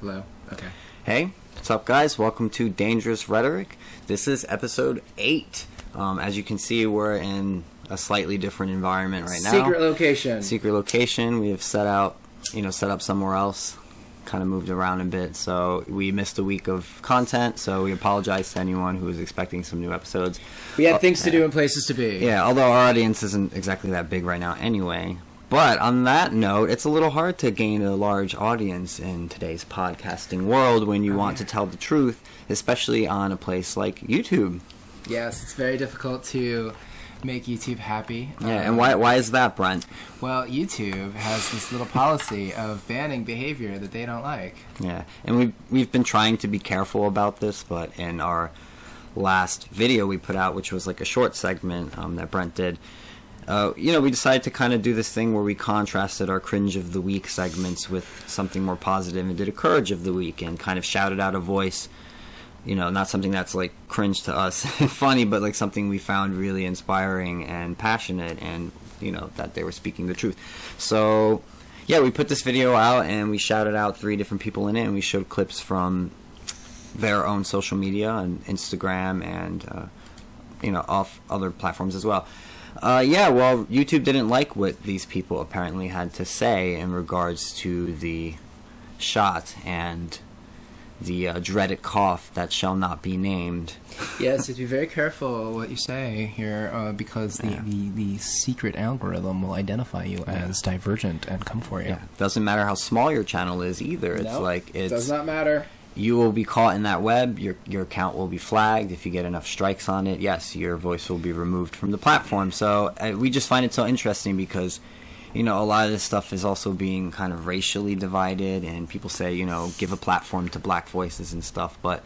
Hello. Okay. Hey, what's up, guys? Welcome to Dangerous Rhetoric. This is episode eight. Um, as you can see, we're in a slightly different environment right now. Secret location. Secret location. We have set out, you know, set up somewhere else. Kind of moved around a bit, so we missed a week of content. So we apologize to anyone who was expecting some new episodes. we had things to do and places to be. Yeah, although our audience isn't exactly that big right now anyway. But on that note, it's a little hard to gain a large audience in today's podcasting world when you want to tell the truth, especially on a place like YouTube. Yes, it's very difficult to make YouTube happy. Yeah, Um, and why why is that, Brent? Well, YouTube has this little policy of banning behavior that they don't like. Yeah, and we've we've been trying to be careful about this, but in our last video we put out, which was like a short segment um, that Brent did, uh, you know, we decided to kind of do this thing where we contrasted our cringe of the week segments with something more positive and did a courage of the week and kind of shouted out a voice. You know, not something that's like cringe to us, funny, but like something we found really inspiring and passionate, and you know that they were speaking the truth. So, yeah, we put this video out and we shouted out three different people in it, and we showed clips from their own social media and Instagram and uh, you know off other platforms as well. Uh, yeah, well, YouTube didn't like what these people apparently had to say in regards to the shot and the uh, dreaded cough that shall not be named. Yes, you have to be very careful what you say here uh, because the, Yeah. the, the secret algorithm will identify you as divergent and come for you. Yeah, doesn't matter how small your channel is either. It's Nope, like it's does not matter. You will be caught in that web. Your your account will be flagged if you get enough strikes on it. Yes, your voice will be removed from the platform. So uh, we just find it so interesting because, you know, a lot of this stuff is also being kind of racially divided, and people say, you know, give a platform to black voices and stuff, but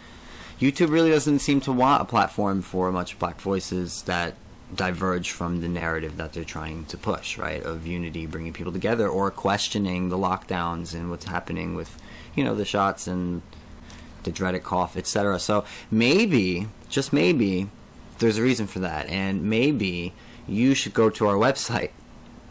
YouTube really doesn't seem to want a platform for much black voices that diverge from the narrative that they're trying to push, right? Of unity, bringing people together, or questioning the lockdowns and what's happening with, you know, the shots and the dreaded cough, etc. So maybe, just maybe, there's a reason for that, and maybe you should go to our website,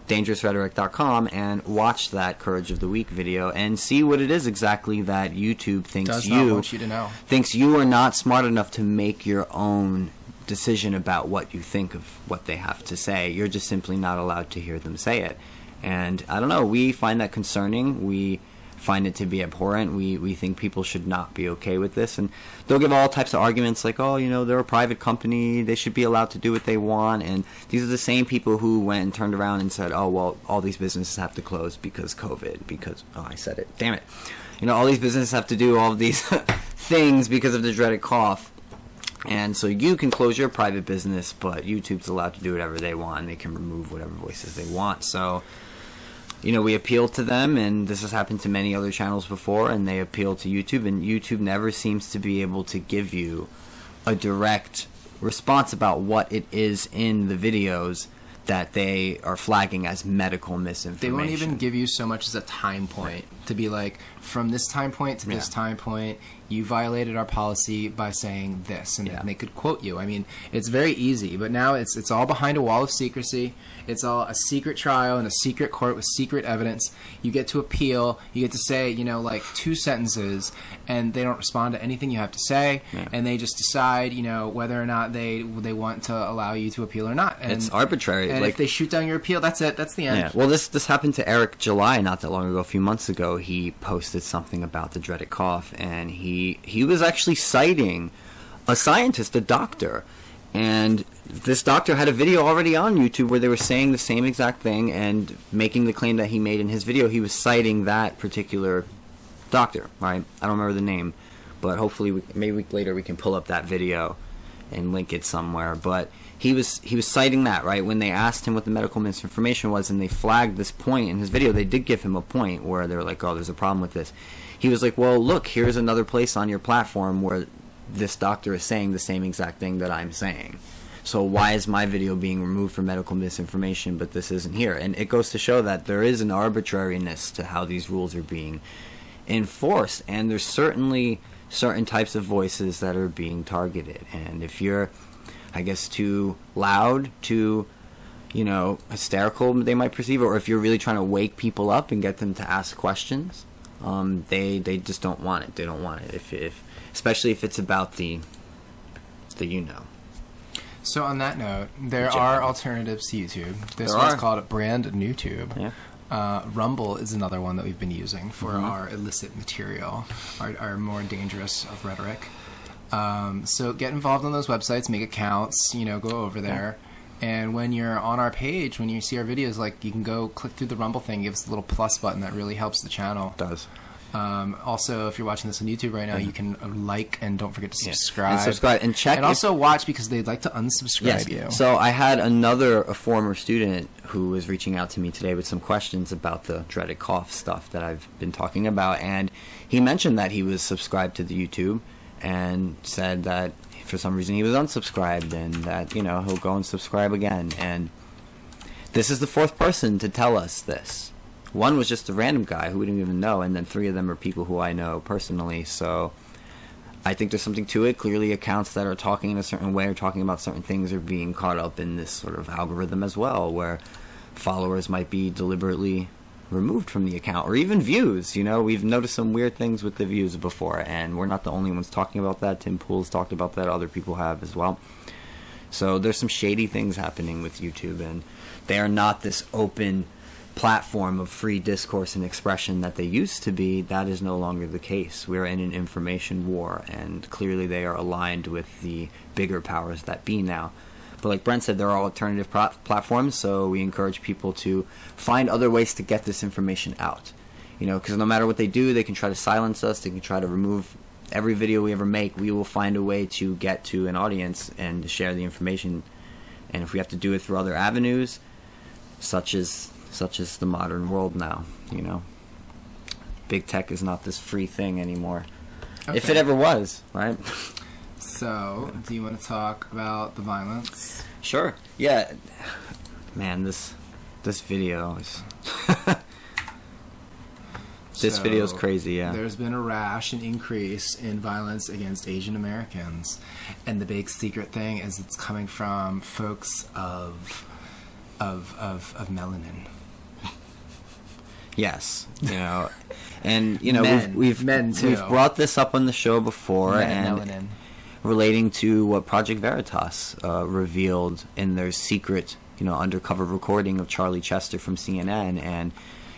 dangerousrhetoric.com, and watch that Courage of the Week video and see what it is exactly that YouTube thinks you want you to know. thinks you are not smart enough to make your own decision about what you think of what they have to say. You're just simply not allowed to hear them say it. And I don't know, we find that concerning. We find it to be abhorrent. We we think people should not be okay with this and they'll give all types of arguments like, "Oh, you know, they're a private company. They should be allowed to do what they want." And these are the same people who went and turned around and said, "Oh, well, all these businesses have to close because COVID because oh, I said it. Damn it." You know, all these businesses have to do all these things because of the dreaded cough. And so you can close your private business, but YouTube's allowed to do whatever they want, and they can remove whatever voices they want. So, you know, we appeal to them, and this has happened to many other channels before, and they appeal to YouTube, and YouTube never seems to be able to give you a direct response about what it is in the videos that they are flagging as medical misinformation. They won't even give you so much as a time point to be like, from this time point to this Yeah. time point, you violated our policy by saying this, and Yeah. they could quote you. I mean, it's very easy, but now it's it's all behind a wall of secrecy. It's all a secret trial in a secret court with secret evidence. You get to appeal. You get to say, you know, like two sentences, and they don't respond to anything you have to say, Yeah. and they just decide, you know, whether or not they they want to allow you to appeal or not. And, It's arbitrary. And like if they shoot down your appeal, that's it. That's the end. Yeah, well, this this happened to Eric July not that long ago. A few months ago, he posted something about the dreaded cough, and he he was actually citing a scientist, a doctor, and this doctor had a video already on YouTube where they were saying the same exact thing and making the claim that he made in his video. He was citing that particular doctor, right? I don't remember the name, but hopefully, we, maybe later, we can pull up that video and link it somewhere. But he was he was citing that right when they asked him what the medical misinformation was, and they flagged this point in his video. They did give him a point where they're like, "Oh, there's a problem with this." He was like, "Well, look, here's another place on your platform where this doctor is saying the same exact thing that I'm saying." So why is my video being removed for medical misinformation, but this isn't here? And it goes to show that there is an arbitrariness to how these rules are being enforced, and there's certainly certain types of voices that are being targeted. And if you're, I guess, too loud, too, you know, hysterical, they might perceive it, or if you're really trying to wake people up and get them to ask questions, um, they they just don't want it. They don't want it if if especially if it's about the the you know. So on that note, there are alternatives to YouTube. This There one's are. called Brand New Tube. Yeah. Uh, Rumble is another one that we've been using for Mhm. our illicit material, our, our more dangerous of rhetoric. Um, so get involved on those websites, make accounts, you know, go over there. And when you're on our page, when you see our videos, like you can go click through the Rumble thing, give us a little plus button that really helps the channel. Does Um, also, if you're watching this on YouTube right now, you can uh, like and don't forget to Yeah. subscribe. and subscribe and check. And if- also watch because they'd like to unsubscribe you. So I had another a former student who was reaching out to me today with some questions about the dreaded cough stuff that I've been talking about, and he mentioned that he was subscribed to the YouTube and said that for some reason he was unsubscribed and that you know he'll go and subscribe again. And this is the fourth person to tell us this. One was just a random guy who we didn't even know, and then three of them are people who I know personally. So I think there's something to it. Clearly, accounts that are talking in a certain way or talking about certain things are being caught up in this sort of algorithm as well, where followers might be deliberately removed from the account or even views. You know, we've noticed some weird things with the views before, and we're not the only ones talking about that. Tim Pool's talked about that, other people have as well. So there's some shady things happening with YouTube, and they are not this open platform of free discourse and expression that they used to be. That is no longer the case. We're in an information war, and clearly they are aligned with the bigger powers that be now. But like Brent said, there are alternative platforms, so we encourage people to find other ways to get this information out. You know, because no matter what they do, they can try to silence us, they can try to remove every video we ever make. We will find a way to get to an audience and to share the information. And if we have to do it through other avenues, such as such as the modern world now, you know, big tech is not this free thing anymore. If it ever was, right? So, do you want to talk about the violence? Sure. Yeah. Man, this this video is This So, video's crazy, yeah. There's been a rash, an increase in violence against Asian Americans. And the big secret thing is it's coming from folks of of of, of melanin. Yes, you know, and you know Men. we've we've, Men, too. we've brought this up on the show before, Men, and relating to what Project Veritas uh, revealed in their secret, you know, undercover recording of Charlie Chester from CNN, and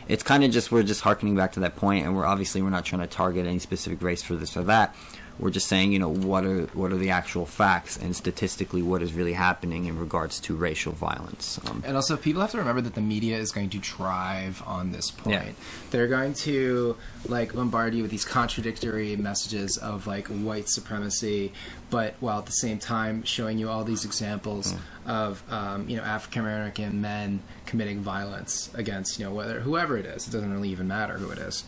it's kind of just we're just harkening back to that point, and we're obviously we're not trying to target any specific race for this or that. We're just saying, you know, what are what are the actual facts and statistically what is really happening in regards to racial violence. Um, And also, people have to remember that the media is going to drive on this point. Yeah. They're going to like bombard you with these contradictory messages of like white supremacy, but while at the same time showing you all these examples of um, you know African American men committing violence against you know whether whoever it is. It doesn't really even matter who it is.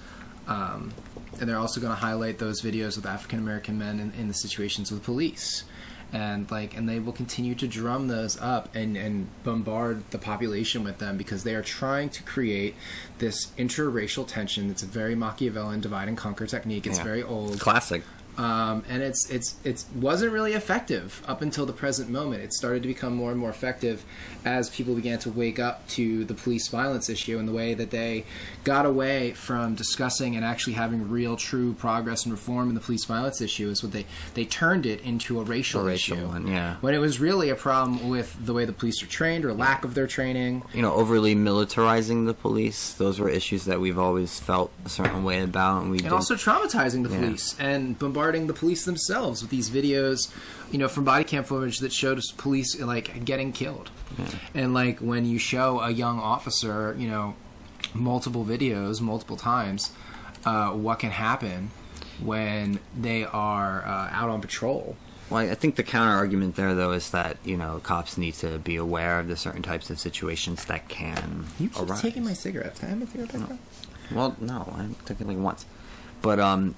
Um, and they're also going to highlight those videos with African American men in, in the situations with police, and like, and they will continue to drum those up and and bombard the population with them because they are trying to create this interracial tension. It's a very Machiavellian divide and conquer technique. It's Yeah. very old classic. Um, and it's it's it wasn't really effective up until the present moment. It started to become more and more effective as people began to wake up to the police violence issue and the way that they got away from discussing and actually having real, true progress and reform in the police violence issue. Is what they they turned it into a racial, A racial issue, one, yeah. when it was really a problem with the way the police are trained or lack of their training. you know, overly militarizing the police. Those were issues that we've always felt a certain way about, and we and did- also traumatizing the Yeah. police and bombarding the police themselves with these videos, you know, from body cam footage that showed us police like getting killed. And like when you show a young officer, you know, multiple videos multiple times, uh, what can happen when they are uh, out on patrol? Well, I think the counter argument there, though, is that you know cops need to be aware of the certain types of situations that can You keep arise. taking my cigarette. Can I have a cigarette now? Well, no, I took it like once, but um,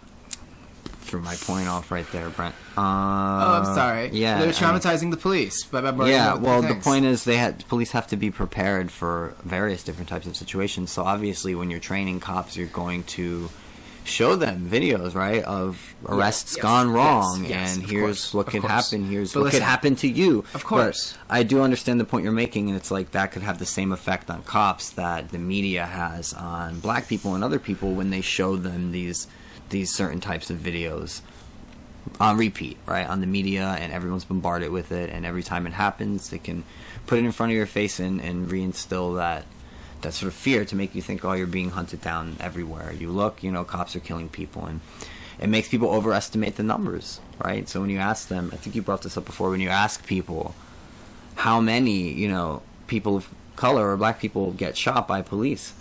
threw my point off right there, Brent. Uh, Oh, I'm sorry. Yeah, they're I- traumatizing the police by yeah, well, the point is they had police have to be prepared for various different types of situations. So obviously, when you're training cops, you're going to show them videos, right, of arrests yes, gone yes, wrong, yes, and here's course, what could happen. Here's But what listen, could happen to you. of course. But I do understand the point you're making, and it's like that could have the same effect on cops that the media has on black people and other people when they show them these these certain types of videos on repeat, right? On the media, and everyone's bombarded with it, and every time it happens, they can put it in front of your face and, and reinstill that that sort of fear to make you think, oh, you're being hunted down everywhere. You look, you know, cops are killing people, and it makes people overestimate the numbers, right? So when you ask them, I think you brought this up before, when you ask people how many, you know, people of color or black people get shot by police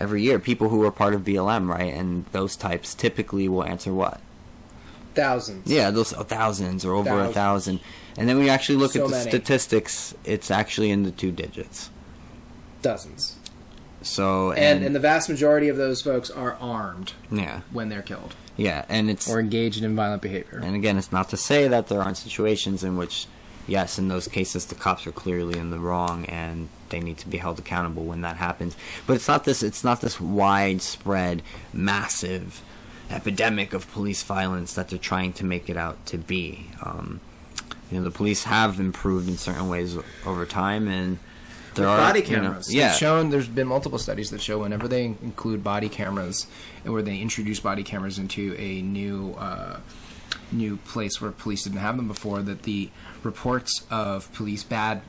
every year, people who are part of BLM, right? And those types typically will answer what? Thousands. Yeah, those oh, thousands or over a thousand. And then we actually look So at the many. statistics, it's actually in the two digits. Dozens. So And and the vast majority of those folks are armed yeah, when they're killed yeah, and it's or engaged in violent behavior. and again, it's not to say that there aren't situations in which, yes, in those cases the cops are clearly in the wrong and they need to be held accountable when that happens. But it's not this. It's not this widespread, massive epidemic of police violence that they're trying to make it out to be. Um, you know, the police have improved in certain ways over time, and there With are body you know, cameras. yeah, shown there's been multiple studies that show whenever they include body cameras and where they introduce body cameras into a new uh, new place where police didn't have them before, that the reports of police bad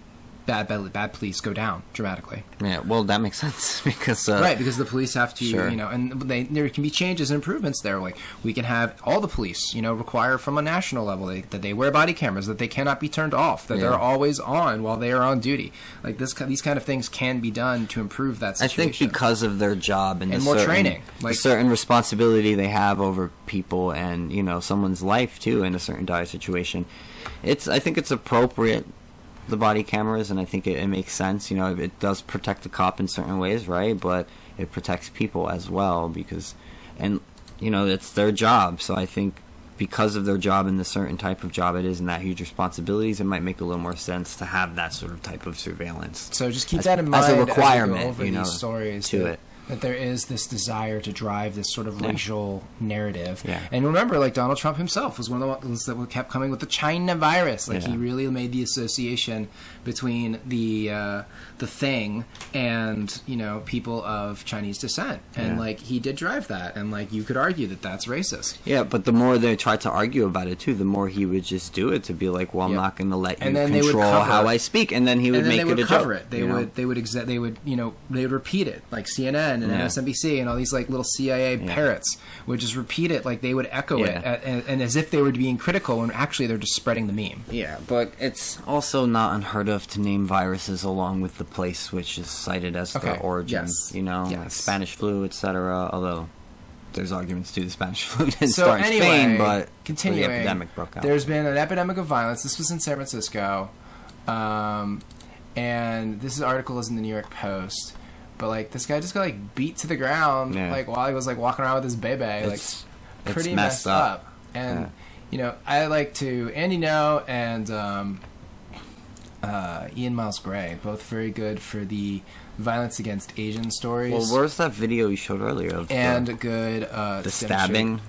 bad bad, bad police go down dramatically. yeah. Well, that makes sense because uh, right, because the police have to, Sure. you know, and they, there can be changes and improvements there. Like we can have all the police, you know, require from a national level they, that they wear body cameras, that they cannot be turned off, that Yeah. they're always on while they are on duty. Like this, these kind of things can be done to improve that I think because of their job and, And the more certain, training, like- certain responsibility they have over people and you know someone's life too in a certain dire situation, it's I think it's appropriate the body cameras and I think it, it makes sense. You know, it does protect the cop in certain ways, right? But it protects people as well because, and you know, it's their job. So I think because of their job and the certain type of job it is and that huge responsibilities, it might make a little more sense to have that sort of type of surveillance. So just keep as- that in mind as a requirement, over you know, these stories to it. That there is this desire to drive this sort of Yeah. racial narrative. Yeah. And remember, like Donald Trump himself was one of the ones that kept coming with the China virus. Like Yeah. he really made the association between the uh, the thing and you know people of Chinese descent, and like he did drive that, and like you could argue that that's racist. Yeah, but the more they tried to argue about it too, the more he would just do it to be like, "Well, I'm not going to let you And then they would control how. I speak," and then he would then make they would it a cover joke. it. They you know? would they would exa- they would you know they would repeat it like CNN and Yeah. MSNBC and all these like little CIA Yeah. parrots would just repeat it like they would echo it Yeah. a- and, and as if they were being critical when actually they're just spreading the meme. Yeah, but it's also not unheard of to name viruses along with the place which is cited as the Okay, origin. yes, You know, like. Spanish flu, etc. Although there's arguments to the Spanish flu didn't So start in anyway, Spain, but continuing, the epidemic broke out. There's been an epidemic of violence. This was in San Francisco, um, and this article is in the New York Post. But like this guy just got like beat to the ground Yeah. like while he was like walking around with his baby, like It's- it's pretty messed messed up. up. And Yeah. you know, I like to Andy Ngo and um, uh, Ian Miles Gray, both very good for the violence against Asian stories. well, where's that video you showed earlier of the- and good uh, the, stabbing?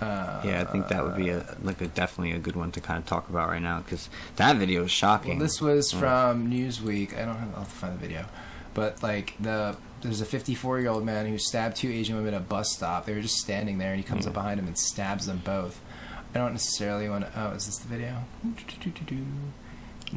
Uh, Yeah, I think that would be a like a definitely a good one to kind of talk about right now because that video is shocking. Well, this was Yeah. from Newsweek. I don't have. I'll have to find the video, but like the there's a 54 year old man who stabbed two Asian women at a bus stop. They were just standing there, and he comes Yeah. up hmm. behind them and stabs them both. I don't necessarily want to. Oh, is this the video?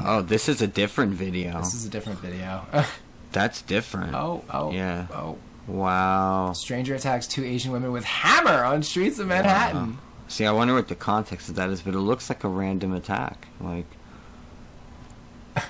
Oh, this is a different video. This is a different video. That's different. oh, oh, Yeah. Oh, Wow. stranger attacks two Asian women with hammer on streets of Manhattan. Wow. See, I wonder what the context of that is, but it looks like a random attack. Like,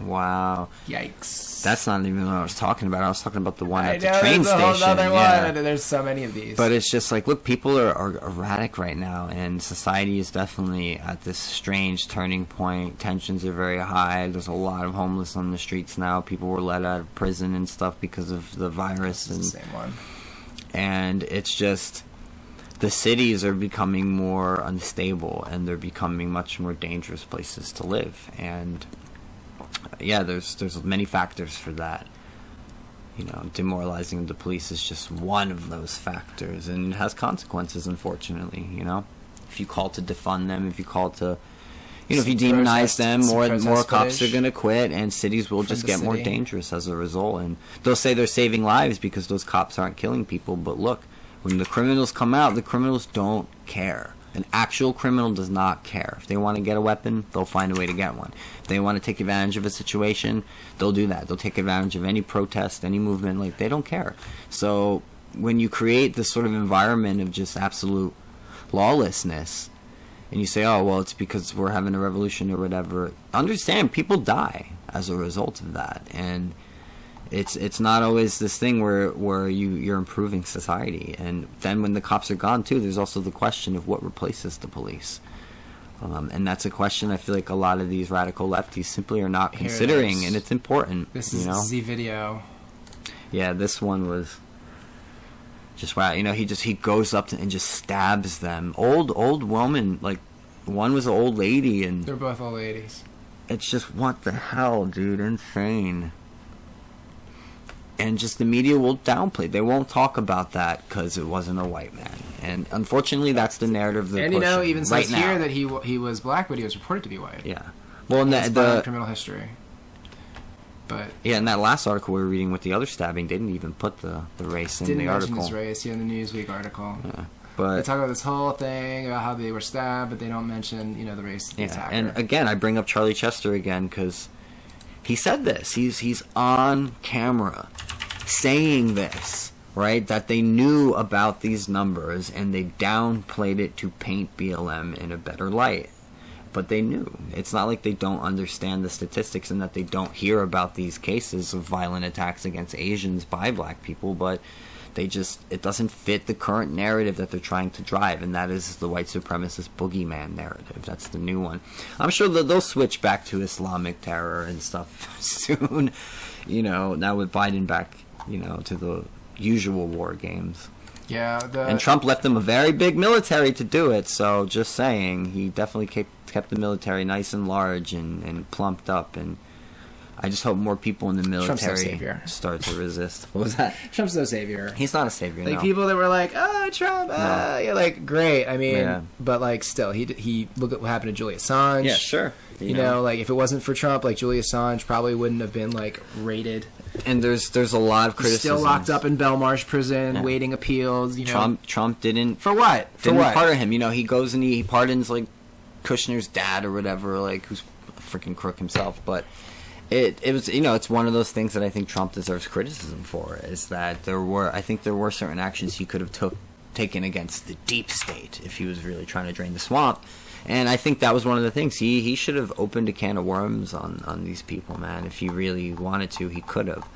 wow, Yikes! That's not even what I was talking about. I was talking about the one I at the know, train there's a whole station. other yeah. one. There's so many of these. But it's just like, look, people are, are erratic right now, and society is definitely at this strange turning point. Tensions are very high. There's a lot of homeless on the streets now. People were let out of prison and stuff because of the virus, and the same one. and it's just the cities are becoming more unstable and they're becoming much more dangerous places to live and yeah there's there's many factors for that you know, demoralizing the police is just one of those factors, and it has consequences. Unfortunately, you know, if you call to defund them, if you call to, you know, if you demonize them, more more cops are going to quit, and cities will just get more dangerous as a result. And they'll say they're saving lives because those cops aren't killing people, but look, when the criminals come out, the criminals don't care. An actual criminal does not care. If they want to get a weapon, they'll find a way to get one. If they want to take advantage of a situation, they'll do that. They'll take advantage of any protest, any movement. Like they don't care. So when you create this sort of environment of just absolute lawlessness, and you say, "Oh, well, it's because we're having a revolution or whatever," understand people die as a result of that, and it's it's not always this thing where where you you're improving society and then when the cops are gone too there's also the question of what replaces the police um, and that's a question I feel like a lot of these radical lefties simply are not Here it considering is. and it's important This you is know the video. yeah this one was just wow you know he just he goes up to, and just stabs them old old woman like one was an old lady and They're both old ladies. it's just what the hell, dude, insane. And just the media will downplay. They won't talk about that because it wasn't a white man. And unfortunately, that's the narrative they're and you know, even right says now. here that he he was black, but he was reported to be white. yeah. Well, and That's the, the criminal history. But yeah, in that last article we were reading with the other stabbing, they didn't even put the the race in the article. didn't mention his race. Yeah, in the Newsweek article. Yeah. They talk about this whole thing about how they were stabbed, but they don't mention, you know, the race of the Yeah, attacker. and again, I bring up Charlie Chester again because he said this. He's he's on camera saying this, right? That they knew about these numbers and they downplayed it to paint BLM in a better light. But they knew. It's not like they don't understand the statistics and that they don't hear about these cases of violent attacks against Asians by black people, but they just it doesn't fit the current narrative that they're trying to drive and that is the white supremacist boogeyman narrative that's the new one i'm sure that they'll switch back to islamic terror and stuff soon you know now with biden back you know to the usual war games. Yeah, the, and trump left them a very big military to do it so just saying he definitely kept kept the military nice and large and, and plumped up and I just hope more people in the Trump's no military start to resist. What was that? Trump's no savior. He's not a savior. Like no. people that were like, "Oh, Trump," uh, yeah, like great. I mean, Yeah. but like still, he he look at what happened to Julian Assange. Yeah, sure. You, know, like if it wasn't for Trump, like Julian Assange probably wouldn't have been like raided. and there's there's a lot of He's criticism. still locked up in Belmarsh prison, Yeah. waiting appeals. You know, Trump Trump didn't for what? For didn't what? pardon him. You know, he goes and he, he pardons like Kushner's dad or whatever, like who's a freaking crook himself. But it it was you know it's one of those things that I think Trump deserves criticism for is that there were I think there were certain actions he could have took taken against the deep state if he was really trying to drain the swamp. And I think that was one of the things he he should have opened a can of worms on on these people, man. If he really wanted to, he could have.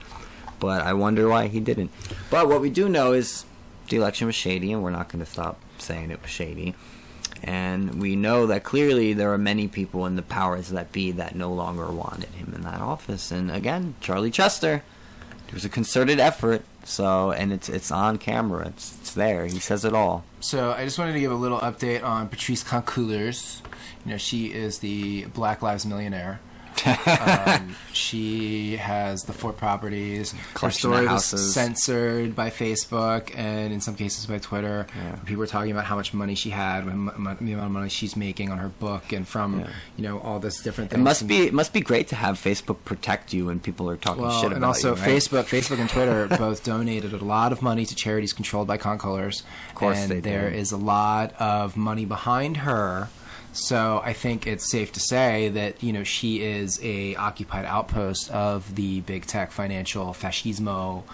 But I wonder why he didn't. But what we do know is the election was shady, and we're not going to stop saying it was shady. And we know that clearly there are many people in the powers that be that no longer wanted him in that office. And again, Charlie Chester, it was a concerted effort. So, and it's it's on camera. It's it's there. He says it all. So I just wanted to give a little update on Patrisse Khan-Cullors. You know, she is the Black Lives Millionaire. Um, she has the four properties. Her story was censored by Facebook and in some cases by Twitter. Yeah. People were talking about how much money she had, the amount of money she's making on her book, and from Yeah. you know all this different It things. must be it must be great to have Facebook protect you when people are talking Well, shit about and also you. right? Facebook, Facebook and Twitter both donated a lot of money to charities controlled by Khan-Cullors. Of course and they there did. is a lot of money behind her. So I think it's safe to say that you know she is a occupied outpost of the big tech financial fascismo,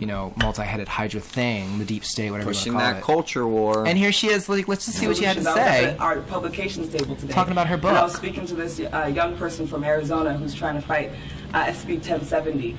you know, multi-headed Hydra thing, the deep state, whatever pushing you want to that it. culture war. And here she is. Like, let's just see what she had to solutions. I was say. at the publications table today. Talking about her And I was speaking to this uh, young person from Arizona who's trying to fight uh, SB 1070.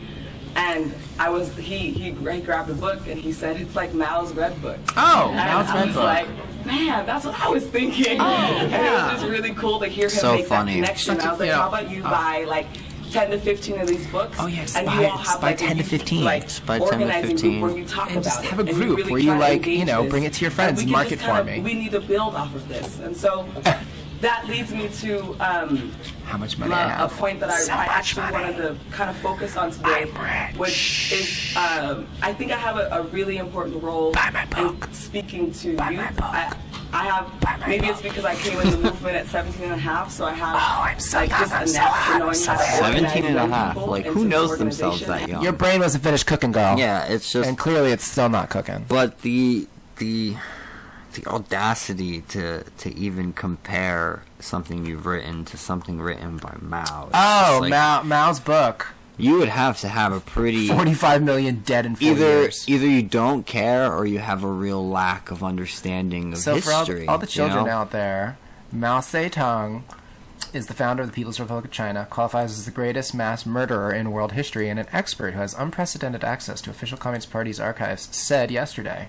And I was he, he he grabbed a book and he said it's like Mao's red book. Oh, and Mao's I Red was Book. like, man, that's what I was thinking. Oh, and yeah. it was just really cool to hear him So make funny. that connection. Such I was like, how about you Oh. buy like 10 to 15 of these books? Oh, yeah, and buy- you all have buy like 10 to 15. Like, buy 10 to organizing 15. group where you talk And just have a group really where you, like, you know, bring it to your friends and market for me. We need to build off of this, and so that leads me to um, How much money I a point that I, So I actually money. wanted to kind of focus on today, I'm rich. which is um, I think I have a, a really important role Buy my in speaking to Buy youth. my book. I, I have Buy my maybe it's because I came in the movement at 17 and a half, so I have Oh, I'm so like just I'm a so knack hot, for knowing so how to 17 and a half. Like, who knows themselves that young? Your brain wasn't finished cooking, girl. Yeah, it's just. And clearly, it's still not cooking. But the the the audacity to to even compare something you've written to something written by Mao. is Oh, like- Mao, Mao's book. You would have to have a pretty 45 million dead in four either years. either you don't care or you have a real lack of understanding of So for all history. the, all the you children know? out there, Mao Zedong is the founder of the People's Republic of China, qualifies as the greatest mass murderer in world history, and an expert who has unprecedented access to official Communist Party's archives, said yesterday.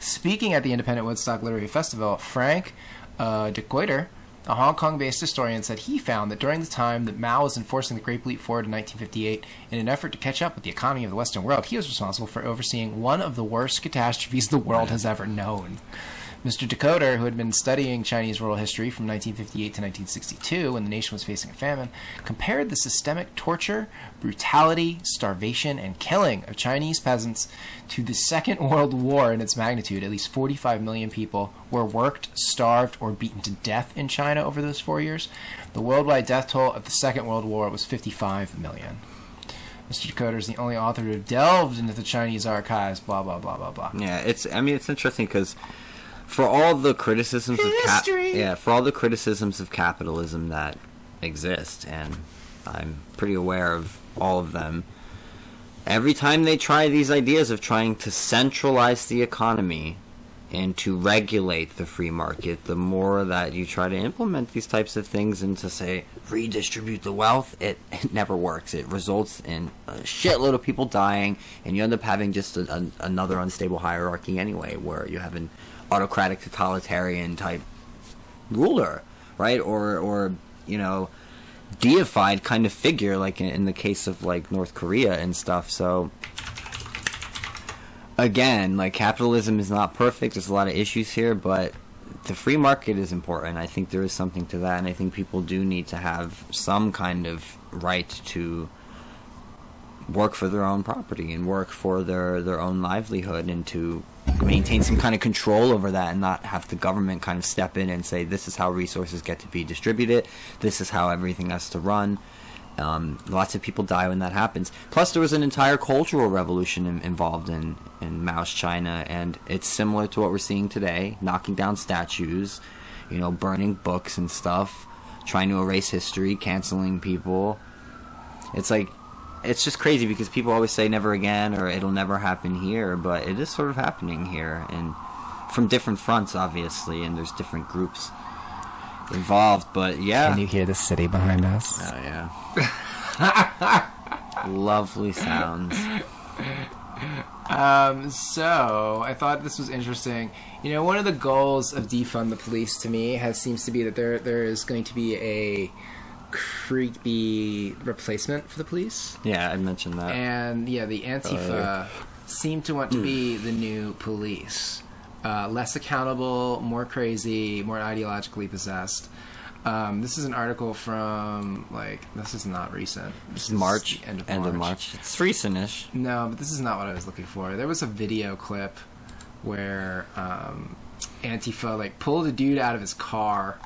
Speaking at the Independent Woodstock Literary Festival, Frank uh, Dikötter, a Hong Kong-based historian, said he found that during the time that Mao was enforcing the Great Leap Forward in 1958, in an effort to catch up with the economy of the Western world, he was responsible for overseeing one of the worst catastrophes the world has ever known. Mr. Dikötter, who had been studying Chinese rural history from 1958 to 1962 when the nation was facing a famine, compared the systemic torture, brutality, starvation, and killing of Chinese peasants to the Second World War in its magnitude. At least 45 million people were worked, starved, or beaten to death in China over those four years. The worldwide death toll of the Second World War was 55 million. Mr. Dikötter is the only author have delved into the Chinese archives, blah, blah, blah, blah, blah. Yeah, it's. I mean, it's interesting because for all the criticisms of cap, yeah, for all the criticisms of capitalism that exist, and I'm pretty aware of all of them. Every time they try these ideas of trying to centralize the economy and to regulate the free market, the more that you try to implement these types of things and to say redistribute the wealth, it, it never works. It results in a shitload of people dying, and you end up having just a, an another unstable hierarchy anyway, where you have an autocratic totalitarian type ruler, right? Or or you know deified kind of figure, like in, in the case of like North Korea and stuff. So again, like capitalism is not perfect. There's a lot of issues here, but the free market is important. I think there is something to that, and I think people do need to have some kind of right to work for their own property and work for their their own livelihood and to maintain some kind of control over that and not have the government kind of step in and say this is how resources get to be distributed. This is how everything has to run. Um, lots of people die when that happens. Plus there was an entire cultural revolution in, involved in in Mao's China and it's similar to what we're seeing today knocking down statues you know burning books and stuff trying to erase history canceling people. It's like it's just crazy because people always say never again or it'll never happen here, but it is sort of happening here and from different fronts obviously and there's different groups involved, but yeah. Can you hear the city behind us? Oh yeah. Lovely sounds. Um, so I thought this was interesting. You know, one of the goals of defund the police to me has seems to be that there there is going to be a creepy replacement for the police, Yeah, I mentioned that. and yeah, the Antifa seem to want to be the new police, uh, less accountable, more crazy, more ideologically possessed. Um, this is an article from like this is not recent. This is March, end of end March. of March. It's recentish. No, but this is not what I was looking for. There was a video clip where um, Antifa like pulled a dude out of his car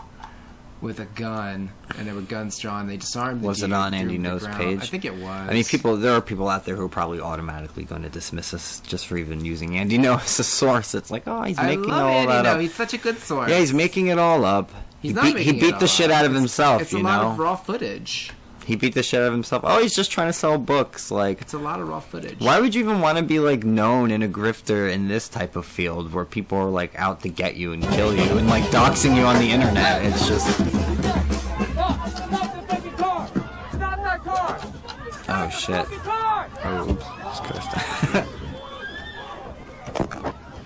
with a gun, and there were guns drawn. They disarmed. The Was it on Andy Ngo's page? I think it was. I mean, people. There are people out there who are probably automatically going to dismiss us just for even using Andy Ngo as a source. It's like, oh, he's making all Andy that No. up. He's such a good source. Yeah, he's making it all up. He's he not beat, making he beat the shit out of It's- himself. It's a lot of raw footage. He beat the shit out of himself. Oh, he's just trying to sell books. Like, It's a lot of raw footage. why would you even want to be like known in a grifter in this type of field where people are like out to get you and kill you and like doxing you on the internet? It's just, Stop! Stop the fucking car! Stop that car! oh shit. Oh, oops, cursed.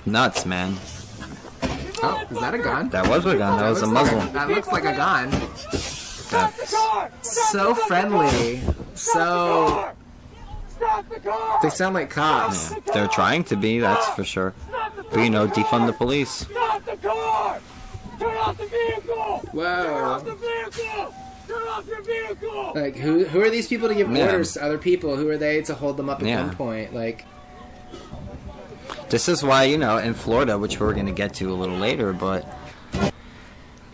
Nuts, man. Oh, is that a gun? That was a gun. That was a muzzle. Like, that looks like a gun. Stop the So friendly. So Stop the car! Stop the car! they sound like cops. Yeah, they're trying to be, that's for sure. But you know, defund the police. Stop the car! Turn off the vehicle! Turn off the vehicle! Turn off your vehicle! Like who who are these people to give Yeah. orders to other people? Who are they to hold them up at Yeah. gunpoint? Like This is why you know in Florida, which we're going to get to a little later, but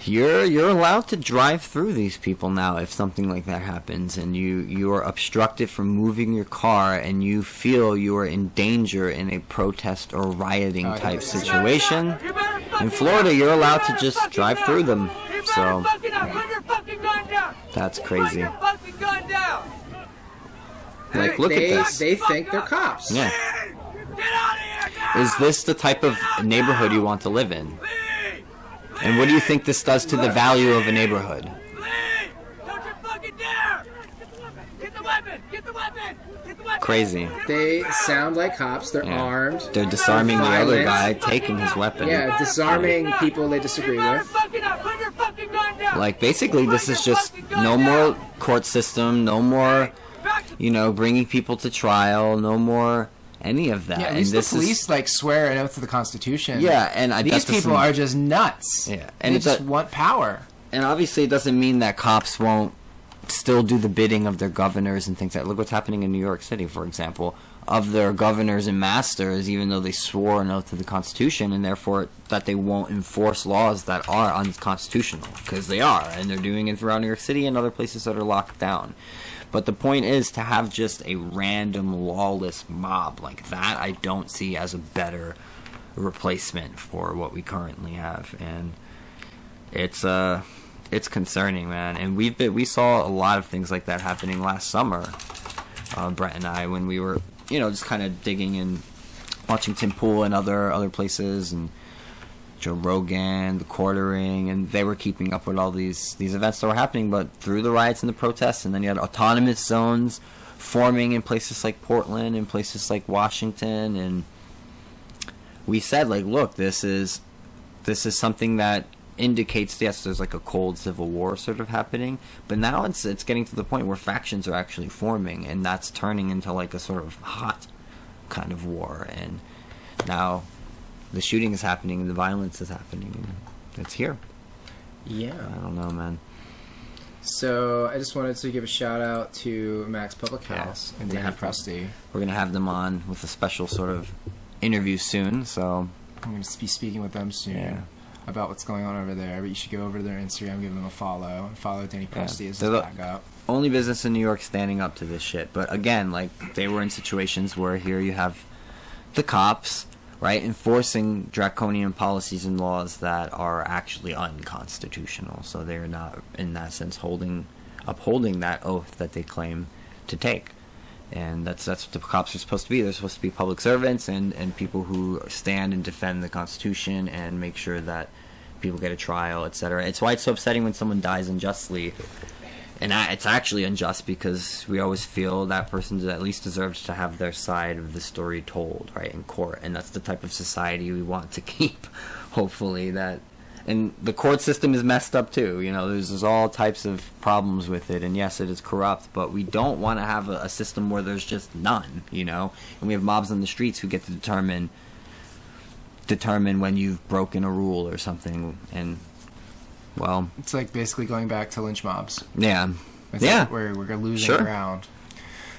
you're you're allowed to drive through these people now if something like that happens, and you you are obstructed from moving your car, and you feel you are in danger in a protest or rioting Oh, type situation. You better fucking In Florida, you're allowed to just drive through them, so- fucking up. Put your fucking gun down. That's crazy. your fucking gun down. Like, look they at this. they think they're cops. Yeah. Lee, Get out of here now. Is this the type of neighborhood you want to live in? And what do you think this does to the value of a neighborhood? Crazy. They sound like cops. They're Yeah. armed. They're disarming the other guy, taking his weapon. Yeah, disarming people they disagree with. fucking up. Put your fucking gun down. Like basically, this is just no more court system, no more, you know, bringing people to trial, no more any of that. Yeah, at and least the police is like swear an oath to the Constitution. yeah, and I These people are just nuts. Yeah, and they it's just a- want power. and obviously it doesn't mean that cops won't still do the bidding of their governors and things like look what's happening in New York City for example of their governors and masters even though they swore an oath to the constitution and therefore that they won't enforce laws that are unconstitutional because they are and they're doing it throughout New York City and other places that are locked down but the point is to have just a random lawless mob like that I don't see as a better replacement for what we currently have and it's uh it's concerning, man. And we've been we saw a lot of things like that happening last summer. Uh, Brett and I, when we were, you know, just kind of digging and watching Tim Pool and other other places, and Joe Rogan, the quartering, and they were keeping up with all these these events that were happening. But through the riots and the protests, and then you had autonomous zones forming in places like Portland and places like Washington, and we said like, look, this is this is something that indicates yes there's like a cold civil war sort of happening but now it's it's getting to the point where factions are actually forming and that's turning into like a sort of hot kind of war and now the shooting is happening the violence is happening it's here Yeah. i don't know man So I just wanted to give a shout out to Mac's Public Yeah. House and We Danny Presti. we're gonna have them on with a special sort of interview soon so I'm going to be speaking with them soon Yeah. about what's going on over there. But you should go over to their Instagram, give them a follow, and follow Danny Presti as They're his the- backup. only business in New York standing up to this shit. But again, like they were in situations where here you have the cops, right, enforcing draconian policies and laws that are actually unconstitutional. So they're not, in that sense, holding, upholding that oath that they claim to take. And that's that's what the cops are supposed to be. They're supposed to be public servants and, and people who stand and defend the Constitution and make sure that people get a trial, etc. It's why it's so upsetting when someone dies unjustly and it's actually unjust because we always feel that person at least deserves to have their side of the story told, right, in court, and that's the type of society we want to keep. Hopefully, that and the court system is messed up too. You know, there's, there's all types of problems with it, and yes, it is corrupt, but we don't want to have a, a system where there's just none. You know, and we have mobs on the streets who get to determine determine when you've broken a rule or something, and well, It's like basically going back to lynch mobs. yeah, It's yeah. like we're we're losing Sure. ground.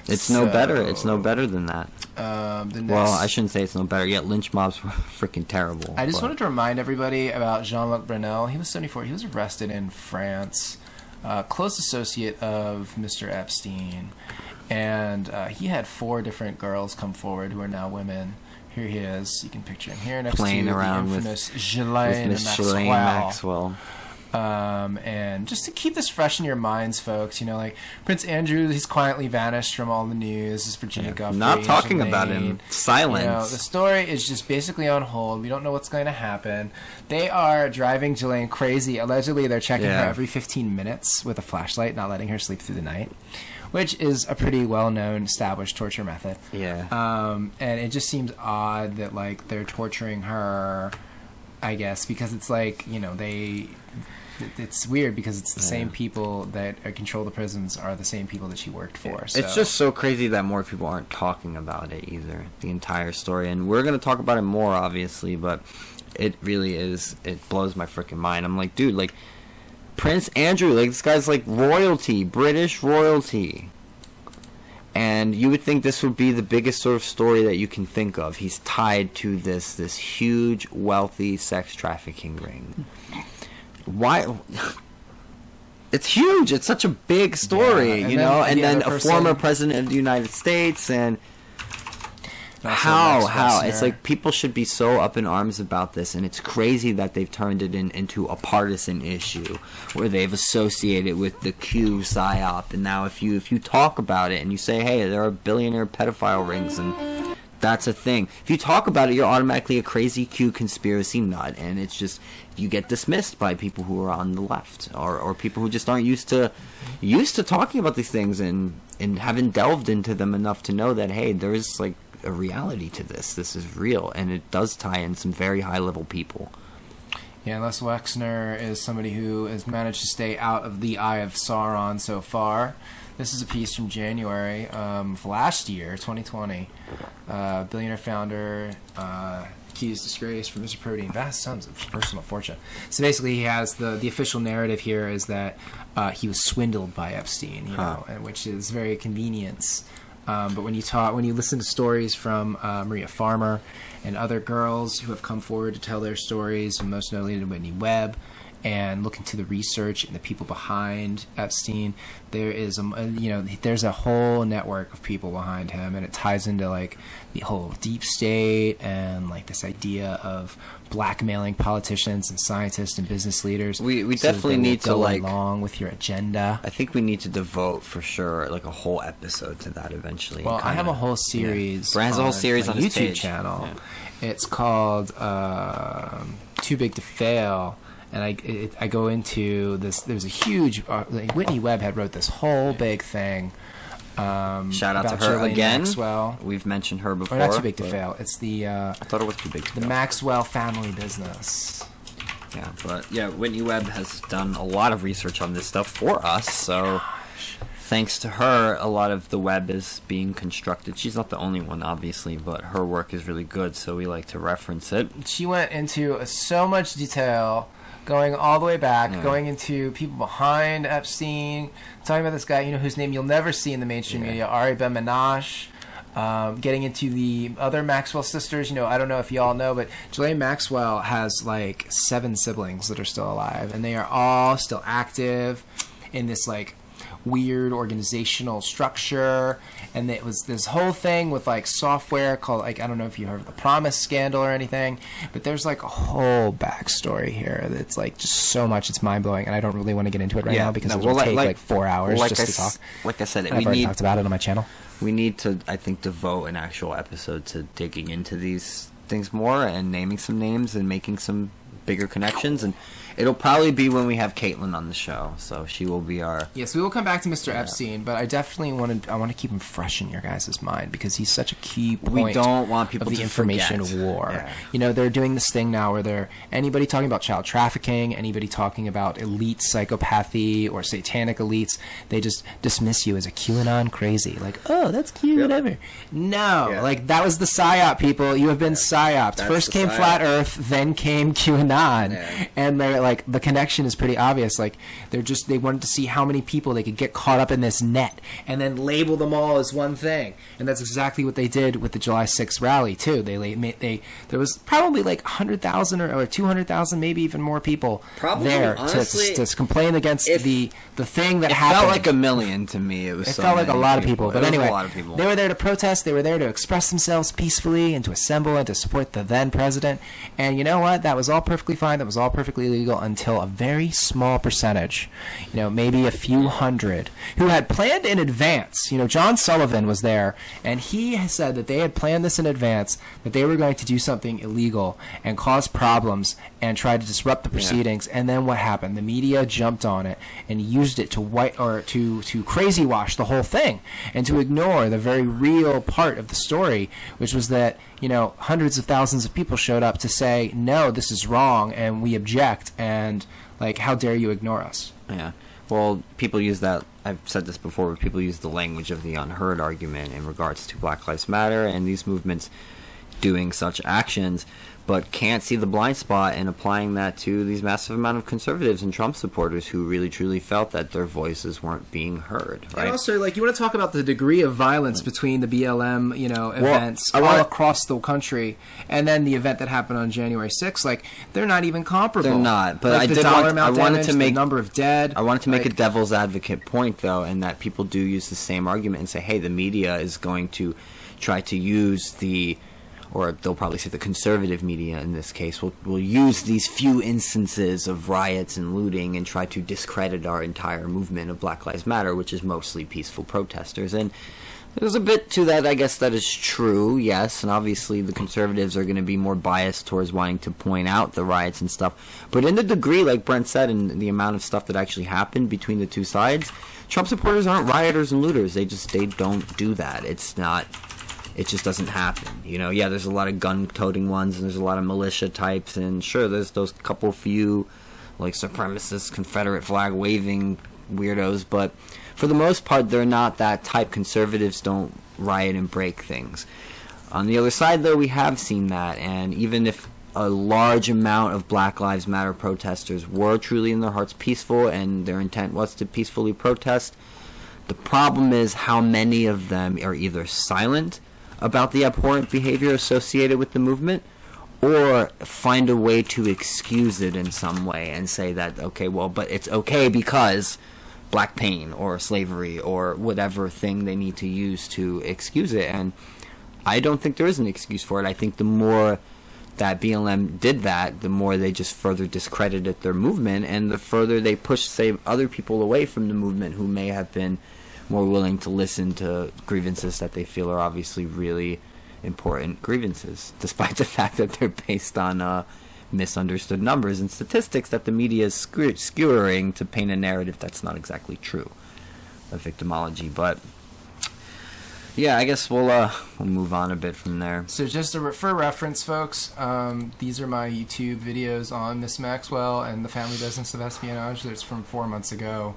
It's no better. It's no better than that. Um, the next, Well, I shouldn't say it's no better. Yet lynch mobs were freaking terrible. I just but- wanted to remind everybody about Jean-Luc Brunel. He was 74. He was arrested in France, uh, close associate of Mr. Epstein, and uh, he had four different girls come forward who are now women. Here he is. You can picture him here next Playing to around the with- infamous with Ghislaine Miss Maxwell. Maxwell. Um, and just to keep this fresh in your minds, folks, you know, like Prince Andrew, he's quietly vanished from all the news. This is Virginia Giuffre. Not talking about him. You know, Silence. the story is just basically on hold. We don't know what's going to happen. They are driving Ghislaine crazy. Allegedly, they're checking Yeah. her every 15 minutes with a flashlight, not letting her sleep through the night, which is a pretty well known, established torture method. yeah. Um, and it just seems odd that like they're torturing her. I guess because it's like you know they. It- It's weird because it's the same people that uh, control the prisons are the same people that she worked for. So. It's just so crazy that more people aren't talking about it either. The entire story, and we're going to talk about it more, obviously. But it really is. It blows my freaking mind. I'm like, dude, like Prince Andrew, like this guy's like royalty, British royalty. And you would think this would be the biggest sort of story that you can think of. He's tied to this this huge, wealthy sex trafficking ring. Why? It's huge. It's such a big story, Yeah, you then know. the And then a person- former president of the United States, and how how it's like people should be so up in arms about this and it's crazy that they've turned it in, into a partisan issue where they've associated with the q psyop and now if you if you talk about it and you say hey there are billionaire pedophile rings and that's a thing if you talk about it you're automatically a crazy q conspiracy nut and it's just you get dismissed by people who are on the left or, or people who just aren't used to used to talking about these things and and haven't delved into them enough to know that hey there's like a reality to this. This is real, and it does tie in some very high level people. Yeah, Les Wexner is somebody who has managed to stay out of the eye of Sauron so far. This is a piece from January um, of last year, 2020. Uh, billionaire founder uh, accused disgrace for Mr. misappropriating vast sums of personal fortune. So basically, he has the the official narrative here is that uh, he was swindled by Epstein, you know, and which is very convenience. Um, but when you talk, when you listen to stories from uh, Maria Farmer and other girls who have come forward to tell their stories, and most notably to Whitney Webb, and look into the research and the people behind Epstein, there is a you know there's a whole network of people behind him, and it ties into like the whole deep state and like this idea of blackmailing politicians and scientists and business leaders. We- we so definitely need to, like- along with your agenda. I think we need to devote for sure like a whole episode to that eventually. Well, I Kinda- have a whole series. Brand has a whole series on his YouTube page. channel. It's called um "Too Big to Fail," and I it, I go into this. There's a huge uh, like Whitney Webb had wrote this whole big thing. Um, Shout out to her again. Maxwell. We've mentioned her before. Or not too big to fail. It's the uh, I thought it was too big to the fail. Maxwell family business. Yeah, but yeah, Whitney Webb has done a lot of research on this stuff for us. So thanks to her, a lot of the web is being constructed. She's not the only one, obviously, but her work is really good. So we like to reference it. she went into so much detail, going all the way back, Yeah. going into people behind Epstein, talking about this guy, you know, whose name you'll never see in the mainstream Yeah. media, Ari Ben Menashe. Um, getting into the other Maxwell sisters, you know, I don't know if y'all know, but Ghislaine Maxwell has like seven siblings that are still alive, and they are all still active in this like weird organizational structure and it was this whole thing with like software called like I don't know if you heard of the PROMIS scandal or anything, but there's like a whole backstory here that's like just so much it's mind blowing, and I don't really want to get into it right now because no, it will well, take like, like- four hours like just I to talk. Like I said, I've we already need talked about it on my channel. we need to i think devote an actual episode to digging into these things more and naming some names and making some bigger connections and it'll probably be when we have caitlin on the show so she will be our Yes, we will come back to Mr. Epstein, but I definitely wanted I want to keep him fresh in your guys' mind because he's such a key point. We don't want people of the to information forget. war. Yeah. You know, they're doing this thing now where they're anybody talking about child trafficking, anybody talking about elite psychopathy or satanic elites, they just dismiss you as a QAnon crazy. Like, oh, that's cute, whatever. No, Yeah. like that was the psyop. People, you have been psyoped. That's First came psyop. flat Earth, then came QAnon, Yeah. and they're like the connection is pretty obvious. Like they're just they wanted to see how many people they could get caught up in this net, and then label them all as one thing. And that's exactly what they did with the July 6th rally too. They they there was probably like hundred thousand or, or two hundred thousand, maybe even more people Probably, there honestly, to, to complain against if- the the thing that happened. it happened. felt like a million to me it was It so felt like a lot of people, but anyway, a lot of people they were there to protest. They were there to express themselves peacefully and to assemble and to support the then president. And you know what? That was all perfectly fine. That was all perfectly legal until a very small percentage, you know, maybe a few hundred, who had planned in advance. You know, John Sullivan was there, and he said that they had planned this in advance, that they were going to do something illegal and cause problems and try to disrupt the proceedings. And then what happened? The media jumped on it and used it to white or to to crazy wash the whole thing and to ignore the very real part of the story, which was that you know hundreds of thousands of people showed up to say no, this is wrong, and we object, and like how dare you ignore us? Yeah. Well, people use that. I've said this before, but people use the language of the unheard argument in regards to Black Lives Matter and these movements doing such actions. But can't see the blind spot and applying that to these massive amount of conservatives and Trump supporters who really truly felt that their voices weren't being heard. Right? And also, like, you want to talk about the degree of violence between the BLM, you know, events I all wanna- across the country, and then the event that happened on January 6th. Like, they're not even comparable. They're not, but Like, I the did dollar want- amount I wanted to make- the number of dead. I wanted to make like, a devil's advocate point, though, and that people do use the same argument and say, hey, the media is going to try to use the, or they'll probably say the conservative media in this case, will, will use these few instances of riots and looting and try to discredit our entire movement of Black Lives Matter, which is mostly peaceful protesters. And there's a bit to that, I guess, that is true, yes, and obviously the conservatives are going to be more biased towards wanting to point out the riots and stuff. But in the degree, like Brent said, and the amount of stuff that actually happened between the two sides, Trump supporters aren't rioters and looters. They just they don't do that. It's not. It just doesn't happen. You know, yeah, there's a lot of gun-toting ones, and there's a lot of militia types, and sure, there's those couple few, like supremacist Confederate flag waving weirdos, but for the most part, they're not that type. Conservatives don't riot and break things. On the other side, though, we have seen that, and even if a large amount of Black Lives Matter protesters were truly in their hearts peaceful and their intent was to peacefully protest, the problem is how many of them are either silent about the abhorrent behavior associated with the movement or find a way to excuse it in some way and say that, okay, well, but it's okay because black pain or slavery or whatever thing they need to use to excuse it. And I don't think there is an excuse for it. I think the more that BLM did that, the more they just further discredited their movement, and the further they pushed, say, other people away from the movement who may have been more willing to listen to grievances that they feel are obviously really important grievances, despite the fact that they're based on uh, misunderstood numbers and statistics that the media is skew- skewering to paint a narrative that's not exactly true of victimology. But yeah, I guess we'll uh, we'll move on a bit from there. So just re- for reference, folks, um, these are my YouTube videos on Miss Maxwell and the family business of espionage. That's from four months ago.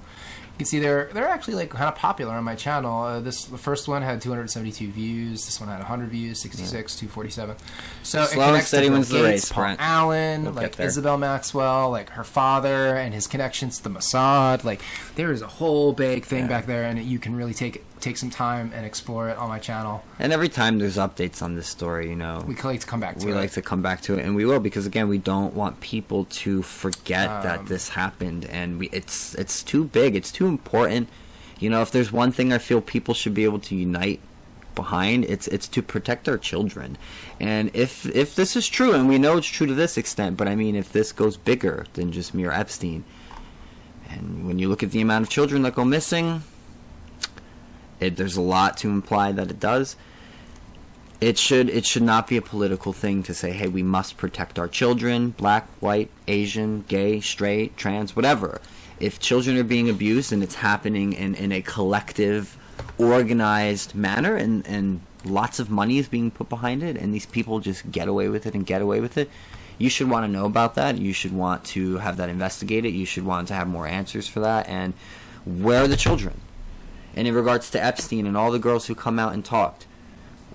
You can see they're they're actually like kind of popular on my channel. Uh, this the first one had 272 views. This one had 100 views, 66, 247. So Slow it and connects steady wins the race, Paul Brent. Allen, We'll like. Isabel Maxwell, like her father and his connections to the Mossad. Like there is a whole big thing back there, and you can really take take some time and explore it on my channel. And every time there's updates on this story, you know, We like to come back to we it. We like to come back to it, and we will because again, we don't want people to forget Um, that this happened, and we it's it's too big, it's too important. You know, if there's one thing I feel people should be able to unite behind, it's it's to protect our children. And if if this is true, and we know it's true to this extent, but I mean, if this goes bigger than just mere Epstein, and when you look at the amount of children that go missing, it, there's a lot to imply that it does. It should it should not be a political thing to say hey we must protect our children black white asian gay straight trans whatever. If children are being abused and it's happening in, in a collective organized manner and and lots of money is being put behind it and these people just get away with it and get away with it you should want to know about that. You should want to have that investigated. You should want to have more answers for that and where are the children and in regards to epstein and all the girls who come out and talked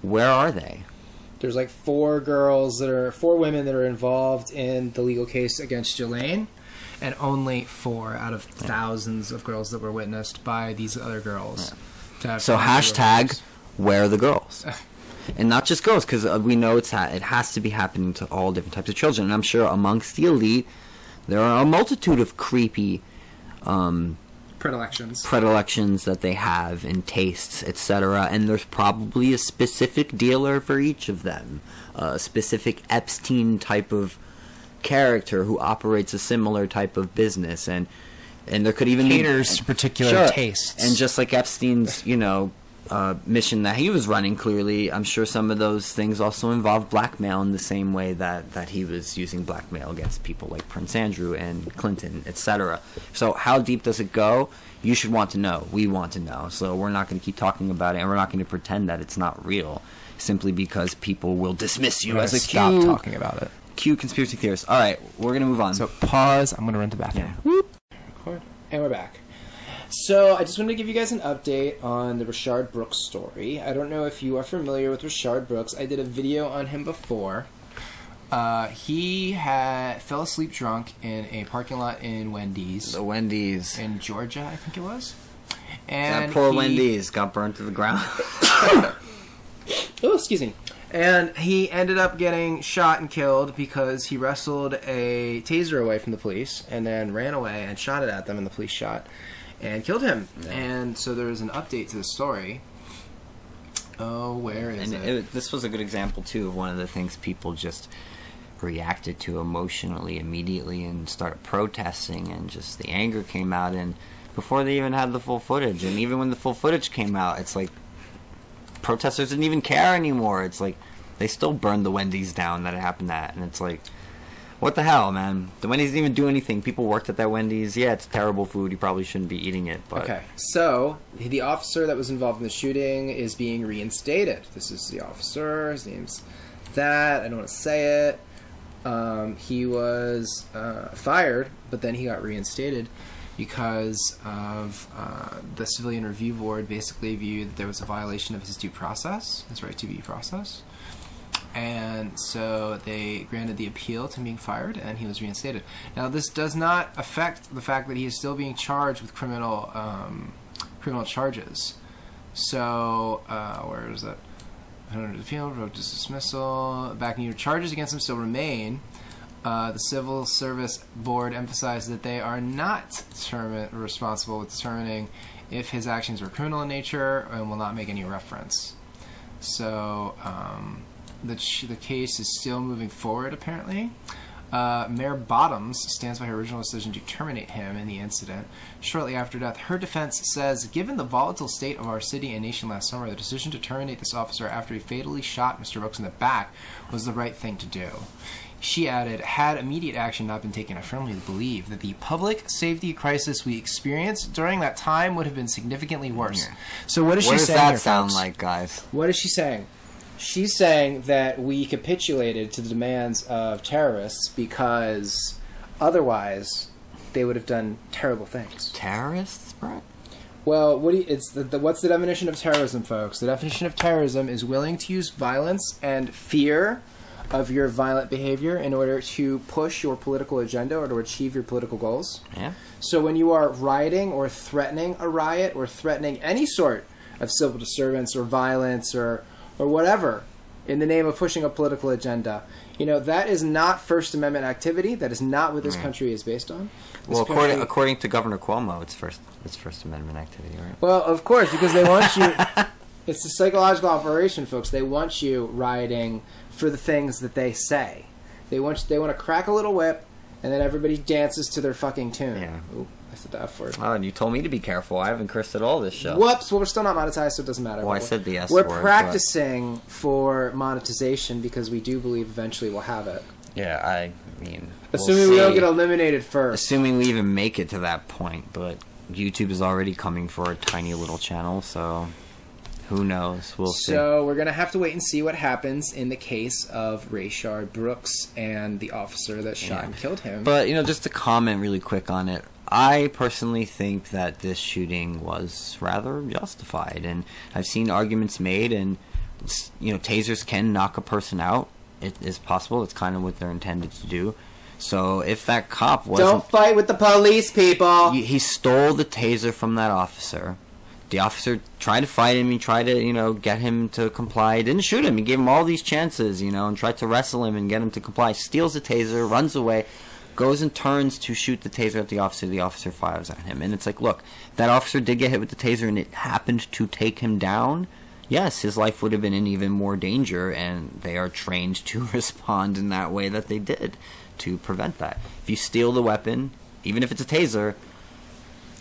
where are they There's like four girls that are four women that are involved in the legal case against Ghislaine, and only four out of thousands of girls that were witnessed by these other girls. have So hashtag relations. where are the girls, and not just girls because uh, we know it's ha- it has to be happening to all different types of children. And I'm sure amongst the elite, there are a multitude of creepy um, predilections. predilections that they have and tastes, etc. And there's probably a specific dealer for each of them, a specific Epstein type of character who operates a similar type of business, and and there could even Caters be to particular Sure. tastes. And just like Epstein's, you know, uh, mission that he was running, clearly, I'm sure some of those things also involved blackmail in the same way that, that he was using blackmail against people like Prince Andrew and Clinton, etc. So, how deep does it go? You should want to know. We want to know. So, we're not going to keep talking about it, and we're not going to pretend that it's not real simply because people will dismiss you as a gonna stop cute, talking about it. cute conspiracy theorist. All right, we're going to move on. So pause. I'm gonna run to the bathroom. Yeah. Record. And we're back. So I just wanted to give you guys an update on the Rayshard Brooks story. I don't know if you are familiar with Rayshard Brooks. I did a video on him before. Uh, he had fell asleep drunk in a parking lot in Wendy's The Wendy's. in Georgia, I think it was. That And poor he- Wendy's got burned to the ground. Oh, excuse me. And he ended up getting shot and killed because he wrestled a taser away from the police and then ran away and shot it at them, and the police shot and killed him. And so there's an update to the story. Oh, where is and it? it, this was a good example too of one of the things people just reacted to emotionally immediately and started protesting and just the anger came out and before they even had the full footage and even when the full footage came out it's like protesters didn't even care anymore it's like they still burned the wendy's down that it happened at and it's like what the hell man the wendy's didn't even do anything people worked at that wendy's yeah it's terrible food you probably shouldn't be eating it but Okay, so the officer that was involved in the shooting is being reinstated. This is the officer. His name's that. I don't want to say it. Um, he was uh, fired, but then he got reinstated because of uh, the Civilian Review Board basically viewed that there was a violation of his due process, his right to be processed. And so they granted the appeal to being fired, and he was reinstated. Now, this does not affect the fact that he is still being charged with criminal um, criminal charges. So, uh, where is that? Under the field, wrote dismissal. Back in your charges against him still remain. Uh, the Civil Service Board emphasized that they are not responsible with determining if his actions were criminal in nature and will not make any reference. So um, the the case is still moving forward. Apparently, uh, Mayor Bottoms stands by her original decision to terminate him in the incident. Shortly after death, her defense says, given the volatile state of our city and nation last summer, the decision to terminate this officer after he fatally shot Mr. Brooks in the back was the right thing to do. She added, had immediate action not been taken, I firmly believe that the public safety crisis we experienced during that time would have been significantly worse. Yeah. So what is what she does saying that here, sound folks? like guys What is she saying? She's saying that we capitulated to the demands of terrorists because otherwise they would have done terrible things. terrorists bro Well, what do you, it's the, the, what's the definition of terrorism, folks? The definition of terrorism is willing to use violence and fear of your violent behavior in order to push your political agenda or to achieve your political goals. yeah So when you are rioting or threatening a riot or threatening any sort of civil disturbance or violence or or whatever in the name of pushing a political agenda, you know that is not First Amendment activity. That is not what this mm. country is based on. This Well, according, country- according to Governor Cuomo, it's first it's First Amendment activity, right? well, of course, because they want you. it's a psychological operation, folks. They want you rioting for the things that they say. They want they want to crack a little whip, and then everybody dances to their fucking tune. Yeah. Ooh, I said the F word. Oh, and you told me to be careful. I haven't cursed at all this show. Whoops! Well, we're still not monetized, so it doesn't matter. Well, I said the S We're word, practicing for monetization because we do believe eventually we'll have it. Yeah, I mean, we'll Assuming we don't get eliminated first. assuming we even make it to that point, but YouTube is already coming for a tiny little channel, so who knows? We'll see. So we're gonna have to wait and see what happens in the case of Rayshard Brooks and the officer that shot Yeah. and killed him. But you know, just to comment really quick on it, I personally think that this shooting was rather justified, and I've seen arguments made, and you know, tasers can knock a person out. It is possible. It's kind of what they're intended to do. So if that cop wasn't, don't fight with the police, people. he, he stole the taser from that officer. The officer tried to fight him. He tried to, you know, get him to comply. He didn't shoot him. He gave him all these chances, you know, and tried to wrestle him and get him to comply. Steals the taser, runs away, goes and turns to shoot the taser at the officer. The officer fires at him, and it's like, look, that officer did get hit with the taser, and it happened to take him down. Yes, his life would have been in even more danger, and they are trained to respond in that way that they did to prevent that. If you steal the weapon, even if it's a taser,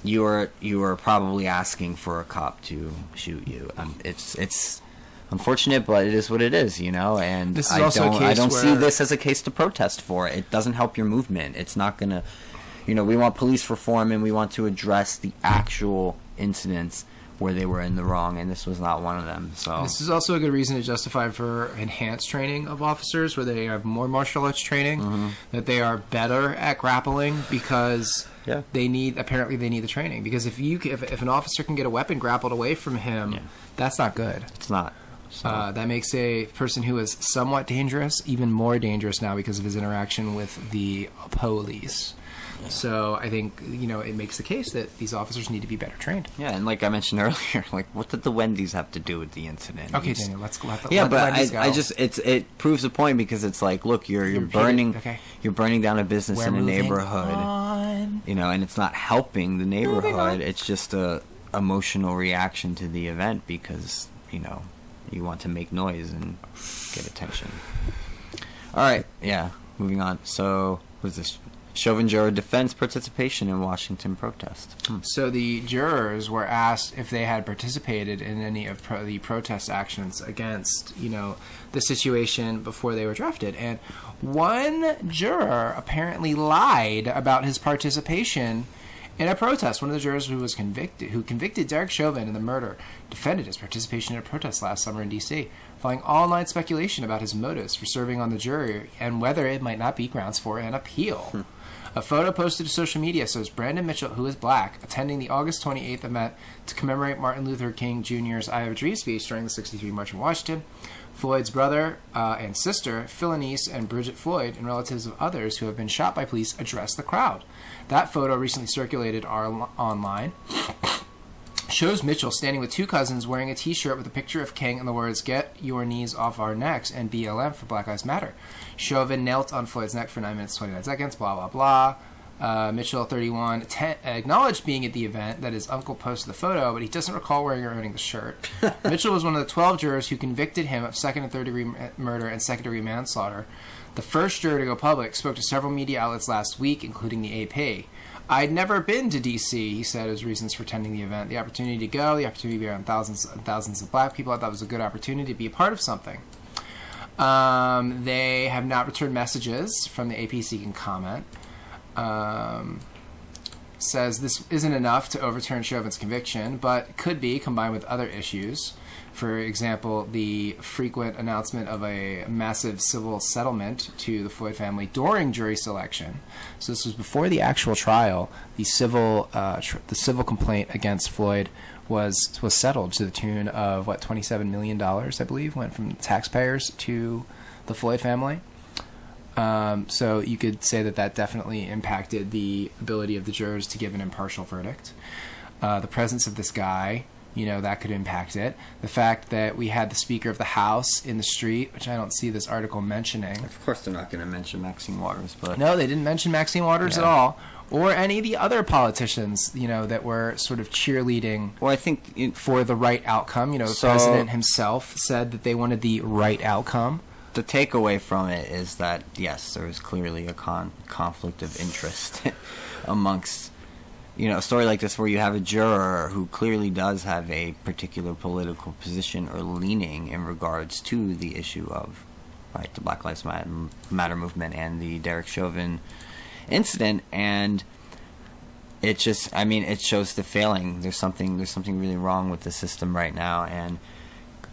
you are you are probably asking for a cop to shoot you. Um, it's it's unfortunate, but it is what it is, you know. And This is I don't I don't see this as a case to protest for. It doesn't help your movement. It's not gonna, you know. We want police reform, and we want to address the actual incidents where they were in the wrong, and this was not one of them. So This is also a good reason to justify for enhanced training of officers, where they have more martial arts training, Mm-hmm. that they are better at grappling because Yeah. they need apparently they need the training. Because if you if, if an officer can get a weapon grappled away from him, Yeah. that's not good. it's not. So Uh, that makes a person who is somewhat dangerous even more dangerous now because of his interaction with the police. So I think you know it makes the case that these officers need to be better trained. yeah, and like I mentioned earlier, like what did the Wendy's have to do with the incident? Okay, Daniel, let's let the Yeah, let but I, go. I just it's it proves a point because it's like, look, you're you're You're burning okay. you're burning down a business We're in a neighborhood, on. you know, and it's not helping the neighborhood. It's just a emotional reaction to the event because you know you want to make noise and get attention. All right, yeah, moving on. So, was this Chauvin juror defends participation in Washington protest? Hmm. So the jurors were asked if they had participated in any of pro- the protest actions against, you know, the situation before they were drafted, and one juror apparently lied about his participation in a protest. One of the jurors who was convicted, who convicted Derek Chauvin in the murder, defended his participation in a protest last summer in D.C., following online speculation about his motives for serving on the jury and whether it might not be grounds for an appeal. A photo posted to social media shows Brandon Mitchell, who is black, attending the August 28th event to commemorate Martin Luther King Jr.'s I Have a Dream speech during the 63 March in Washington. Floyd's brother uh, and sister, Philonise and Bridget Floyd, and relatives of others who have been shot by police addressed the crowd. That photo recently circulated our, online shows Mitchell standing with two cousins wearing a T-shirt with a picture of King and the words "Get your knees off our necks" and BLM for Black Lives Matter. Chauvin knelt on Floyd's neck for nine minutes twenty nine seconds. Blah blah blah. Uh, Mitchell, 31, te- acknowledged being at the event that his uncle posted the photo, but he doesn't recall wearing or owning the shirt. Mitchell was one of the 12 jurors who convicted him of second and third degree murder and second degree manslaughter. The first juror to go public spoke to several media outlets last week, including the AP. I'd never been to DC, he said as reasons for attending the event. The opportunity to go, the opportunity to be around thousands and thousands of black people, I thought was a good opportunity to be a part of something. Um, they have not returned messages from the AP seeking comment. Um, says this isn't enough to overturn Chauvin's conviction, but could be combined with other issues. For example, the frequent announcement of a massive civil settlement to the Floyd family during jury selection. So this was before the actual trial. The civil uh, tr- the civil complaint against Floyd was was settled to the tune of what twenty seven million dollars, I believe, went from taxpayers to the Floyd family. Um, so you could say that that definitely impacted the ability of the jurors to give an impartial verdict. Uh, the presence of this guy, you know, that could impact it. The fact that we had the Speaker of the House in the street, which I don't see this article mentioning. Of course, they're not going to mention Maxine Waters, but No, they didn't mention Maxine Waters at all, or any of the other politicians, you know, that were sort of cheerleading well, I think it, for the right outcome. You know, the So- president himself said that they wanted the right outcome. the takeaway from it is that yes, there was clearly a con- conflict of interest amongst you know a story like this where you have a juror who clearly does have a particular political position or leaning in regards to the issue of right the Black Lives Matter, movement and the Derek Chauvin incident. And it just I mean it shows the failing. There's something there's something really wrong with the system right now. And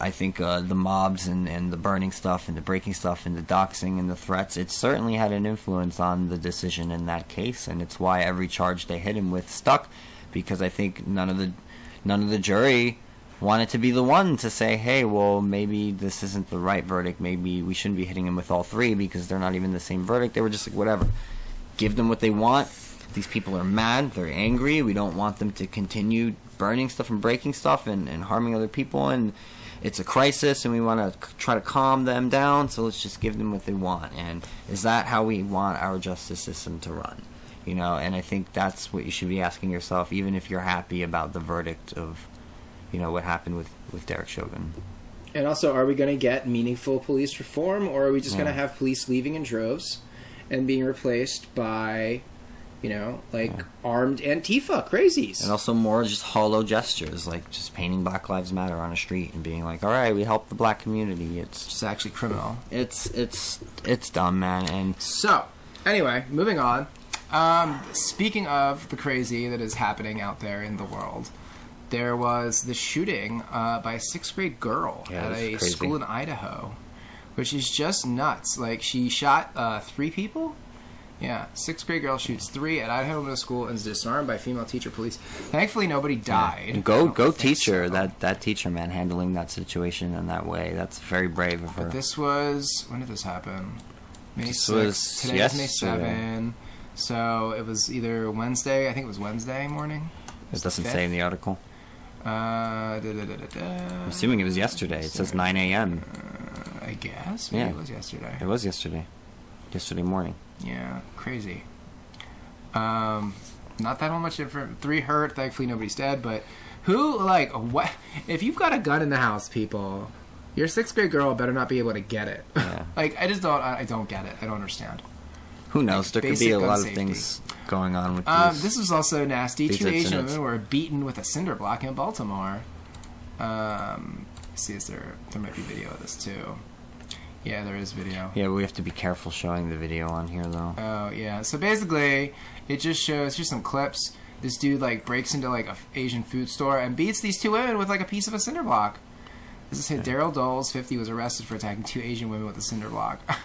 I think uh, the mobs and, and the burning stuff and the breaking stuff and the doxing and the threats, it certainly had an influence on the decision in that case, and it's why every charge they hit him with stuck, because I think none of the none of the jury wanted to be the one to say, hey, well, maybe this isn't the right verdict. Maybe we shouldn't be hitting him with all three because they're not even the same verdict. They were just like, whatever, give them what they want. These people are mad. They're angry. We don't want them to continue burning stuff and breaking stuff and, and harming other people and it's a crisis and we want to try to calm them down so let's just give them what they want. And is that how we want our justice system to run? You know and i think that's what you should be asking yourself even if you're happy about the verdict of you know what happened with with derek chauvin. And also, are we going to get meaningful police reform, or are we just going to have police leaving in droves and being replaced by, you know, like armed Antifa crazies? and also more just hollow gestures like just painting black lives matter on a street and being like all right we help the black community it's It's actually criminal. it's it's it's dumb man and So, anyway, moving on. Um, speaking of the crazy that is happening out there in the world, there was the shooting uh, by a sixth grade girl Yeah, at a crazy. school in Idaho, which is just nuts. Like she shot uh, three people Yeah, sixth grade girl shoots three at Idaho Middle School and is disarmed by female teacher police. Thankfully, nobody died. And go go teacher. so. That that teacher man handling that situation in that way. That's very brave of her. But this was when did this happen? May This 6th. was Today was May yesterday. 7. So it was either Wednesday, I think it was Wednesday morning. it doesn't say in the article. Uh, da, da, da, da, da. I'm assuming it was yesterday. It says 9 a.m. I guess. Maybe Yeah. it was yesterday. It was yesterday. Yesterday morning. Yeah, crazy. Um, not that much different. Three hurt. Thankfully, nobody's dead. But who, like, what? If you've got a gun in the house, people, your sixth grade girl better not be able to get it. Yeah. like, I just don't. I don't get it. I don't understand. Who knows? Like there could be a lot of safety. things going on with Um, these. this was also nasty. Two Asian women were beaten with a cinder block in Baltimore. Um, let's see, is there there might be video of this too? Yeah, there is video. yeah, we have to be careful showing the video on here, though. Oh yeah. So basically, it just shows just some clips. This dude like breaks into like a Asian food store and beats these two women with like a piece of a cinder block. This is it. Daryl Doles, 50, was arrested for attacking two Asian women with a cinder block.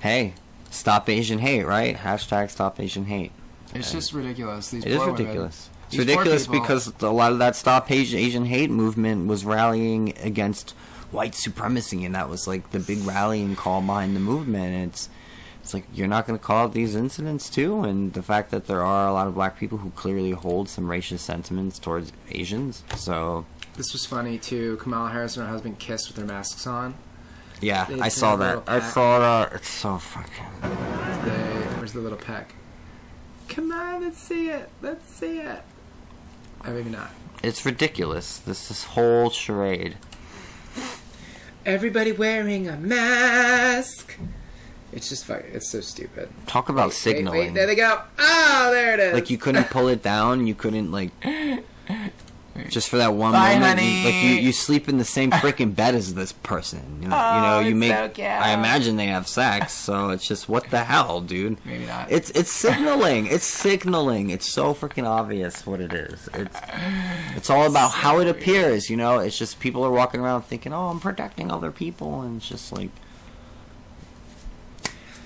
Hey, stop Asian hate, right? Hashtag stop Asian hate. it's just ridiculous. These It is poor women. ridiculous. It's ridiculous because a lot of that Stop Asian, Asian Hate movement was rallying against white supremacy, and that was like the big rallying call behind the movement. And it's it's like you're not going to call out these incidents too, and the fact that there are a lot of black people who clearly hold some racist sentiments towards Asians. So This was funny too. Kamala Harris and her husband kissed with their masks on. yeah, I saw that. I saw that. It's so fucking. They, where's the little peck? Come on, let's see it. Let's see it. Or maybe not. It's ridiculous. This this whole charade. Everybody wearing a mask. It's just fucking. It's so stupid. Talk about Wait, signaling. Wait, wait, there they go. Oh, there it is. like you couldn't pull it down. You couldn't like just for that one Bye, moment. you- like you, you sleep in the same freaking bed as this person. You know, you, oh, know, Oh, you make. so cute. I imagine they have sex, so it's just what the hell, dude. Maybe not. It's it's signaling. It's signaling. It's so freaking obvious what it is. It's it's all about how it appears. You know, it's just people are walking around thinking, "Oh, I'm protecting other people," and it's just like.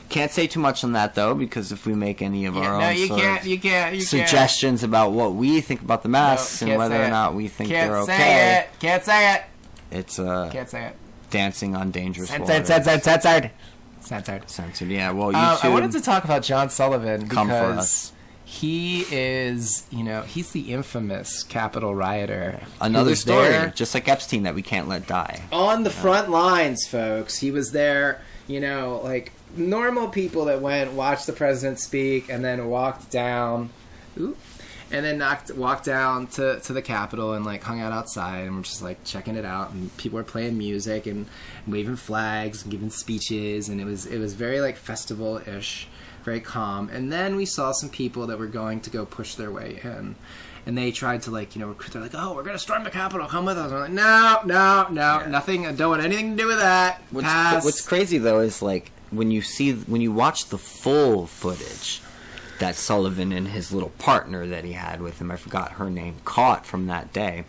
Can't say too much on that though, because if we make any of Yeah, our no, own you sort can't. You can't. You suggestions about what we think about the can't. masks No, and whether or not we think Can't they're say okay. it. Can't say it. It's uh, Can't say it. dancing on dangerous Censored. waters. Censored. Censored. Censored. Censored. Yeah. Well, Uh, YouTube. I wanted to talk about John Sullivan Come for because us. he is, you know, he's the infamous Capitol rioter. Another story, there just like Epstein, that we can't let die. on the front lines, folks. He was there, you know, like normal people that went watched the president speak and then walked down, oop, and then knocked walked down to to the Capitol and like hung out outside and we're just like checking it out and people were playing music and waving flags and giving speeches and it was it was very like festival ish, very calm. And then we saw some people that were going to go push their way in. And they tried to like you know. They're like, "Oh, we're gonna storm the Capitol. Come with us." I'm like, "No, no, no, nothing. I don't want anything to do with that." What's, Pass. what's crazy though is like when you see when you watch the full footage that Sullivan and his little partner that he had with him, I forgot her name, caught from that day.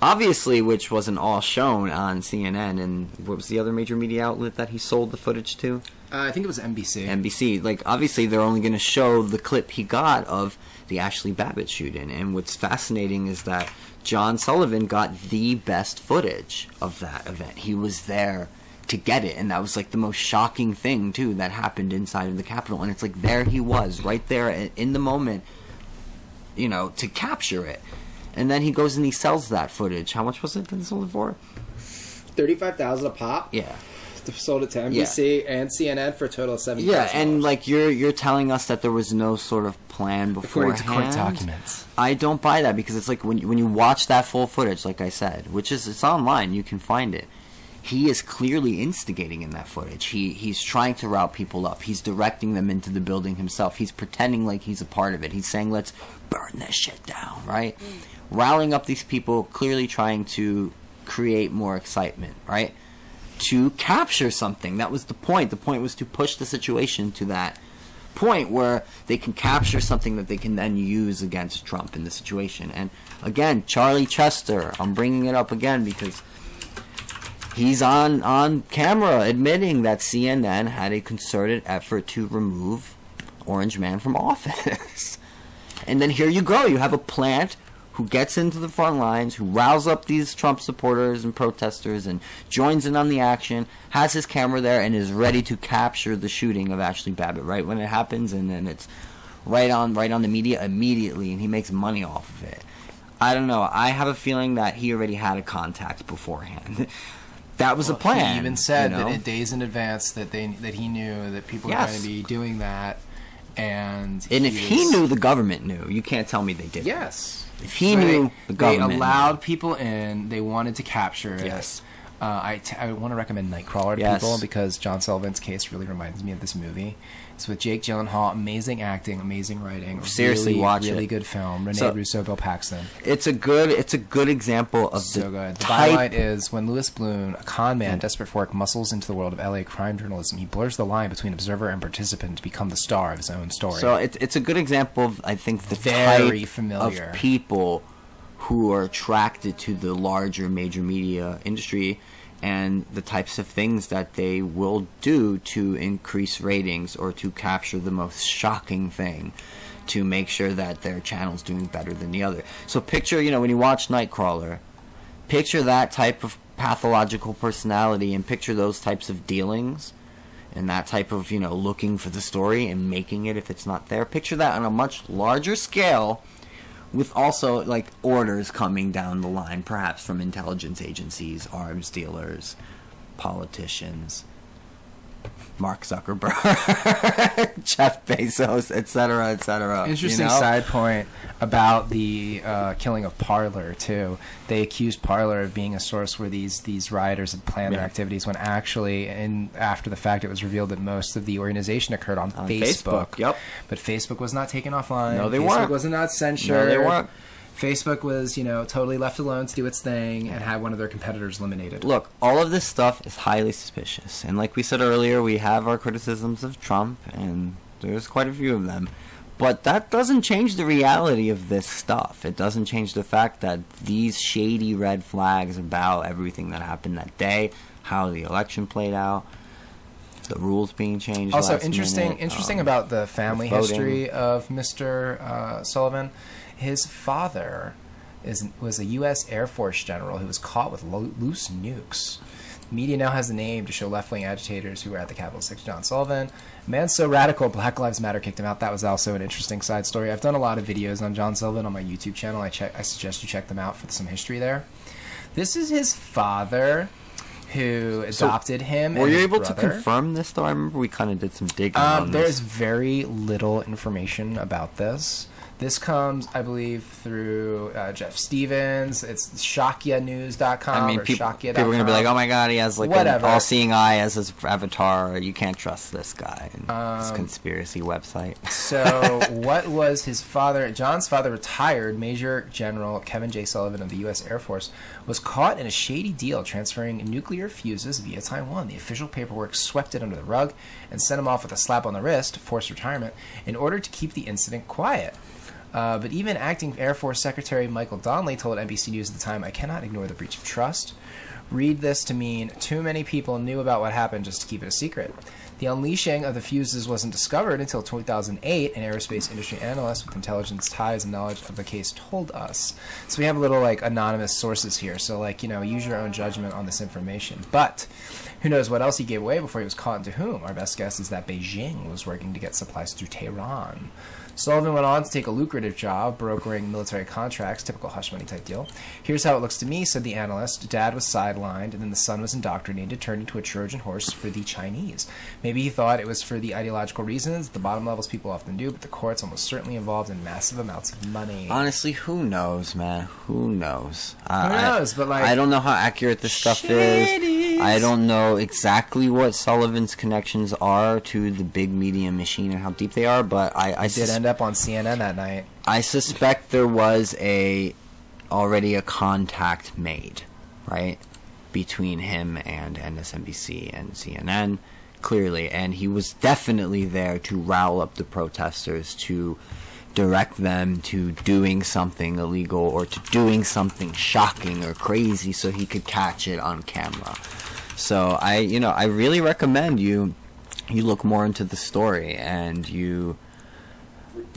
Obviously, which wasn't all shown on CNN and what was the other major media outlet that he sold the footage to? Uh, I think it was NBC. NBC. Like, obviously, they're only going to show the clip he got of the Ashli Babbitt shooting. And what's fascinating is that John Sullivan got the best footage of that event. He was there to get it, and that was like the most shocking thing too that happened inside of the Capitol. And it's like there he was, right there in the moment, you know, to capture it. And then he goes and he sells that footage. How much was it that sold it for? Thirty-five thousand a pop. Yeah. Sold it to NBC and CNN for a total of seventy. Yeah, and like you're you're telling us that there was no sort of plan according to court documents. I don't buy that because it's like when you, when you watch that full footage, like I said, which is it's online, you can find it. He is clearly instigating in that footage. He he's trying to route people up. He's directing them into the building himself. He's pretending like he's a part of it. He's saying, "Let's burn this shit down," right? Mm. Rallying up these people, clearly trying to create more excitement, right? To capture something. That was the point. The point was to push the situation to that point where they can capture something that they can then use against Trump in the situation. And again, Charlie Chester, I'm bringing it up again because he's on on camera admitting that CNN had a concerted effort to remove Orange Man from office. and then here you go, you have a plant who gets into the front lines, who rouses up these Trump supporters and protesters and joins in on the action, has his camera there and is ready to capture the shooting of Ashli Babbitt right when it happens and then it's right on right on the media immediately and he makes money off of it. I don't know. I have a feeling that he already had a contact beforehand. that was a Well, plan. He even said you know? that in days in advance that they that he knew that people were going to be doing that, and and if he knew, the government knew. You can't tell me they didn't. yes, If he They- knew, the government they knew. allowed people in. They wanted to capture it. Yes. Uh, I, t- I want to recommend Nightcrawler to Yes. people because John Sullivan's case really reminds me of this movie. It's with Jake Gyllenhaal, amazing acting, amazing writing, Seriously, really, watch really it. good film. Rene So- Russo, Bill Paxton, It's a good. It's a good example of so the good. The byline is when Louis Bloom, a con man desperate for work, muscles into the world of LA crime journalism. He blurs the line between observer and participant to become the star of his own story. So it's it's a good example of I think the Very type familiar. of people who are attracted to the larger major media industry and the types of things that they will do to increase ratings or to capture the most shocking thing to make sure that their channel's doing better than the other. So picture, you know, when you watch Nightcrawler, picture that type of pathological personality and picture those types of dealings and that type of you know looking for the story and making it if it's not there picture that on a much larger scale with also like orders coming down the line perhaps from intelligence agencies arms dealers politicians mark zuckerberg jeff bezos etc etc Interesting you know? side point about the uh, killing of Parler too. They accused Parler of being a source where these these rioters had planned their activities. When actually, in after the fact, it was revealed that most of the organization occurred on, On Facebook. Facebook, yep. But Facebook was not taken offline. No, they Facebook weren't. Was not censored. no they weren't Facebook was, you know, totally left alone to do its thing and had one of their competitors eliminated. Look, all of this stuff is highly suspicious. And like we said earlier, we have our criticisms of Trump, and there's quite a few of them. But that doesn't change the reality of this stuff. It doesn't change the fact that these shady red flags about everything that happened that day, how the election played out, the rules being changed. also last interesting minute, interesting um, about the family history of Mr. Uh, Sullivan. His father is was a U.S. Air Force general who was caught with lo- loose nukes. Media now has a name to show left-wing agitators who were at the Capitol Six. John Sullivan, a man so radical, Black Lives Matter kicked him out. That was also an interesting side story. I've done a lot of videos on John Sullivan on my YouTube channel. I check. I suggest you check them out for some history there. This is his father, who adopted him. Were you able to confirm this though? I remember we kind of did some digging Um, there this. very little information about this. This comes, I believe, through uh, Jeff Stevens. It's ShakyaNews.com I mean, or people, people are going to be like, oh my god, he has like Whatever. an all-seeing eye as his avatar. You can't trust this guy. And this Um, conspiracy website. so, what was his father? John's father, retired Major General Kevin J. Sullivan of the U.S. Air Force, was caught in a shady deal transferring nuclear fuses via Taiwan. The official paperwork swept it under the rug and sent him off with a slap on the wrist, forced retirement, in order to keep the incident quiet. Uh, but even acting Air Force Secretary Michael Donley told NBC News at the time, I cannot ignore the breach of trust. Read this to mean too many people knew about what happened just to keep it a secret. The unleashing of the fuses wasn't discovered until 2008, an aerospace industry analyst with intelligence ties and knowledge of the case told us. So we have a little like anonymous sources here. So like, you know, use your own judgment on this information. But who knows what else he gave away before he was caught and to whom? Our best guess is that Beijing was working to get supplies through Tehran. Sullivan went on to take a lucrative job brokering military contracts, typical hush money type deal. Here's how it looks to me, said the analyst. Dad was sidelined, and then the son was indoctrinated, turned into a Trojan horse for the Chinese. Maybe he thought it was for the ideological reasons the bottom levels people often do, but the court's almost certainly involved in massive amounts of money. Honestly, who knows, man? Who knows? I, Who knows? But, like- I don't know how accurate this stuff is. I don't know exactly what Sullivan's connections are to the big media machine and how deep they are, but I, I I did end up on CNN that night. I suspect there was a already a contact made, right, between him and MSNBC and CNN, clearly, and he was definitely there to rile up the protesters, to direct them to doing something illegal or to doing something shocking or crazy so he could catch it on camera. So I, you know, I really recommend you you look more into the story and you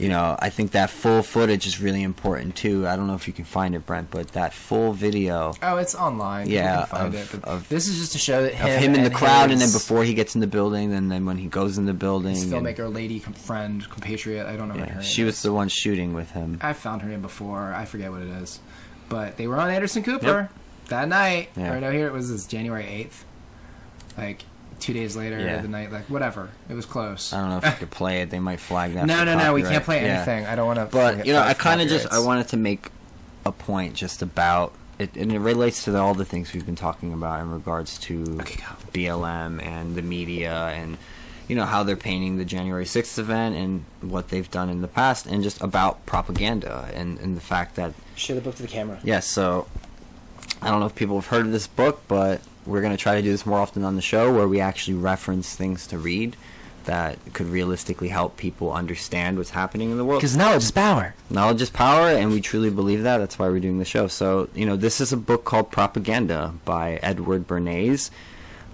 you know, I think that full footage is really important too. I don't know if you can find it, Brent, but that full video Oh, it's online. You Yeah, can find of- it. Of- this is just to show that him, of him in the and crowd, and then before he gets in the building, and then when he goes in the building, his and- filmmaker, lady, friend, compatriot. I don't know what her yeah, name she is. was the one shooting with him. I found her name before. I forget what it is, but they were on Anderson Cooper that night. Yeah. Right out here, it was this January eighth. Like two days later, Yeah. the night, like whatever. It was close. I don't know if you could play it; they might flag that. no, for no, no. We can't play Yeah. anything. I don't want to. But you know, I kind of just I wanted to make a point just about it, and it relates to the, all the things we've been talking about in regards to Okay. BLM and the media and you know how they're painting the January 6th event and what they've done in the past and just about propaganda and, and the fact that show the book to the camera. yes so I don't know if people have heard of this book but we're going to try to do this more often on the show where we actually reference things to read that could realistically help people understand what's happening in the world. Because knowledge is power. knowledge is power and we truly believe that. That's why we're doing the show. So you know this is a book called propaganda by edward bernays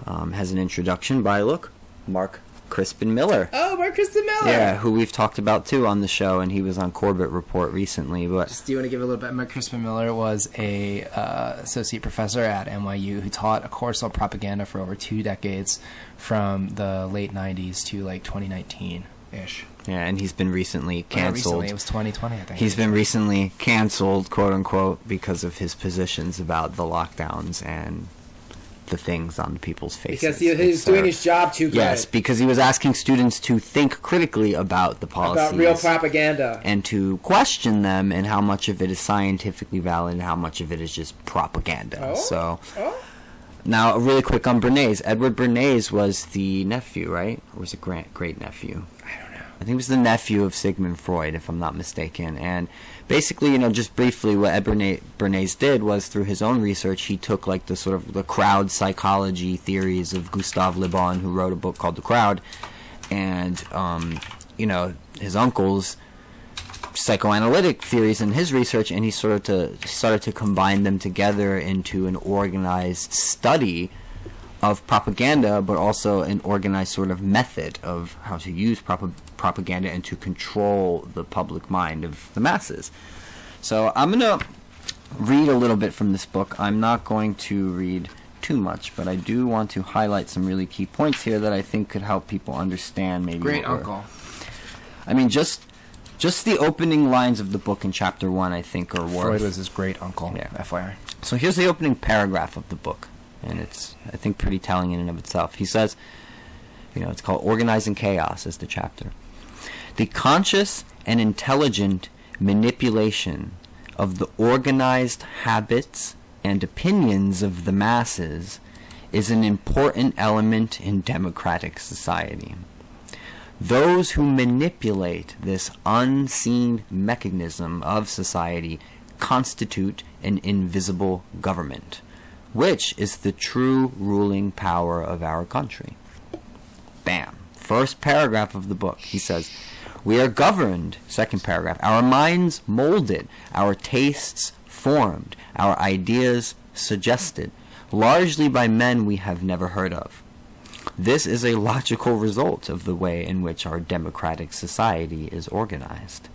um, has an introduction by look mark crispin miller Oh, Mark Crispin Miller. yeah who we've talked about too on the show and he was on corbett report recently but Just, do you want to give a little bit? Mark Crispin Miller was a uh, associate professor at NYU who taught a course on propaganda for over two decades, from the late '90s to like 2019 ish. yeah and he's been recently canceled Recently, it was 2020, I think. He's been recently canceled, quote unquote, because of his positions about the lockdowns and the things on people's faces. Because he, he was doing his job too good. Yes, because he was asking students to think critically about the policies about real propaganda. and to question them and how much of it is scientifically valid and how much of it is just propaganda. Oh. So Oh. now, really quick on Bernays. Edward Bernays was the nephew, right? Or was it great great nephew? I don't know. I think it was the nephew of Sigmund Freud, if I'm not mistaken. And basically, you know, just briefly, what Ed Bernays did was through his own research, he took like the sort of the crowd psychology theories of Gustave Le Bon, who wrote a book called The Crowd, and um, you know, his uncle's psychoanalytic theories in his research, and he sort of to started to combine them together into an organized study of propaganda, but also an organized sort of method of how to use prop- propaganda and to control the public mind of the masses. So I'm gonna read a little bit from this book. I'm not going to read too much, but I do want to highlight some really key points here that I think could help people understand maybe. Great uncle. I mean, just just the opening lines of the book in chapter one, I think, are worth. Freud was his great uncle. Yeah. FYI. So here's the opening paragraph of the book, and it's I think pretty telling in and of itself. He says, you know, it's called "Organizing Chaos" is the chapter. The conscious and intelligent manipulation of the organized habits and opinions of the masses is an important element in democratic society. Those who manipulate this unseen mechanism of society constitute an invisible government, which is the true ruling power of our country. Bam. First paragraph of the book. He says, We are governed, second paragraph, our minds molded, our tastes formed, our ideas suggested, largely by men we have never heard of. This is a logical result of the way in which our democratic society is organized.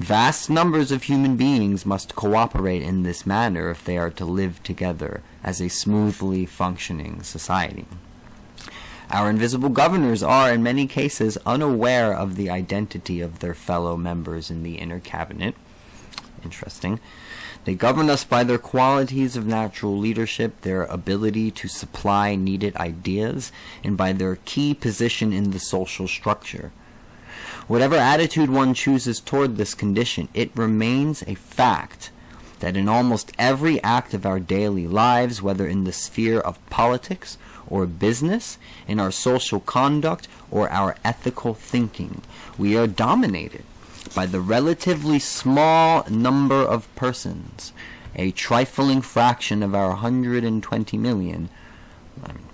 Vast numbers of human beings must cooperate in this manner if they are to live together as a smoothly functioning society. Our invisible governors are, in many cases, unaware of the identity of their fellow members in the inner cabinet. Interesting. They govern us by their qualities of natural leadership, their ability to supply needed ideas, and by their key position in the social structure. Whatever attitude one chooses toward this condition, it remains a fact that in almost every act of our daily lives, whether in the sphere of politics or business, in our social conduct or our ethical thinking, we are dominated by the relatively small number of persons, a trifling fraction of our 120 million,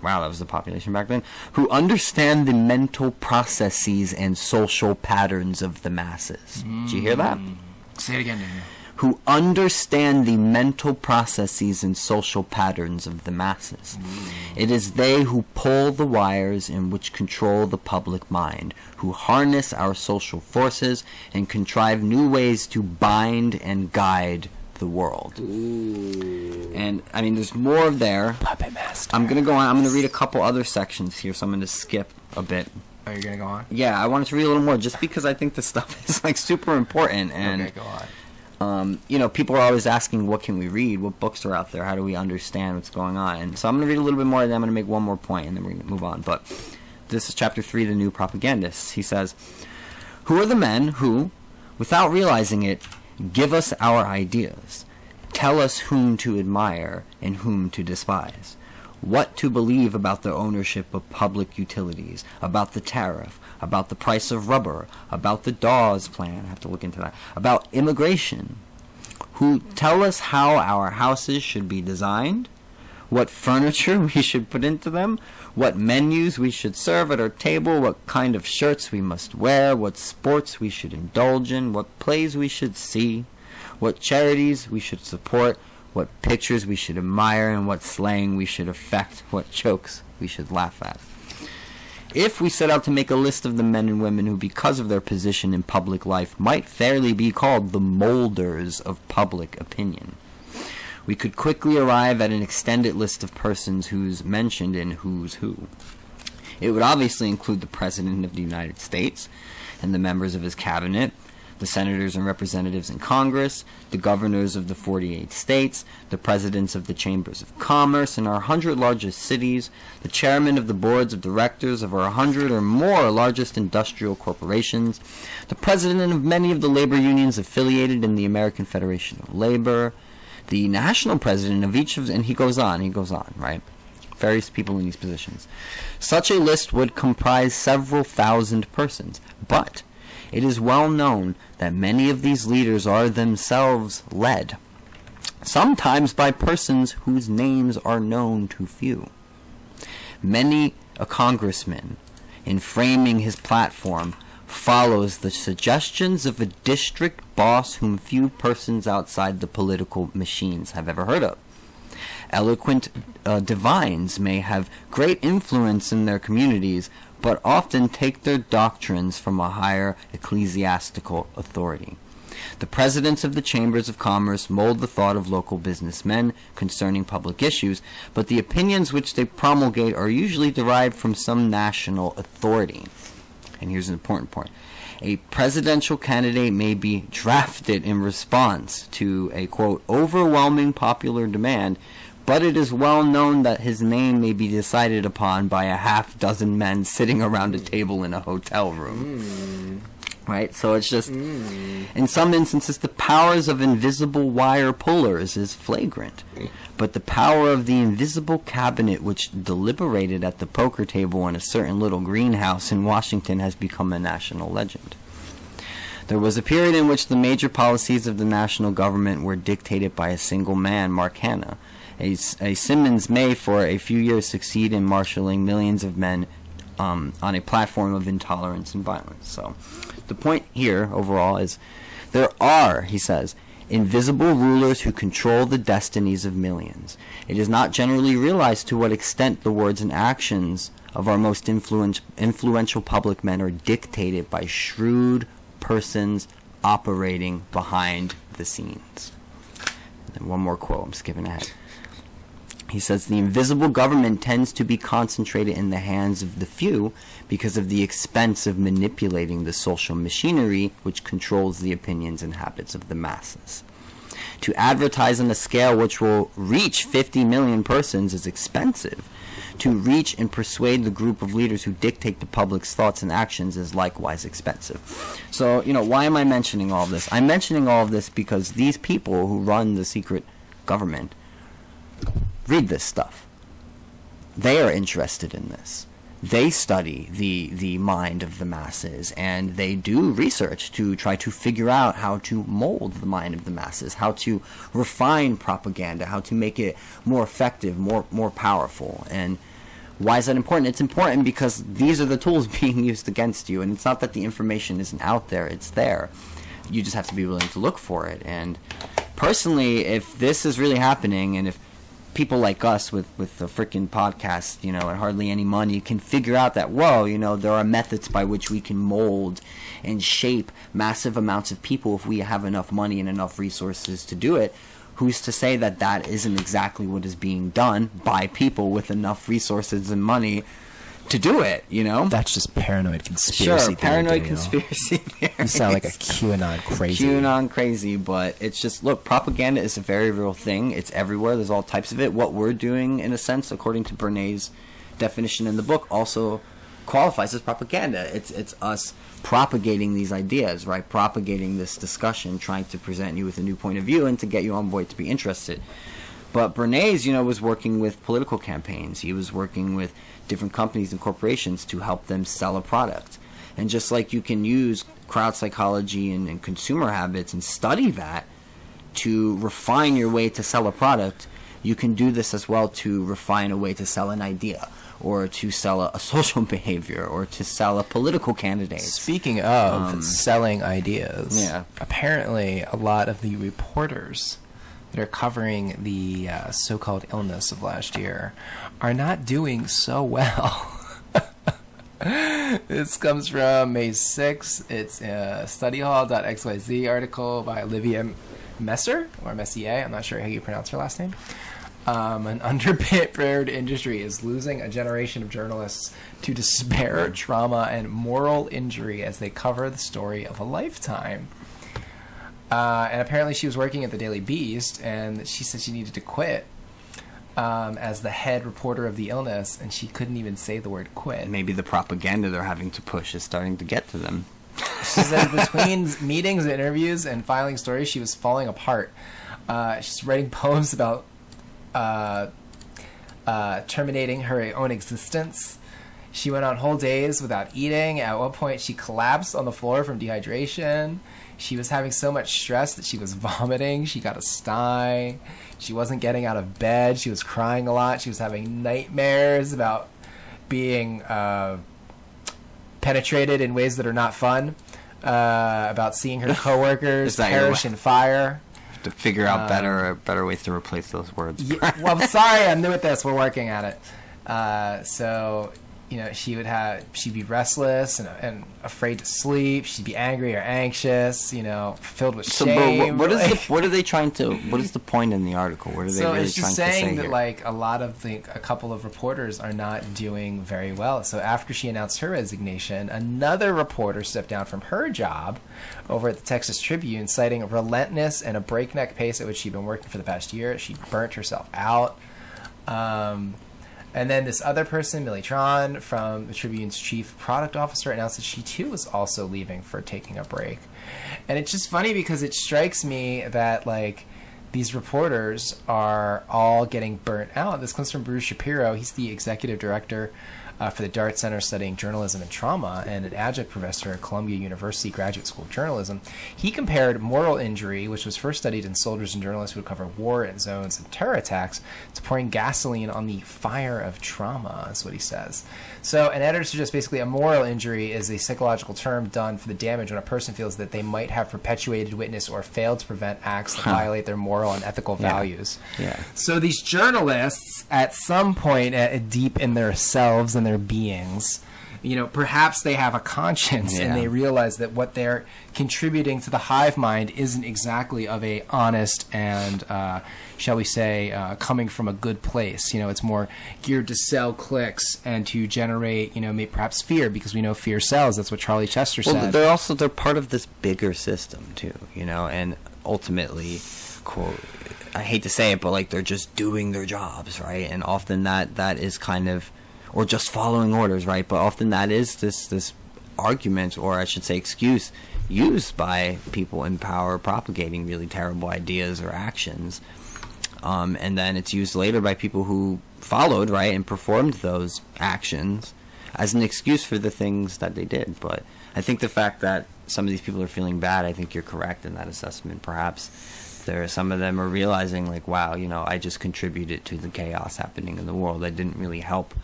wow, that was the population back then, who understand the mental processes and social patterns of the masses. Did you hear that? Mm. Say it again, Daniel. Who understand the mental processes and social patterns of the masses. Mm. It is they who pull the wires and which control the public mind, who harness our social forces and contrive new ways to bind and guide the world. And I mean, there's more there. Puppet master. I'm gonna go on. I'm gonna read a couple other sections here, so I'm gonna skip a bit. Are you gonna go on? Yeah, I wanted to read a little more, just because I think this stuff is like super important, and okay, go on. Um, you know, people are always asking, what can we read? What books are out there? How do we understand what's going on? And so I'm going to read a little bit more, and then I'm going to make one more point, and then we're going to move on. But this is chapter three, the new propagandists. He says, "Who are the men who, without realizing it, give us our ideas, tell us whom to admire and whom to despise?" What to believe about the ownership of public utilities, about the tariff, about the price of rubber, about the Dawes plan, I have to look into that, about immigration, who tell us how our houses should be designed, what furniture we should put into them, what menus we should serve at our table, what kind of shirts we must wear, what sports we should indulge in, what plays we should see, what charities we should support, what pictures we should admire, and what slang we should affect, what jokes we should laugh at. If we set out to make a list of the men and women who, because of their position in public life, might fairly be called the molders of public opinion, we could quickly arrive at an extended list of persons who's mentioned in Who's Who. It would obviously include the President of the United States and the members of his cabinet, the senators and representatives in Congress, the governors of the 48 states, the presidents of the chambers of commerce in our 100 largest cities, the chairmen of the boards of directors of our 100 or more largest industrial corporations, the president of many of the labor unions affiliated in the American Federation of Labor, the national president of each of, and he goes on, he goes on, right? Various people in these positions. Such a list would comprise several thousand persons, but it is well known that many of these leaders are themselves led, sometimes by persons whose names are known to few. Many a congressman, in framing his platform, follows the suggestions of a district boss whom few persons outside the political machines have ever heard of. Eloquent uh, divines may have great influence in their communities, but often take their doctrines from a higher ecclesiastical authority. The presidents of the chambers of commerce mold the thought of local businessmen concerning public issues, but the opinions which they promulgate are usually derived from some national authority. And here's an important point. A presidential candidate may be drafted in response to a quote overwhelming popular demand, but it is well known that his name may be decided upon by a half dozen men sitting around a table in a hotel room. Hmm. Right? So it's just, hmm. in some instances, the powers of invisible wire pullers is flagrant. But the power of the invisible cabinet which deliberated at the poker table in a certain little greenhouse in Washington has become a national legend. There was a period in which the major policies of the national government were dictated by a single man, Mark Hanna. A, a Simmons may, for a few years, succeed in marshaling millions of men um, on a platform of intolerance and violence. So, the point here overall is there are, he says, invisible rulers who control the destinies of millions. It is not generally realized to what extent the words and actions of our most influential public men are dictated by shrewd persons operating behind the scenes. And one more quote, I'm skipping ahead. He says the invisible government tends to be concentrated in the hands of the few because of the expense of manipulating the social machinery which controls the opinions and habits of the masses. To advertise on a scale which will reach 50 million persons is expensive. To reach and persuade the group of leaders who dictate the public's thoughts and actions is likewise expensive. So, you know, why am I mentioning all this? I'm mentioning all of this because these people who run the secret government read this stuff. They are interested in this. They study the the mind of the masses and they do research to try to figure out how to mold the mind of the masses, how to refine propaganda, how to make it more effective, more more powerful. And Why is that important? It's important because these are the tools being used against you, and it's not that the information isn't out there; it's there. You just have to be willing to look for it. And personally, if this is really happening, and if people like us with with the freaking podcast, you know, and hardly any money can figure out that whoa, you know, there are methods by which we can mold and shape massive amounts of people if we have enough money and enough resources to do it. Who's to say that that isn't exactly what is being done by people with enough resources and money to do it? You know, That's just paranoid conspiracy. sure, paranoid Daniel. conspiracy theory. You sound like a QAnon crazy. QAnon crazy, but it's just look, propaganda is a very real thing. It's everywhere. There's all types of it. What we're doing, in a sense, according to Bernays' definition in the book, also qualifies as propaganda. It's it's us propagating these ideas, right? Propagating this discussion, trying to present you with a new point of view and to get you on board to be interested. But Bernays, you know, was working with political campaigns. He was working with different companies and corporations to help them sell a product. And just like you can use crowd psychology and, and consumer habits and study that to refine your way to sell a product, you can do this as well to refine a way to sell an idea or to sell a, a social behavior or to sell a political candidate. Speaking of Um, selling ideas, Yeah. apparently a lot of the reporters that are covering the uh, so-called illness of last year are not doing so well. this comes from May 6th. It's a studyhall.xyz article by Olivia Messer, or Messier, I'm not sure how you pronounce her last name. Um, an underprepared industry is losing a generation of journalists to despair, trauma, and moral injury as they cover the story of a lifetime. Uh, and apparently, she was working at the Daily Beast, and she said she needed to quit um, as the head reporter of the illness, and she couldn't even say the word quit. Maybe the propaganda they're having to push is starting to get to them. She said between meetings and interviews and filing stories, she was falling apart. Uh, she's writing poems about uh, uh, terminating her own existence. She went on whole days without eating. At one point, she collapsed on the floor from dehydration. She was having so much stress that she was vomiting. She got a sty. She wasn't getting out of bed. She was crying a lot. She was having nightmares about being uh, penetrated in ways that are not fun. Uh, about seeing her coworkers Is that your perish in fire. To figure out Um, better better ways to replace those words. Yeah, well, I'm sorry, I'm new at this. We're working at it. Uh, so, you know, she would have, she'd be restless and, and afraid to sleep. She'd be angry or anxious. You know, filled with So, shame. what, what is the, what are they trying to? What is the point in the article? What are they so really it's trying just to say saying that here? like a lot of the a couple of reporters are not doing very well. So after she announced her resignation, another reporter stepped down from her job over at the Texas Tribune, citing relentless and a breakneck pace at which she'd been working for the past year. She burnt herself out. Um, and then this other person, Millie Tran, from the Tribune's chief product officer, announced that she too was also leaving for taking a break. And it's just funny because it strikes me that like these reporters are all getting burnt out. This comes from Bruce Shapiro. He's the executive director uh, for the Dart Center studying journalism and trauma and an adjunct professor at Columbia University Graduate School of Journalism. He compared moral injury, which was first studied in soldiers and journalists who cover war and zones and terror attacks, to pouring gasoline on the fire of trauma, is what he says. So, an editor suggests basically a moral injury is a psychological term done for the damage when a person feels that they might have perpetuated witness or failed to prevent acts that Huh. violate their moral and ethical Yeah. values. Yeah. So these journalists, at some point, uh, deep in their selves and their beings, you know, perhaps they have a conscience and they realize that what they're contributing to the hive mind isn't exactly of a honest and, uh, shall we say, uh, coming from a good place. You know, it's more geared to sell clicks and to generate, you know, maybe perhaps fear because we know fear sells. That's what Charlie Chester Well, said. they're also they're part of this bigger system too, you know, and ultimately, quote, I hate to say it, but like they're just doing their jobs, right? And often that that is kind of, or just following orders, right? But often that is this this argument, or I should say, excuse used by people in power propagating really terrible ideas or actions. Um, and then it's used later by people who followed, right, and performed those actions as an excuse for the things that they did. But I think the fact that some of these people are feeling bad, I think you're correct in that assessment. Perhaps there, are some of them are realizing, like, wow, you know, I just contributed to the chaos happening in the world. I didn't really help.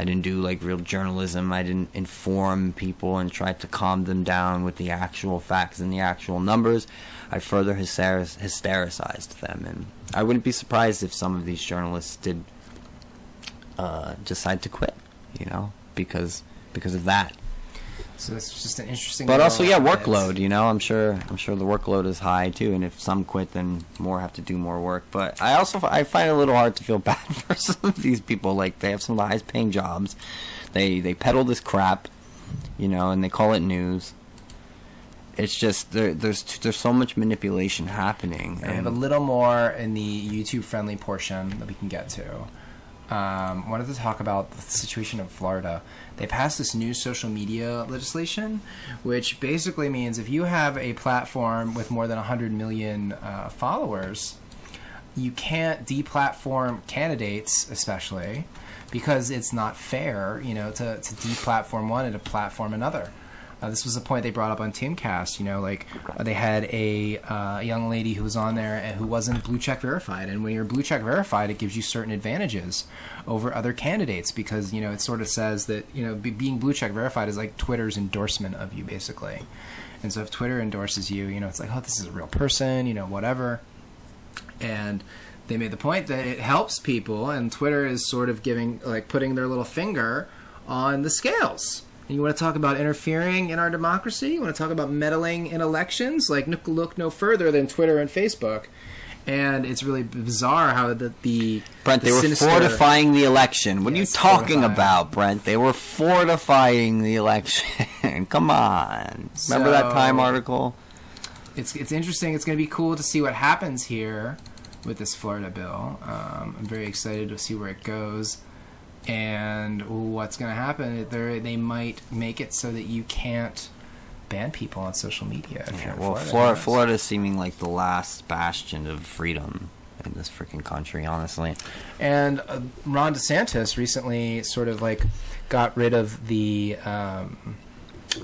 I didn't do like real journalism. I didn't inform people and try to calm them down with the actual facts and the actual numbers. I further hyster- hystericized them, and I wouldn't be surprised if some of these journalists did uh, decide to quit. You know, because because of that. So it's just an interesting. But also, yeah, workload. You know, I'm sure. I'm sure the workload is high too, and if some quit, then more have to do more work. But I also I find it a little hard to feel bad for some of these people. Like they have some of the highest paying jobs. They they peddle this crap, you know, and they call it news. It's just there, there's there's so much manipulation happening. And I have a little more in the YouTube friendly portion that we can get to. Um, wanted to talk about the situation in Florida. They passed this new social media legislation, which basically means if you have a platform with more than 100 million uh, followers, you can't deplatform candidates, especially because it's not fair, you know, to, to deplatform one and to platform another. Uh, this was a point they brought up on Timcast. You know, like uh, they had a uh, young lady who was on there and who wasn't blue check verified, and when you're blue check verified, it gives you certain advantages over other candidates because you know it sort of says that you know be, being blue check verified is like Twitter's endorsement of you, basically. And so if Twitter endorses you, you know, it's like, oh, this is a real person, you know, whatever and they made the point that it helps people and twitter is sort of giving like putting their little finger on the scales and you want to talk about interfering in our democracy you want to talk about meddling in elections like look, no further than twitter and facebook and it's really bizarre how the, the Brent, the they were sinister- fortifying the election. What Yes, are you talking fortifying. about, Brent? They were fortifying the election. Come on. Remember that Time article? it's it's interesting. It's going to be cool to see what happens here with this Florida bill. Um, I'm very excited to see where it goes and what's going to happen. They they might make it so that you can't ban people on social media. Yeah, well, Florida, Florida, Yes. Florida is seeming like the last bastion of freedom in this freaking country, honestly. And uh, Ron DeSantis recently sort of like got rid of the um,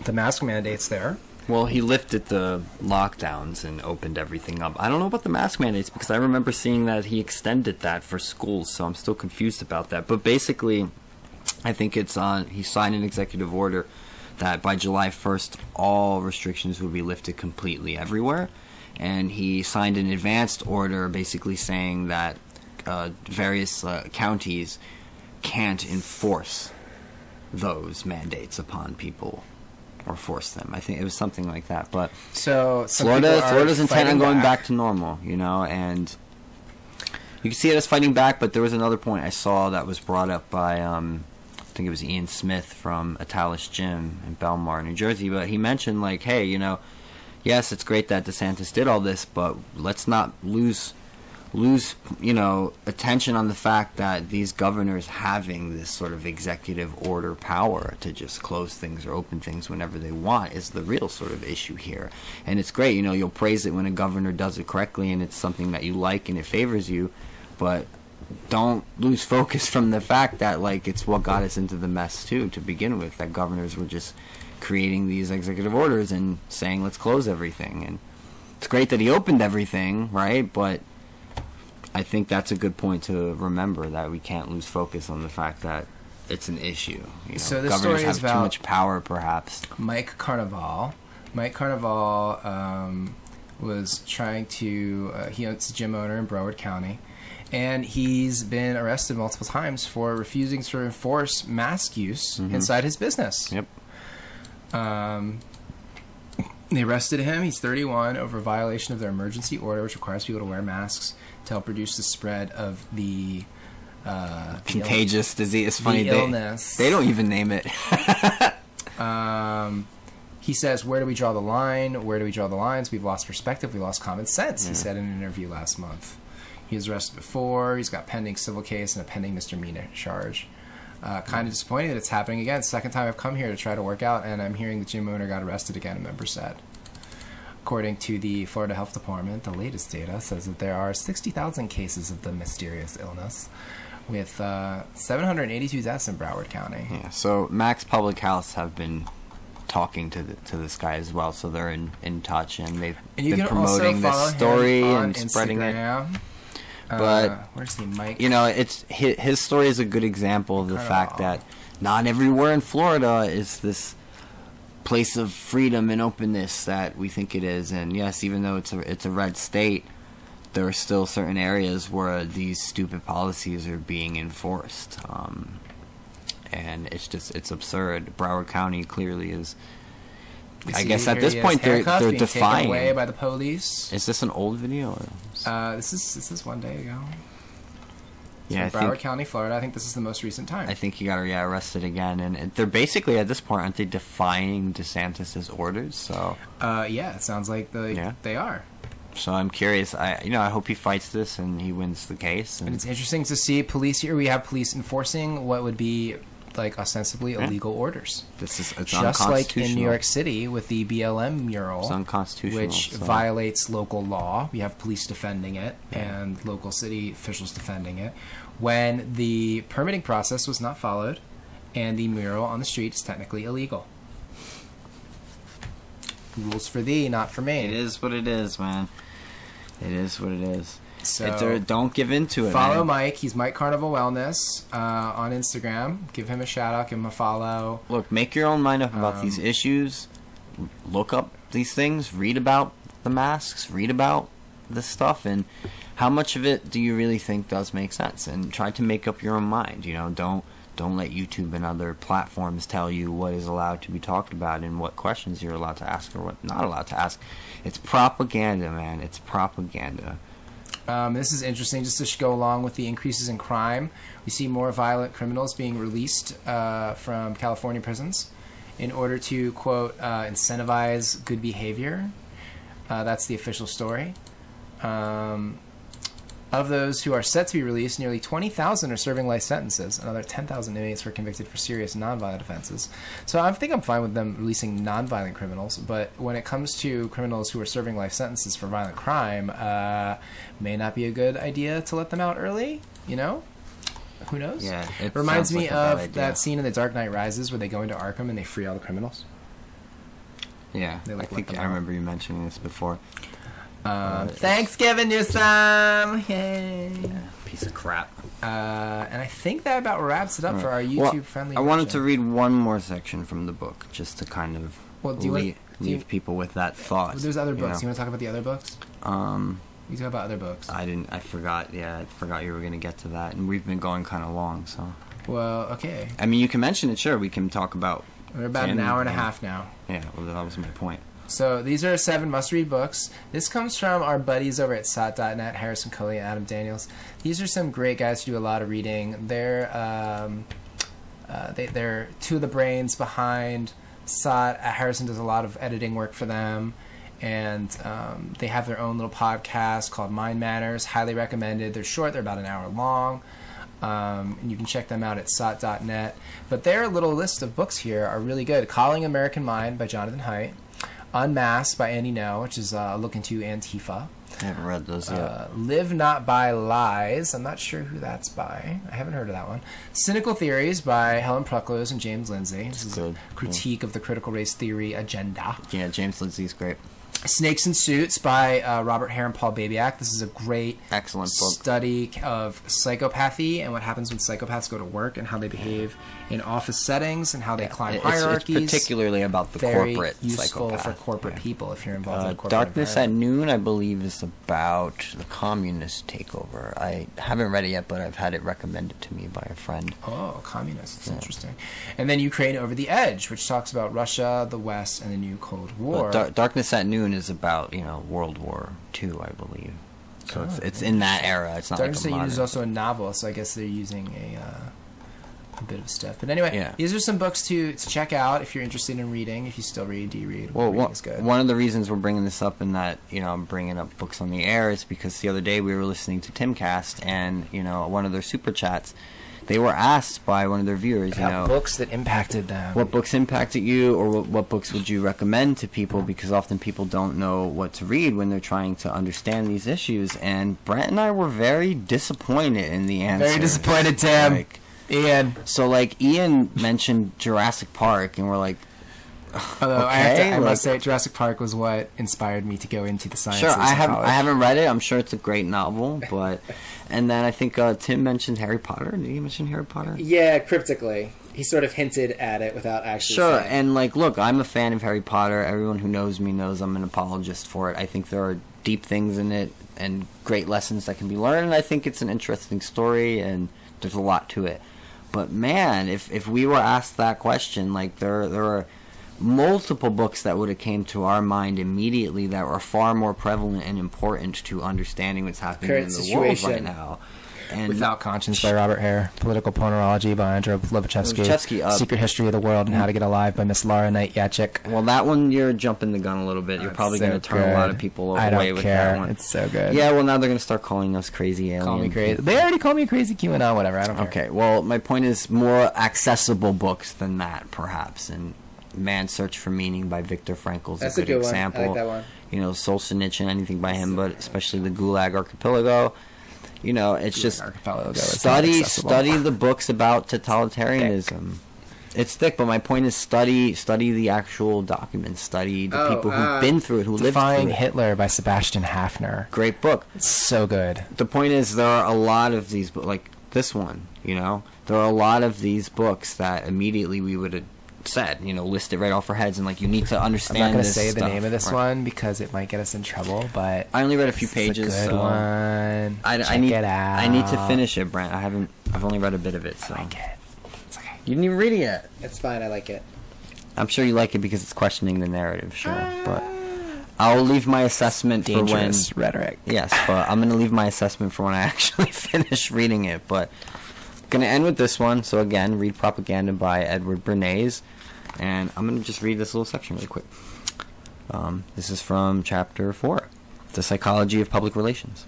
the mask mandates there. Well, he lifted the lockdowns and opened everything up. I don't know about the mask mandates because I remember seeing that he extended that for schools, so I'm still confused about that. But basically, I think it's on. He signed an executive order that by July 1st, all restrictions will be lifted completely everywhere. And he signed an advanced order basically saying that uh, various uh, counties can't enforce those mandates upon people or force them. I think it was something like that. But So Florida, Florida's intent on going back. to normal, you know, and you can see it as fighting back. But there was another point I saw that was brought up by, um, I think it was Ian Smith from Atilis Gym in Bellmawr, New Jersey. But he mentioned like, hey, you know, yes, it's great that DeSantis did all this, but let's not lose lose you know attention on the fact that these governors having this sort of executive order power to just close things or open things whenever they want is the real sort of issue here. And it's great you know you'll praise it when a governor does it correctly and it's something that you like and it favors you but don't lose focus from the fact that like it's what got us into the mess too to begin with that governors were just creating these executive orders and saying let's close everything. And it's great that he opened everything right? But I think that's a good point to remember that we can't lose focus on the fact that it's an issue. You know, So this governors story have is too about- much power, perhaps. Mike Carnevale. Mike Carnevale um, was trying to. Uh, he owns a gym owner in Broward County, and he's been arrested multiple times for refusing to enforce mask use inside his business. Yep. Um, they arrested him. He's 31 over violation of their emergency order, which requires people to wear masks to help reduce the spread of the uh, the ill- Contagious disease. It's the funny. They, illness. they don't even name it. Um, he says, "Where do we draw the line? Where do we draw the lines? We've lost perspective. We lost common sense." He said in an interview last month. He was arrested before. He's got pending civil case and a pending misdemeanor charge. Uh, kind of disappointing that it's happening again. Second time I've come here to try to work out, and I'm hearing the gym owner got arrested again. A member said. According to the Florida Health Department, the latest data says that there are 60,000 cases of the mysterious illness, with uh, 782 deaths in Broward County. yeah. So Mac's Public Health have been talking to the, to this guy as well, so they're in, in touch and they've And been promoting this story and spreading it. Instagram. But, uh, where's he, Mike? You know, it's his, his story is a good example of the fact that not everywhere in Florida is this place of freedom and openness that we think it is. And yes, even though it's a it's a red state, there are still certain areas where these stupid policies are being enforced. Um, and it's just it's absurd. Broward County clearly is. I guess at this point they're they're defying. away by the police. Is this an old video? Or? Uh, this is this is one day ago. Yeah, Broward think County, Florida. I think this is the most recent time. I think he got yeah, arrested again, and, and they're basically at this point aren't they defying DeSantis's orders? So uh, yeah, it sounds like the Yeah. they are. so I'm curious. I you know I hope he fights this and he wins the case. And And it's interesting to see police here. We have police enforcing what would be like ostensibly Yeah. illegal orders, this is just like in New York City with the BLM mural. Which so- violates local law. We have police defending it and local city officials defending it. When the permitting process was not followed, and the mural on the street is technically illegal. Rules for thee, not for me. It is what it is, man. It is what it is. So don't give in to it. follow man. Mike. He's Mike Carnevale Wellness uh, on Instagram. Give him a shout out. Give him a follow. Look, make your own mind up about Um, these issues. Look up these things. Read about the masks. Read about this stuff, and how much of it do you really think does make sense? And try to make up your own mind. You know, don't don't let YouTube and other platforms tell you what is allowed to be talked about and what questions you're allowed to ask or what not allowed to ask. It's propaganda, man. It's propaganda. Um, this is interesting just to go along with the increases in crime. We see more violent criminals being released uh, from California prisons in order to, quote, uh, incentivize good behavior. Uh, that's the official story. Um, of those who are set to be released, nearly 20,000 are serving life sentences. Another 10,000 inmates were convicted for serious nonviolent offenses. So I think I'm fine with them releasing nonviolent criminals, but when it comes to criminals who are serving life sentences for violent crime, uh, may not be a good idea to let them out early. You know, who knows? Yeah, it reminds me like of that scene in The Dark Knight Rises where they go into Arkham and they free all the criminals. Yeah, like, I think I remember you mentioning this before. Um, it's- Thanks Gavin Newsom, yay! Piece of crap. Uh, and I think that about wraps it up for our Well, YouTube friendly. I wanted to read one more section from the book, just to kind of Well, do you lea- wanna- do you- leave people with that thought. There's other you books. know? You want to talk about the other books? Um, We talk about other books. I didn't. I forgot. Yeah, I forgot you were gonna get to that, and we've been going kind of long. So, Well, okay. I mean, you can mention it. Sure, we can talk about. We're about an hour and a half now. Yeah, well, that was my point. So these are seven must-read books. This comes from our buddies over at SOT.net, Harrison Cully and Adam Daniels. These are some great guys who do a lot of reading. They're um, uh, they, they're two of the brains behind SOT. Uh, Harrison does a lot of editing work for them, and um, they have their own little podcast called Mind Matters. Highly recommended. They're short. They're about an hour long. Um, and you can check them out at sot.net. But their little list of books here are really good. Coddling American Mind by Jonathan Haidt. Unmasked by Andy Ngo, which is uh, a look into Antifa. I haven't read those yet. Uh, Live Not by Lies. I'm not sure who that's by. I haven't heard of that one. Cynical Theories by Helen Pluckrose and James Lindsay. This is good. a critique of the critical race theory agenda. yeah, James Lindsay's great. Snakes and Suits by uh, Robert Hare and Paul Babiak. This is a great Excellent book. study of psychopathy and what happens when psychopaths go to work and how they behave in office settings and how they climb It's, it's particularly about the Very corporate useful psychopath. for corporate yeah. people if you're involved in Uh, a corporate Darkness at. Noon, I believe, is about the communist takeover. I haven't read it yet, but I've had it recommended to me by a friend. Oh, communists. Interesting. And then Ukraine Over the Edge, which talks about Russia, the West, and the new Cold War. Darkness at Noon is about you know World War II, I believe. So it's Oh, it's in that era. It's not Darkness like a is also a novel, so I guess they're using a, uh, a bit of stuff. But anyway, Yeah. these are some books to, to check out if you're interested in reading. If you still read, do you read? Well, one, one of the reasons we're bringing this up and that you know I'm bringing up books on the air is because the other day we were listening to Timcast and you know one of their super chats, they were asked by one of their viewers, you know, books that impacted them. what books impacted you or what, what books would you recommend to people because often people don't know what to read when they're trying to understand these issues and Brent and I were very disappointed in the answer. Very disappointed, Tim. Like, Ian. so like Ian mentioned Jurassic Park and we're like Although I, have to, Okay, I like- must say, Jurassic Park was what inspired me to go into the sciences. Sure, I haven't. I haven't read it. I'm sure it's a great novel, but and then I think uh, Tim mentioned Harry Potter. Did he mention Harry Potter? Yeah, cryptically. he sort of hinted at it without actually. Sure, saying. and like, look, I'm a fan of Harry Potter. Everyone who knows me knows I'm an apologist for it. I think there are deep things in it and great lessons that can be learned. And I think it's an interesting story, and there's a lot to it. But man, if if we were asked that question, like there there are multiple books that would have came to our mind immediately that were far more prevalent and important to understanding what's happening Current in the situation. world right now. And Without Conscience by Robert Hare, Political Ponerology by Andrew Lobaczewski, Lobaczewski, uh, Secret History of the World and How to Get Alive by Miss Laura Knight-Jadczyk. well, that one you're jumping the gun a little bit. You're probably going to turn a lot of people I away don't with care. that one. It's so good. Yeah, well, now they're going to start calling us crazy aliens. Call me crazy. They already call me crazy QAnon, whatever. I don't care. Okay, well, my point is more accessible books than that, perhaps. And Man's Search for Meaning by Viktor Frankl is That's a a good, good one. I like example. that one. You know, Solzhenitsyn, anything by him, but especially the Gulag Archipelago. You know, it's just Archipelago study accessible. study the books about totalitarianism. It's thick, but my point is study study the actual documents, study the Oh, people who've uh, been through it, who lived Defying through it. Hitler by Sebastian Haffner. Great book. It's so good. the point is there are a lot of these bo- like this one you know there are a lot of these books that immediately we would have said you know listed right off our heads and like you need to understand. I'm not going to say the name of this Right. one because it might get us in trouble, but i only read a few pages a good so one. I, I need it out. i need to finish it brent i haven't i've only read a bit of it so I like it. It's okay. you didn't even read it yet It's fine. I like it. i'm sure you like it because it's questioning the narrative sure ah. but i'll leave my assessment for when rhetoric. Yes, but I'm going to leave my assessment for when I actually finish reading it. But going to end with this one. So again, read Propaganda by Edward Bernays, and I'm going to just read this little section really quick. Um, this is from chapter four, the psychology of public relations.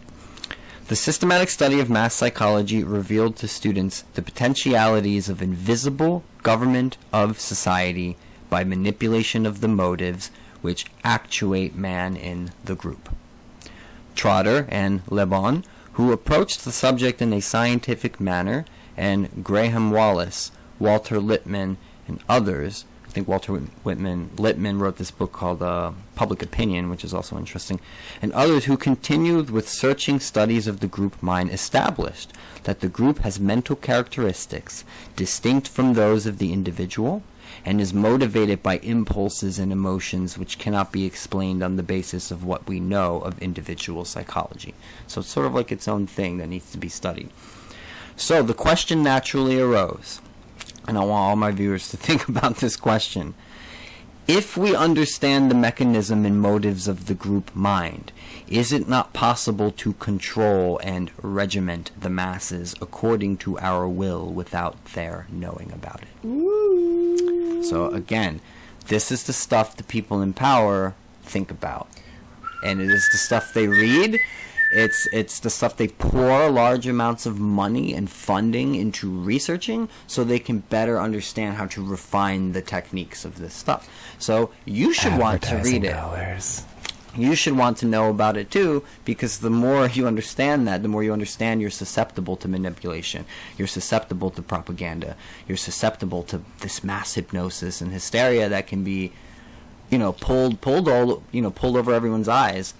The systematic study of mass psychology revealed to students the potentialities of invisible government of society by manipulation of the motives which actuate man in the group. Trotter and Le Bon, who approached the subject in a scientific manner, and Graham Wallas, Walter Lippmann, and others. I think Walter Whitman Lippmann wrote this book called uh, Public Opinion, which is also interesting, and others who continued with searching studies of the group mind established that the group has mental characteristics distinct from those of the individual and is motivated by impulses and emotions which cannot be explained on the basis of what we know of individual psychology. So it's sort of like its own thing that needs to be studied. So the question naturally arose, and I want all my viewers to think about this question. If we understand the mechanism and motives of the group mind, is it not possible to control and regiment the masses according to our will without their knowing about it? So again, this is the stuff the people in power think about. And it is the stuff they read. It's it's the stuff they pour large amounts of money and funding into researching so they can better understand how to refine the techniques of this stuff. So you should want to read it dollars. you should want to know about it too because the more you understand that the more you understand you're susceptible to manipulation you're susceptible to propaganda you're susceptible to this mass hypnosis and hysteria that can be you know pulled pulled all you know pulled over everyone's eyes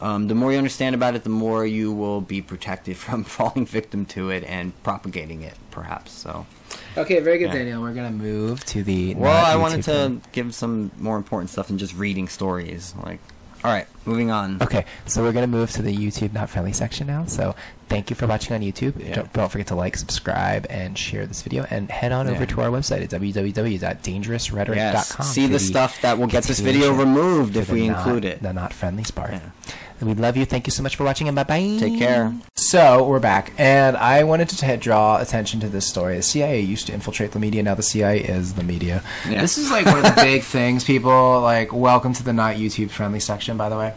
um, the more you understand about it the more you will be protected from falling victim to it and propagating it perhaps so Okay, very good, Yeah. Daniel. We're gonna move to the. well i wanted to give some more important stuff than just reading stories like all right moving on Okay, so we're gonna move to the YouTube not friendly section now. So thank you for watching on YouTube. Yeah. Don't, don't forget to like, subscribe, and share this video. And head on Yeah. over to our website at www.dangerousrhetoric.com. Yes, see the stuff that will get this video removed if we not- include it. The not friendly part. Yeah. And we love you. Thank you so much for watching, and bye bye. Take care. So we're back, and I wanted to draw attention to this story. The CIA used to infiltrate the media. Now the CIA is the media. Yeah. This is like one of the big things. People like welcome to the not YouTube friendly section. By the way,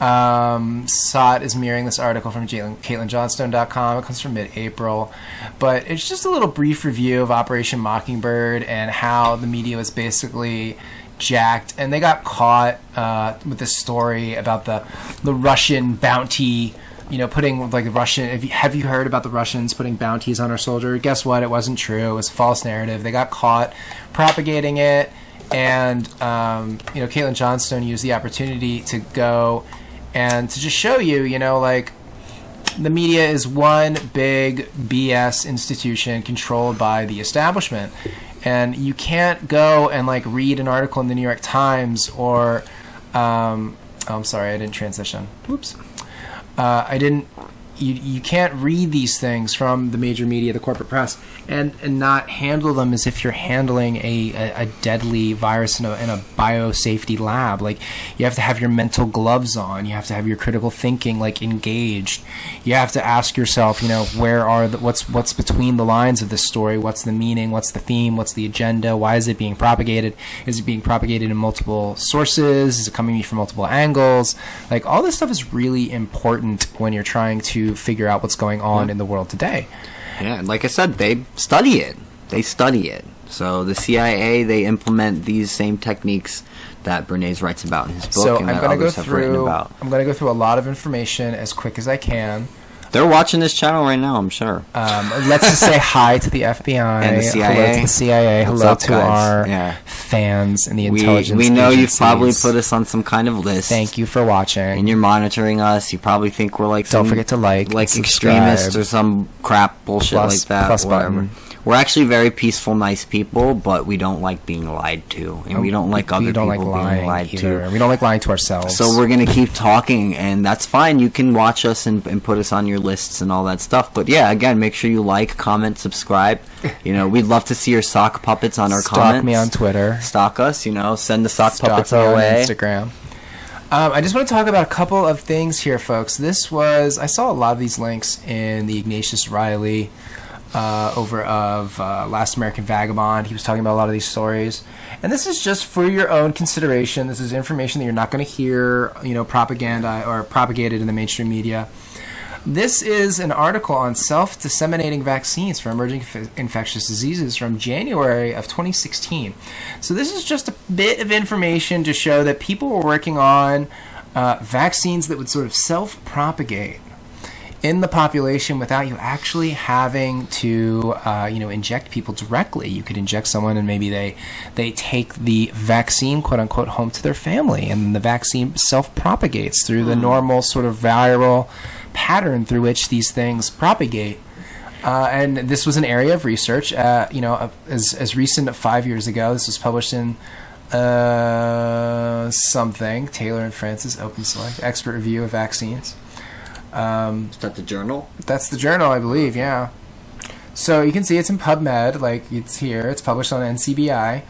um, Sot is mirroring this article from CaitlinJohnstone.com. It comes from mid-April, but it's just a little brief review of Operation Mockingbird and how the media was basically jacked, and they got caught uh, with this story about the the Russian bounty. You know, putting like the Russian. Have you, have you heard about the Russians putting bounties on our soldier? Guess what? It wasn't true. It was a false narrative. They got caught propagating it, and um, you know, Caitlin Johnstone used the opportunity to go and to just show you, you know, like the media is one big BS institution controlled by the establishment. And you can't go and like read an article in the New York Times or um, oh, I'm sorry, I didn't transition. Whoops. Uh, I didn't. You, you can't read these things from the major media, the corporate press, and, and not handle them as if you're handling a, a, a deadly virus in a, in a biosafety lab. Like you have to have your mental gloves on. You have to have your critical thinking like engaged. You have to ask yourself, you know, where are the what's what's between the lines of this story? What's the meaning? What's the theme? What's the agenda? Why is it being propagated? Is it being propagated in multiple sources? Is it coming from multiple angles? Like all this stuff is really important when you're trying to figure out what's going on in the world today. Yeah, and like I said, they study it. They study it. So the CIA, they implement these same techniques that Bernays writes about in his book so and I'm that going to go others have written through. about. I'm going to go through a lot of information as quick as I can. They're watching this channel right now, I'm sure. Um, let's just say hi to the FBI And the Hello CIA. to the CIA. What's hello up, to guys? our Yeah. fans and the We, intelligence. we know you've probably put us on some kind of list. Thank you for watching. And you're monitoring us. You probably think we're like Don't some, forget to like like extremists or some crap bullshit Plus- like that. plus whatever. button. We're actually very peaceful, nice people, but we don't like being lied to, and we don't like we other don't people like lying being lied either. to. We don't like lying to ourselves. So we're gonna keep talking, and that's fine. You can watch us and, and put us on your lists and all that stuff. But yeah, again, make sure you like, comment, subscribe. You know, we'd love to see your sock puppets on our Stalk comments. me on Twitter. Stalk us. You know, send the sock Stalk puppets our way. Instagram. Um, I just want to talk about a couple of things here, folks. This was I saw a lot of these links in the Ignatius Riley uh, over of uh, Last American Vagabond. He was talking about a lot of these stories, and this is just for your own consideration. This is information that you're not going to hear, you know, propaganda or propagated in the mainstream media. This is an article on self disseminating vaccines for emerging inf- infectious diseases from January of 2016. So, this is just a bit of information to show that people were working on uh, vaccines that would sort of self propagate in the population without you actually having to uh, you know inject people directly. You could inject someone and maybe they they take the vaccine quote unquote home to their family. And the vaccine self propagates through the normal sort of viral pattern through which these things propagate. Uh, and this was an area of research uh, you know uh, as, as recent as five years ago. This was published in uh, something Taylor and Francis Open Select Expert Review of Vaccines um, Is that the journal? that's the journal, I believe. Yeah. So you can see it's in PubMed, like it's here. It's published on NCBI.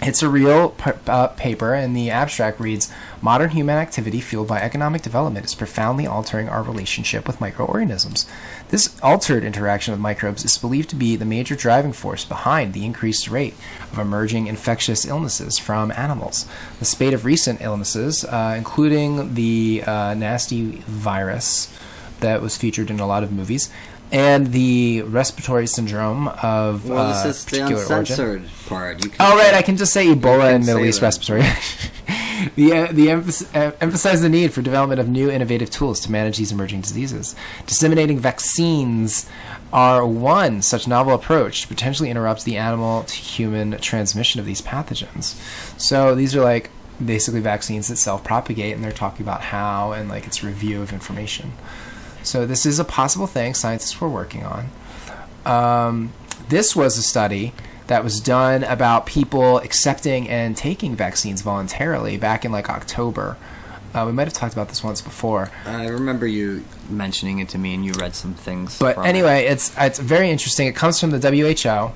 It's a real p- uh, paper, and the abstract reads Modern human activity fueled by economic development is profoundly altering our relationship with microorganisms. This altered interaction with microbes is believed to be the major driving force behind the increased rate of emerging infectious illnesses from animals. The spate of recent illnesses, uh, including the uh, nasty virus that was featured in a lot of movies, and the respiratory syndrome of Well, uh, this is the particular origin. uncensored part. You can Oh right, I can just say Ebola and Middle East that. respiratory. the the uh, emphasize the need for development of new innovative tools to manage these emerging diseases. Disseminating vaccines are one such novel approach to potentially interrupt the animal to human transmission of these pathogens. So these are like basically vaccines that self-propagate, and they're talking about how and like its review of information. So this is a possible thing scientists were working on. Um, this was a study that was done about people accepting and taking vaccines voluntarily back in like October. Uh, we might have talked about this once before. I remember you mentioning it to me, and you read some things. But from it. anyway, it's it's very interesting. It comes from the WHO,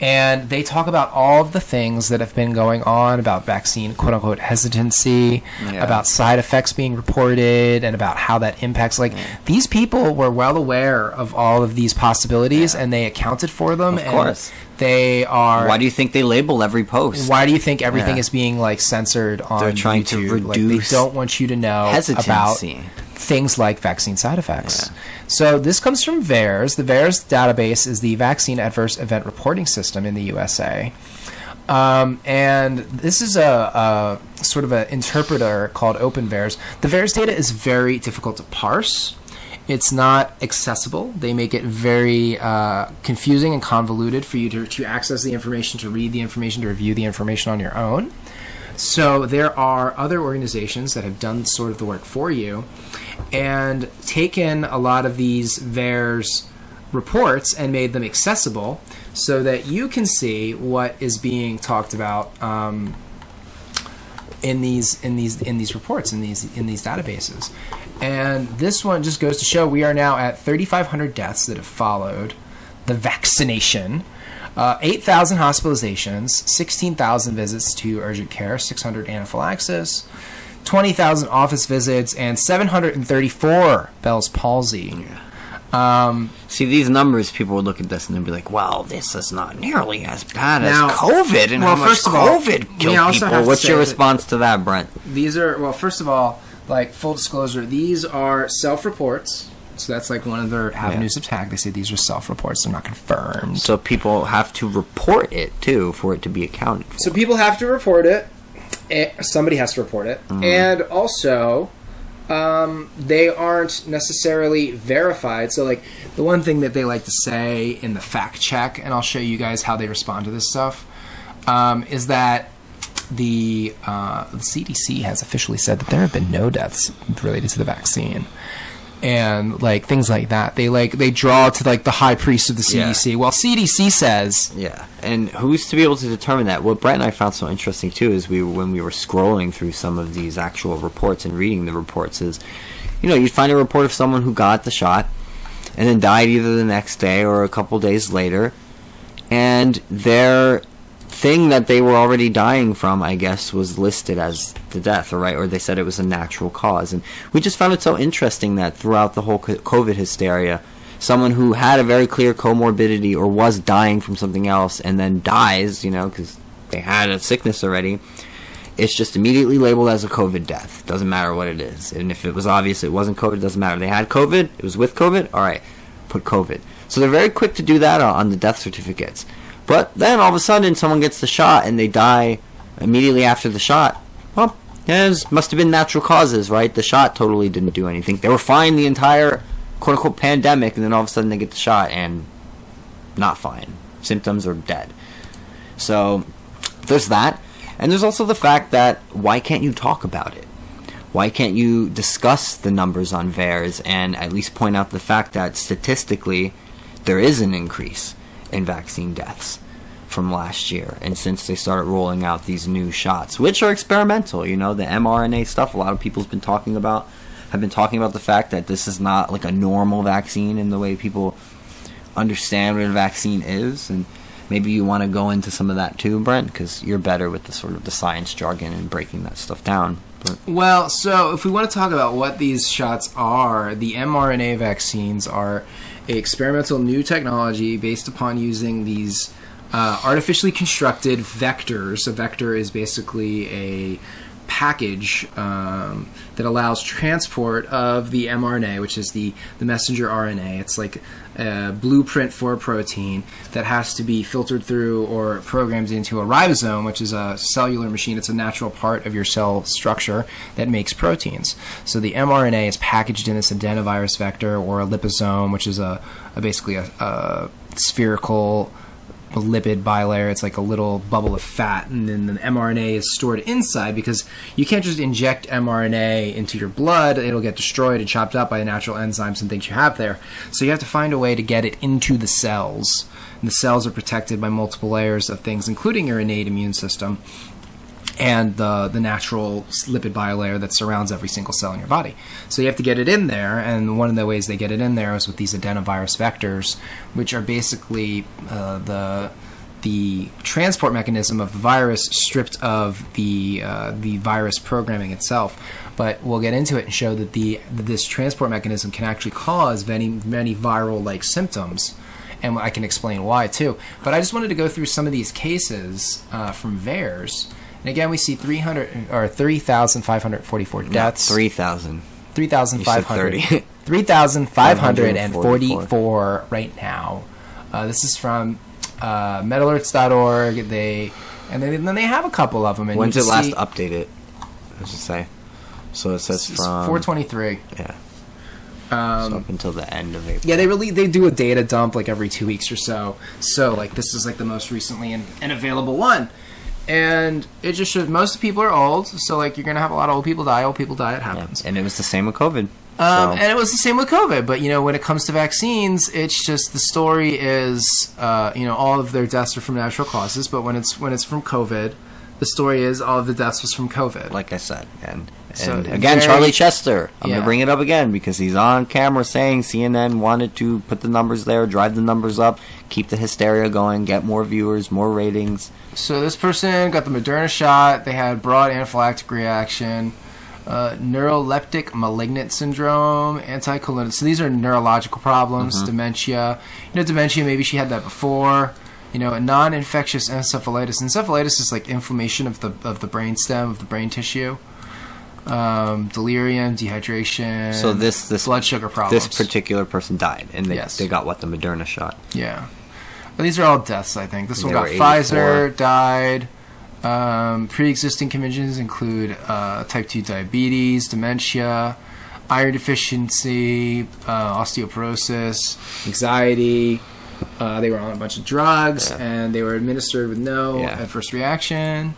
and they talk about all of the things that have been going on about vaccine quote unquote hesitancy, Yeah. about side effects being reported, and about how that impacts. Like these people were well aware of all of these possibilities, and they accounted for them. Of and course. they are. why do you think they label every post? Why do you think everything Yeah. is being like censored on They're trying to YouTube? Like, reduce they don't want you to know about hesitancy. Things like vaccine side effects. So this comes from VAERS. The VAERS database is the Vaccine Adverse Event Reporting System in the USA. Um, and this is a, a sort of an interpreter called OpenVAERS. The VAERS data is very difficult to parse. It's not accessible. They make it very uh, confusing and convoluted for you to, to access the information, to read the information, to review the information on your own. So there are other organizations that have done sort of the work for you, and taken a lot of these VAERS reports and made them accessible so that you can see what is being talked about um, in these in these in these reports in these in these databases. And this one just goes to show we are now at 3,500 deaths that have followed the vaccination. Uh, 8,000 hospitalizations, 16,000 visits to urgent care, 600 anaphylaxis, 20,000 office visits, and 734 Bell's palsy. Um, See, these numbers, people would look at this and they'd be like, "Wow, this is not nearly as bad Now- as COVID." And well, how much first of all, COVID we killed people. What's your response to that, Brent? these are well first of all like full disclosure these are self-reports so that's like one of their avenues of attack they say these are self-reports they're not confirmed So people have to report it too for it to be accounted for. so people have to report it somebody has to report it. And also um, they aren't necessarily verified. So like the one thing that they like to say in the fact check and i'll show you guys how they respond to this stuff um, is that the, uh, the CDC has officially said that there have been no deaths related to the vaccine, and like things like that. They like they draw to like the high priest of the Yeah. CDC. Well, CDC says Yeah, and who's to be able to determine that? What Brent and I found so interesting too is we when we were scrolling through some of these actual reports and reading the reports is, you know, you'd find a report of someone who got the shot and then died either the next day or a couple days later, and their thing that they were already dying from, I guess, was listed as the death, or right, or they said it was a natural cause, and we just found it so interesting that throughout the whole COVID hysteria, someone who had a very clear comorbidity or was dying from something else and then dies, you know, because they had a sickness already, it's just immediately labeled as a COVID death. Doesn't matter what it is. And if it was obvious it wasn't COVID, it doesn't matter. They had COVID, it was with COVID, all right, put COVID. So they're very quick to do that on the death certificates. But then all of a sudden someone gets the shot and they die immediately after the shot. Well, yeah, it must have been natural causes, right? The shot totally didn't do anything. They were fine the entire quote unquote pandemic, and then all of a sudden they get the shot and not fine. Symptoms are dead. So there's that. And there's also the fact that why can't you talk about it? Why can't you discuss the numbers on VAERS and at least point out the fact that statistically there is an increase in vaccine deaths from last year. And since they started rolling out these new shots, which are experimental, you know, the mRNA stuff a lot of people's been talking about have been talking about the fact that this is not like a normal vaccine in the way people understand what a vaccine is. And maybe you want to go into some of that too brent because you're better with the sort of the science jargon and breaking that stuff down but Well, so if we want to talk about what these shots are, the mRNA vaccines are a experimental new technology based upon using these uh, artificially constructed vectors. A vector is basically a package um, that allows transport of the mRNA, which is the, the messenger RNA. It's like a blueprint for a protein that has to be filtered through or programmed into a ribosome, which is a cellular machine. It's a natural part of your cell structure that makes proteins. So the mRNA is packaged in this adenovirus vector or a liposome, which is a, a basically a, a spherical a lipid bilayer. It's like a little bubble of fat, and then the mRNA is stored inside because you can't just inject mRNA into your blood. It'll get destroyed and chopped up by the natural enzymes and things you have there. So you have to find a way to get it into the cells. And the cells are protected by multiple layers of things, including your innate immune system and the the natural lipid bilayer that surrounds every single cell in your body. So you have to get it in there, and one of the ways they get it in there is with these adenovirus vectors, which are basically uh, the the transport mechanism of the virus stripped of the uh, the virus programming itself. But we'll get into it and show that the this transport mechanism can actually cause many many viral like symptoms and I can explain why too. But I just wanted to go through some of these cases uh, from VAERS. And again, we see 300 or 3,544 deaths. 3000 3,500. You said 30. 3,544 right now. Uh, this is from uh, medalerts.org. They and then, then they have a couple of them. And when's it last updated does it say so it says from 423. yeah Um, so up until the end of April. Yeah, they really they do a data dump like every two weeks or so. So like this is like the most recently and, and available one, and it just shows most people are old. So like you're gonna have a lot of old people die. Old people die. It Yeah. happens. And it was the same with COVID. Um, So- and it was the same with COVID. But you know, when it comes to vaccines, it's just the story is, uh, you know, all of their deaths are from natural causes. But when it's when it's from COVID, the story is all of the deaths was from COVID. like I said, and, So, and again, very- Charlie Chester. I'm Yeah. gonna bring it up again because he's on camera saying CNN wanted to put the numbers there, drive the numbers up, keep the hysteria going, get more viewers, more ratings. So this person got the Moderna shot. They had broad anaphylactic reaction, uh, neuroleptic malignant syndrome, anticholinergic. So these are neurological problems, dementia. You know, dementia. Maybe she had that before. You know, a non-infectious encephalitis. Encephalitis is like inflammation of the of the brain stem of the brain tissue. Um, delirium, dehydration. So this this blood sugar problems. This particular person died, and they Yes. they got what the Moderna shot. Yeah. But these are all deaths, I think. This one got Pfizer, died. Um, pre existing conditions include uh, type 2 diabetes, dementia, iron deficiency, uh, osteoporosis, anxiety. Uh, they were on a bunch of drugs Yeah. and they were administered with no Yeah. adverse reaction.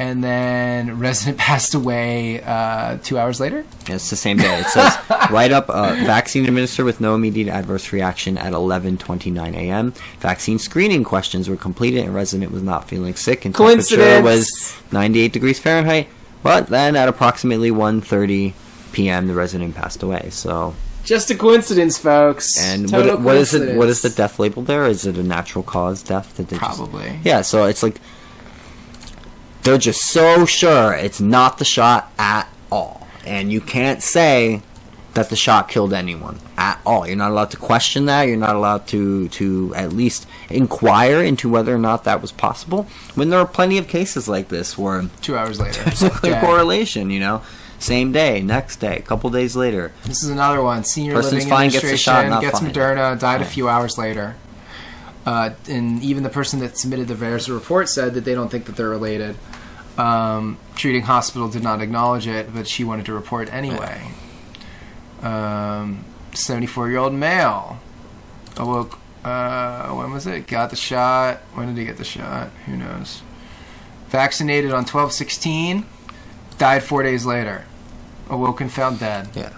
And then resident passed away uh, two hours later. It's the same day. It says write up uh, vaccine administered with no immediate adverse reaction at 11:29 a.m. Vaccine screening questions were completed and resident was not feeling sick and temperature was 98 degrees Fahrenheit. But then at approximately 1:30 p.m. the resident passed away. So Just a coincidence, folks. and what, what is it? What is the death label there? Is it a natural cause death? That they just- Probably. yeah. So it's like they're just so sure it's not the shot at all, and you can't say that the shot killed anyone at all. You're not allowed to question that. You're not allowed to to at least inquire into whether or not that was possible. When there are plenty of cases like this where Two hours later. there's a clear Dead. correlation, you know. Same day, next day, a couple days later. This is another one. Senior Person's Living fine, gets Administration shot, not gets. Moderna, died a few hours later. Uh, and even the person that submitted the VAERS report said that they don't think that they're related. Um, treating hospital did not acknowledge it, but she wanted to report anyway. Um, 74-year-old male awoke. Uh, when was it? Got the shot. When did he get the shot? Who knows? Vaccinated on 12-16. Died four days later. Awoke and found dead. Yeah.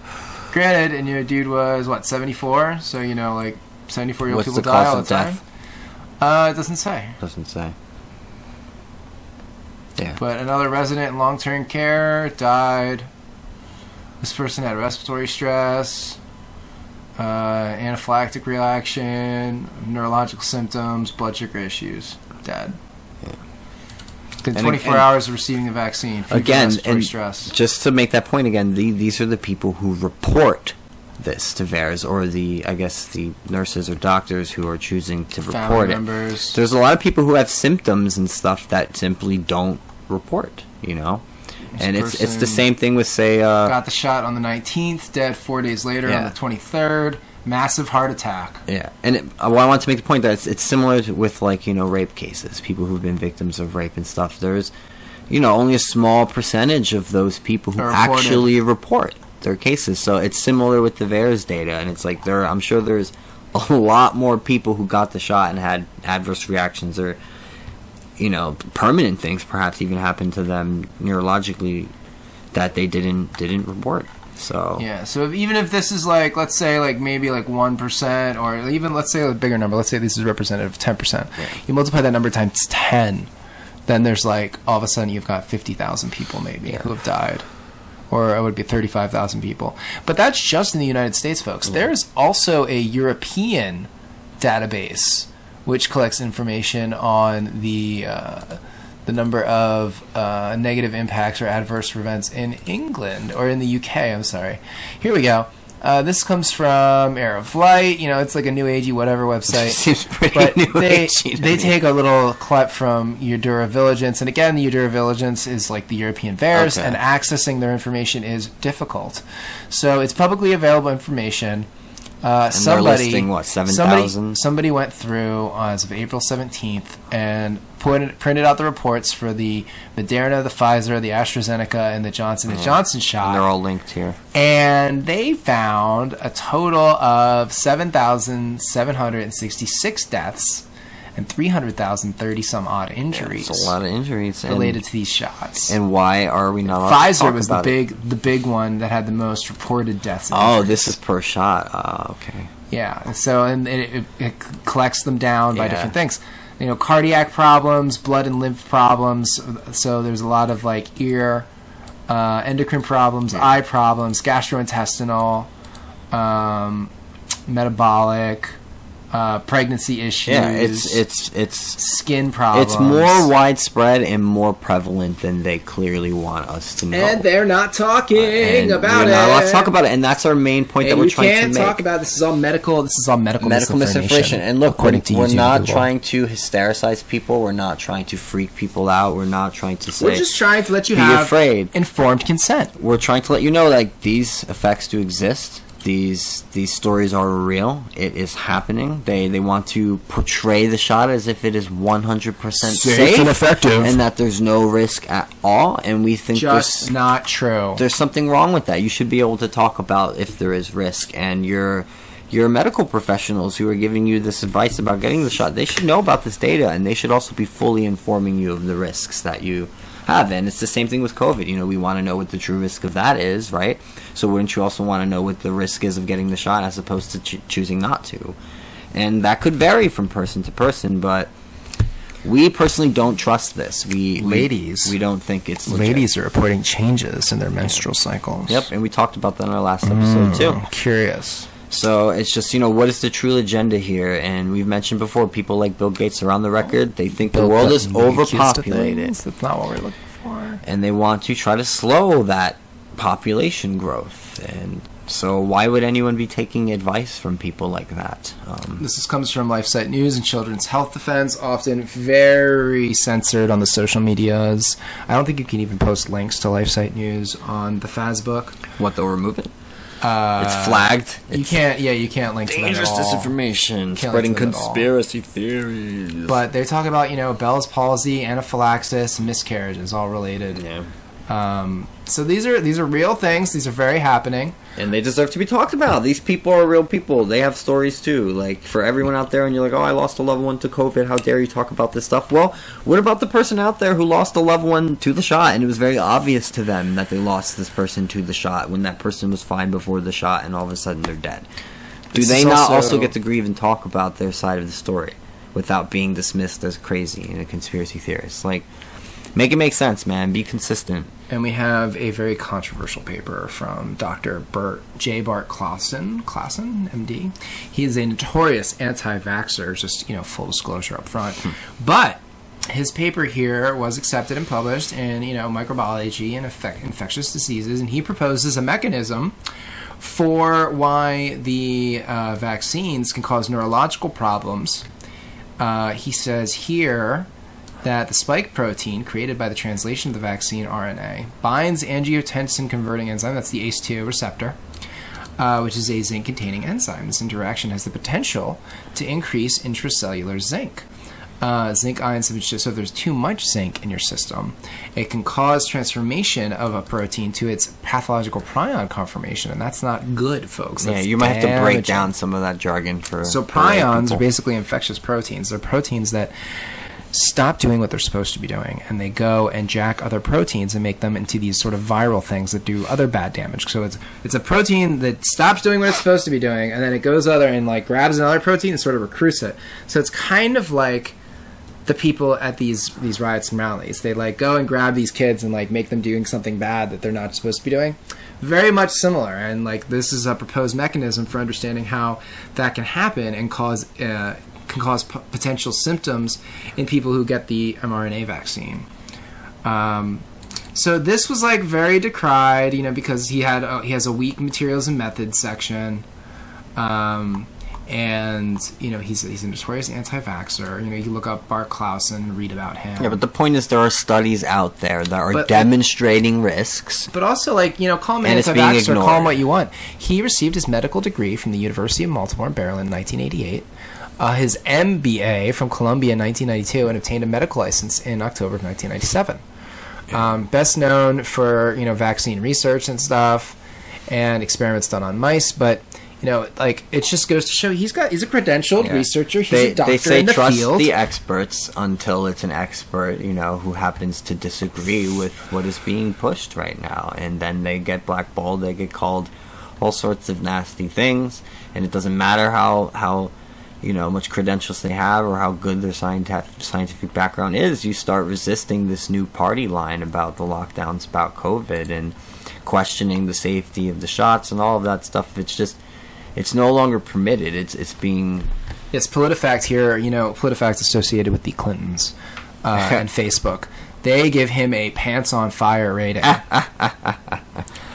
Granted, and your dude was what seventy four, so you know like seventy four year old people the die all of the time. death? Uh, it doesn't say. Doesn't say. Yeah. But another resident in long term care died. This person had respiratory stress, uh, anaphylactic reaction, neurological symptoms, blood sugar issues. Dead. Within And 24 hours of receiving the vaccine. Again, and stress. just to make that point again, the, these are the people who report this to VAERS, or the I guess the nurses or doctors who are choosing to Family report it. There's a lot of people who have symptoms and stuff that simply don't report. You know, This and it's it's the same thing with say uh, Got the shot on the 19th, dead four days later on the 23rd. Massive heart attack. Yeah, and it, uh, well, I want to make the point that it's, it's similar to, with like you know rape cases, people who've been victims of rape and stuff. There's, you know, only a small percentage of those people who actually report their cases. So it's similar with the VAERS data, and it's like there. I'm sure there's a lot more people who got the shot and had adverse reactions or, you know, permanent things perhaps even happened to them neurologically that they didn't didn't report. So Yeah, so if, even if this is like, let's say, like maybe like 1%, or even let's say a bigger number, let's say this is representative of 10%, you multiply that number times 10, then there's like, all of a sudden you've got 50,000 people maybe who have died. Or it would be 35,000 people. But that's just in the United States, folks. There's also a European database which collects information on the uh, the number of uh, negative impacts or adverse events in England or in the UK. I'm sorry. Here we go. Uh, this comes from Air of Flight. You know, it's like a new agey whatever website. Seems pretty but new they agey they me. take a little clip from EudraVigilance, and again, the EudraVigilance is like the European VAERS, Okay. and accessing their information is difficult. So it's publicly available information. Uh, somebody, listing, what, somebody, 7,000? somebody went through uh, as of April 17th and printed out the reports for the Moderna, the Pfizer, the AstraZeneca, and the Johnson and Johnson shot and they're all linked here. and they found a total of 7,766 deaths and 300,000 30 some odd injuries It's a lot of injuries and, related to these shots. And why are we not? Pfizer was the about it? big the big one that had the most reported deaths. and Oh, injuries. this is per shot. Uh, okay. Yeah, so and it, it, it collects them down by different things. You know, cardiac problems, blood and lymph problems. So there's a lot of like ear, uh, endocrine problems, eye problems, gastrointestinal, um, metabolic, uh, pregnancy issues. Yeah, it's it's it's skin problems. it's more widespread and more prevalent than they clearly want us to know. and they're not talking And about it. not allowed to talk about it, and that's our main point that we're trying to make. talk about this. Is all medical. This is all medical, medical misinformation. And look, according we're, to we're YouTube not Google. trying to hystericize people. We're not trying to freak people out. We're not trying to say. We're just trying to let you be have afraid. informed consent. we're trying to let you know like these effects do exist. These these stories are real. It is happening. They they want to portray the shot as if it is one hundred percent Safe safe and effective. and that there's no risk at all. And we think Just not true. there's something wrong with that. You should be able to talk about if there is risk, and your your medical professionals who are giving you this advice about getting the shot, they should know about this data, and they should also be fully informing you of the risks that you have. And it's the same thing with COVID. You know, we want to know what the true risk of that is, right? So wouldn't you also want to know what the risk is of getting the shot as opposed to ch- choosing not to? And that could vary from person to person, but. We personally don't trust this. We we- Ladies. we, don't think it's legit. Ladies are reporting changes in their menstrual cycles. Yep, and we talked about that in our last mm, episode too. I'm curious. So it's just you know what is the true agenda here? And we've mentioned before, people like Bill Gates are on the record. They think the world is overpopulated, That's not what we're looking for. and they want to try to slow that population growth. And so, why would anyone be taking advice from people like that? Um, This is, comes from LifeSite News and Children's Health Defense, often very censored on the social medias. I don't think you can even post links to LifeSite News on the Facebook. what they'll remove it? Uh, It's flagged. You can't. Yeah, you can't link dangerous to that at disinformation, spreading listen to it at all. conspiracy theories. But they talk about you know Bell's palsy, anaphylaxis, miscarriages, all related. yeah. Um, so these are these are real things. These are very happening. and they deserve to be talked about. These people are real people. They have stories too. Like for everyone out there, and you're like, "Oh, I lost a loved one to COVID. How dare you talk about this stuff?" Well, what about the person out there who lost a loved one to the shot, and it was very obvious to them that they lost this person to the shot when that person was fine before the shot, and all of a sudden they're dead. Do This they not also- also get to grieve and talk about their side of the story without being dismissed as crazy and a conspiracy theorist? Like, make it make sense, man. Be consistent. And we have a very controversial paper from Dr. Bert J. Bart Classen, Classen, MD. He is a notorious anti-vaxxer, just you know, full disclosure up front. But his paper here was accepted and published in you know microbiology and effect, infectious diseases, and he proposes a mechanism for why the uh, vaccines can cause neurological problems. Uh, he says here that the spike protein created by the translation of the vaccine RNA binds angiotensin converting enzyme, that's the ACE2 receptor, uh, which is a zinc containing enzyme. This interaction has the potential to increase intracellular zinc. Uh, zinc ions, have been- so if there's too much zinc in your system, it can cause transformation of a protein to its pathological prion conformation, and that's not good, folks. Yeah, you might have to break down some of that jargon for. So prions people. are basically infectious proteins. They're proteins that stop doing what they're supposed to be doing, and they go and jack other proteins and make them into these sort of viral things that do other bad damage. So it's it's a protein that stops doing what it's supposed to be doing, and then it goes other and like grabs another protein and sort of recruits it. So it's kind of like the people at these these riots and rallies. They like go and grab these kids and like make them doing something bad that they're not supposed to be doing. Very much similar, and like this is a proposed mechanism for understanding how that can happen and cause uh, can cause p- potential symptoms in people who get the mRNA vaccine. Um, so this was like very decried, you know, because he had uh, he has a weak materials and methods section. Um, and you know he's he's a notorious anti-vaxxer. You know you look up Bart Classen, read about him. Yeah, but the point is there are studies out there that are But- demonstrating risks. But also, like, you know, call him an And it's being anti-vaxxer, call him what you want. He received his medical degree from the University of Baltimore in Maryland in 1988, uh, his MBA from Columbia in 1992, and obtained a medical license in October of 1997. Um, best known for, you know, vaccine research and stuff, and experiments done on mice, but You know, like it just goes to show he's got he's a credentialed Yeah. researcher. He's they, a doctor they say in the trust field. the experts until it's an expert, you know, who happens to disagree with what is being pushed right now, and then they get blackballed. They get called all sorts of nasty things, and it doesn't matter how how you know how much credentials they have or how good their scientific scientific background is. You start resisting this new party line about the lockdowns, about COVID, and questioning the safety of the shots and all of that stuff. It's just it's no longer permitted. It's it's being Yes, PolitiFact here, you know, PolitiFact's associated with the Clintons uh, and Facebook. They give him a pants on fire rating.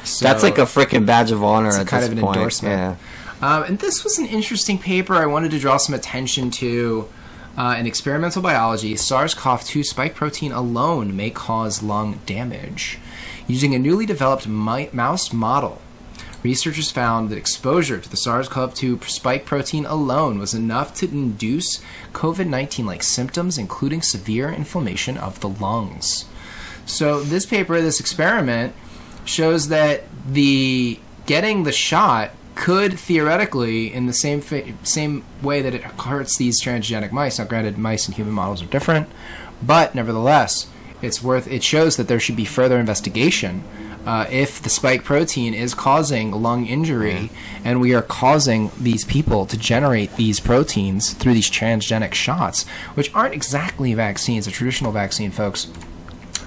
So- That's like a freaking badge of honor It's at kind of an point. endorsement. Um, and this was an interesting paper I wanted to draw some attention to. Uh, in experimental biology, SARS CoV 2 spike protein alone may cause lung damage. Using a newly developed mi- mouse model, researchers found that exposure to the SARS CoV 2 spike protein alone was enough to induce COVID 19 like symptoms, including severe inflammation of the lungs. So, this paper, this experiment, shows that the getting the shot could theoretically, in the same fa- same way that it hurts these transgenic mice. Now, granted, mice and human models are different, but nevertheless, it's worth. It shows that there should be further investigation. Uh, if the spike protein is causing lung injury, and we are causing these people to generate these proteins through these transgenic shots, which aren't exactly vaccines, a traditional vaccine, folks.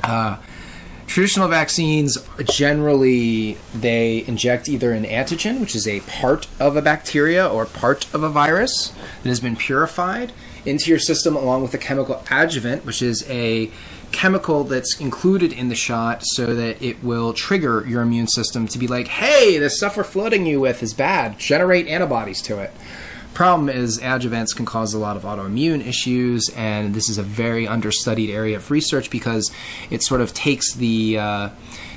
Uh, traditional vaccines generally they inject either an antigen which is a part of a bacteria or part of a virus that has been purified into your system along with a chemical adjuvant which is a chemical that's included in the shot so that it will trigger your immune system to be like hey the stuff we're flooding you with is bad. Generate antibodies to it problem is adjuvants can cause a lot of autoimmune issues and this is a very understudied area of research because it sort of takes the uh,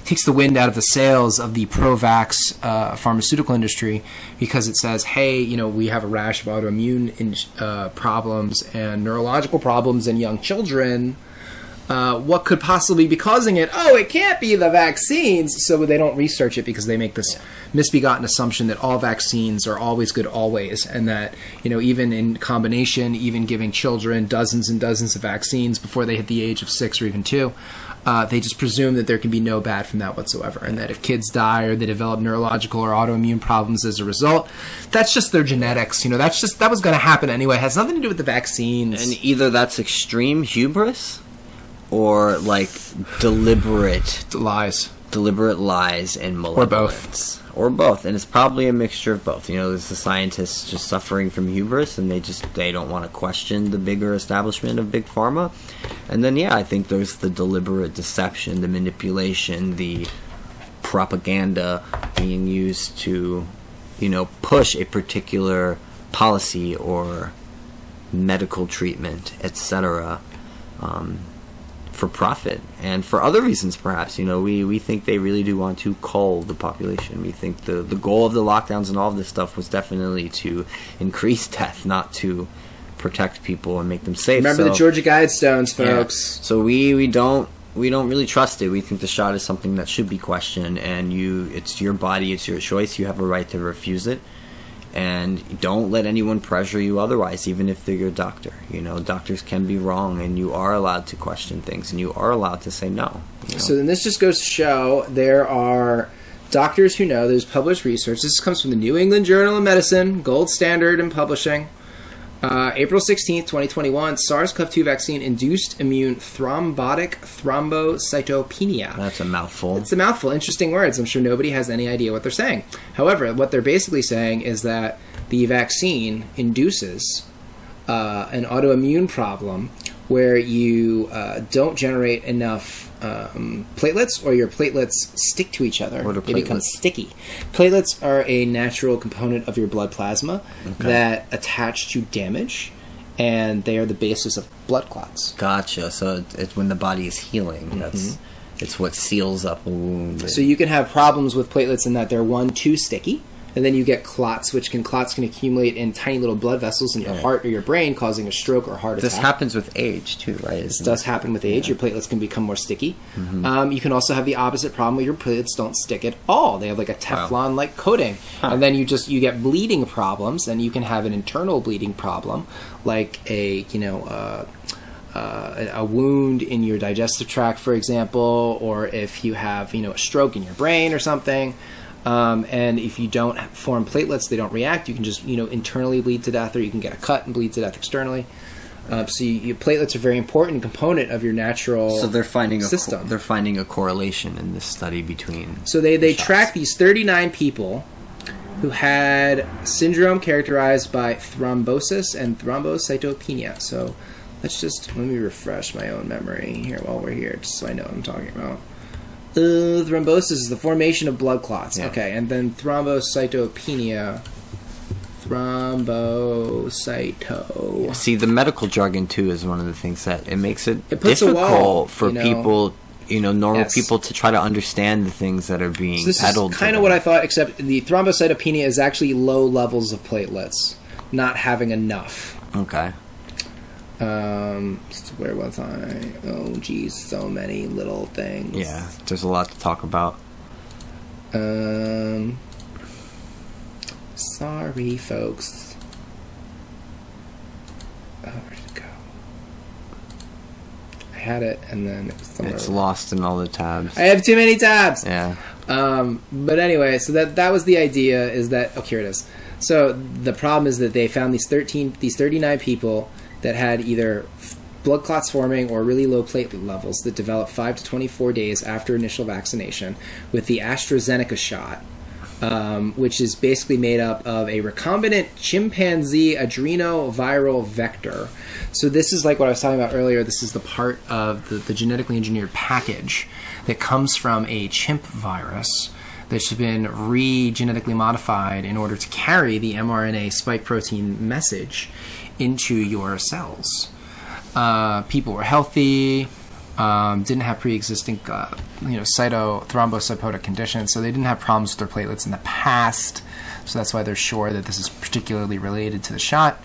takes the wind out of the sails of the pro-vax uh, pharmaceutical industry because it says hey you know we have a rash of autoimmune in, uh, problems and neurological problems in young children uh, what could possibly be causing it? Oh, it can't be the vaccines. So they don't research it because they make this misbegotten assumption that all vaccines are always good always, and that you know even in combination, even giving children dozens and dozens of vaccines before they hit the age of six or even two. Uh, they just presume that there can be no bad from that whatsoever, and that if kids die or they develop neurological or autoimmune problems as a result, that's just their genetics. You know, that's just that was going to happen anyway. It has nothing to do with the vaccines. And either that's extreme hubris or like deliberate lies. deliberate lies and malevolence. Or both. Or both. And it's probably a mixture of both. You know, there's the scientists just suffering from hubris and they just they don't want to question the bigger establishment of big pharma. And then yeah, I think there's the deliberate deception, the manipulation, the propaganda being used to, you know, push a particular policy or medical treatment, etc. Um, for profit and for other reasons perhaps you know we, we think they really do want to cull the population we think the, the goal of the lockdowns and all of this stuff was definitely to increase death not to protect people and make them safe Remember So- the Georgia Guidestones, yeah. folks. So we we don't we don't really trust it. We think the shot is something that should be questioned, and you it's your body, it's your choice. You have a right to refuse it, and don't let anyone pressure you otherwise. Even if they're your doctor, you know doctors can be wrong, and you are allowed to question things, and you are allowed to say no. you know? So then this just goes to show there are doctors who know there's published research. This comes from the New England Journal of Medicine, gold standard in publishing. Uh, April 16th, 2021, SARS CoV 2 vaccine induced immune thrombotic thrombocytopenia. That's a mouthful. It's a mouthful. Interesting words. I'm sure nobody has any idea what they're saying. However, what they're basically saying is that the vaccine induces uh, an autoimmune problem where you uh, don't generate enough um, platelets or your platelets stick to each other. What are They become platelets? sticky. Platelets are a natural component of your blood plasma that attach to damage, and they are the basis of blood clots. Gotcha. So it- it's when the body is healing. That's it's what seals up a wound. So you can have problems with platelets in that they're one too sticky, and then you get clots, which can clots can accumulate in tiny little blood vessels in your heart or your brain, causing a stroke or heart This attack. This happens with age too, right? This does happen with age. Your platelets can become more sticky. Mm-hmm. Um, you can also have the opposite problem where your platelets don't stick at all. They have like a Teflon like coating, and then you just you get bleeding problems, and you can have an internal bleeding problem, like a you know. Uh, uh, a wound in your digestive tract, for example, or if you have you know a stroke in your brain or something, um, and if you don't form platelets, they don't react. You can just you know internally bleed to death, or you can get a cut and bleed to death externally. Uh, so you, your platelets are a very important component of your natural So they're finding a system. co- they're finding a correlation in this study between. So they they shots. tracked these 39 people who had syndrome characterized by thrombosis and thrombocytopenia. So let's just let me refresh my own memory here while we're here, just so I know what I'm talking about. Uh, thrombosis is the formation of blood clots. Yeah. Okay, and then thrombocytopenia. Thrombocyto. See, the medical jargon too is one of the things that it makes it, It puts a difficult wall, for you know. people, you know, normal Yes. people to try to understand the things that are being So this peddled. is kind of what I thought, except the thrombocytopenia is actually low levels of platelets, not having enough. Okay. Um, where was I? Oh, geez, so many little things. Yeah, there's a lot to talk about. Um, sorry, folks. Oh, where did it go? I had it, and then it was somewhere. It's lost in all the tabs. I have too many tabs. Yeah. Um, but anyway, so that that was the idea. Is that oh here it is. So the problem is that they found these thirteen, these thirty nine people that had either blood clots forming or really low platelet levels that developed five to twenty four days after initial vaccination with the AstraZeneca shot. Um, which is basically made up of a recombinant chimpanzee adenoviral vector. So this is like what I was talking about earlier. This is the part of the, the genetically engineered package that comes from a chimp virus that's been re-genetically modified in order to carry the mRNA spike protein message into your cells. Uh, people were healthy, um, didn't have pre-existing, uh, you know, cytothrombocytotic conditions, so they didn't have problems with their platelets in the past. So that's why they're sure that this is particularly related to the shot.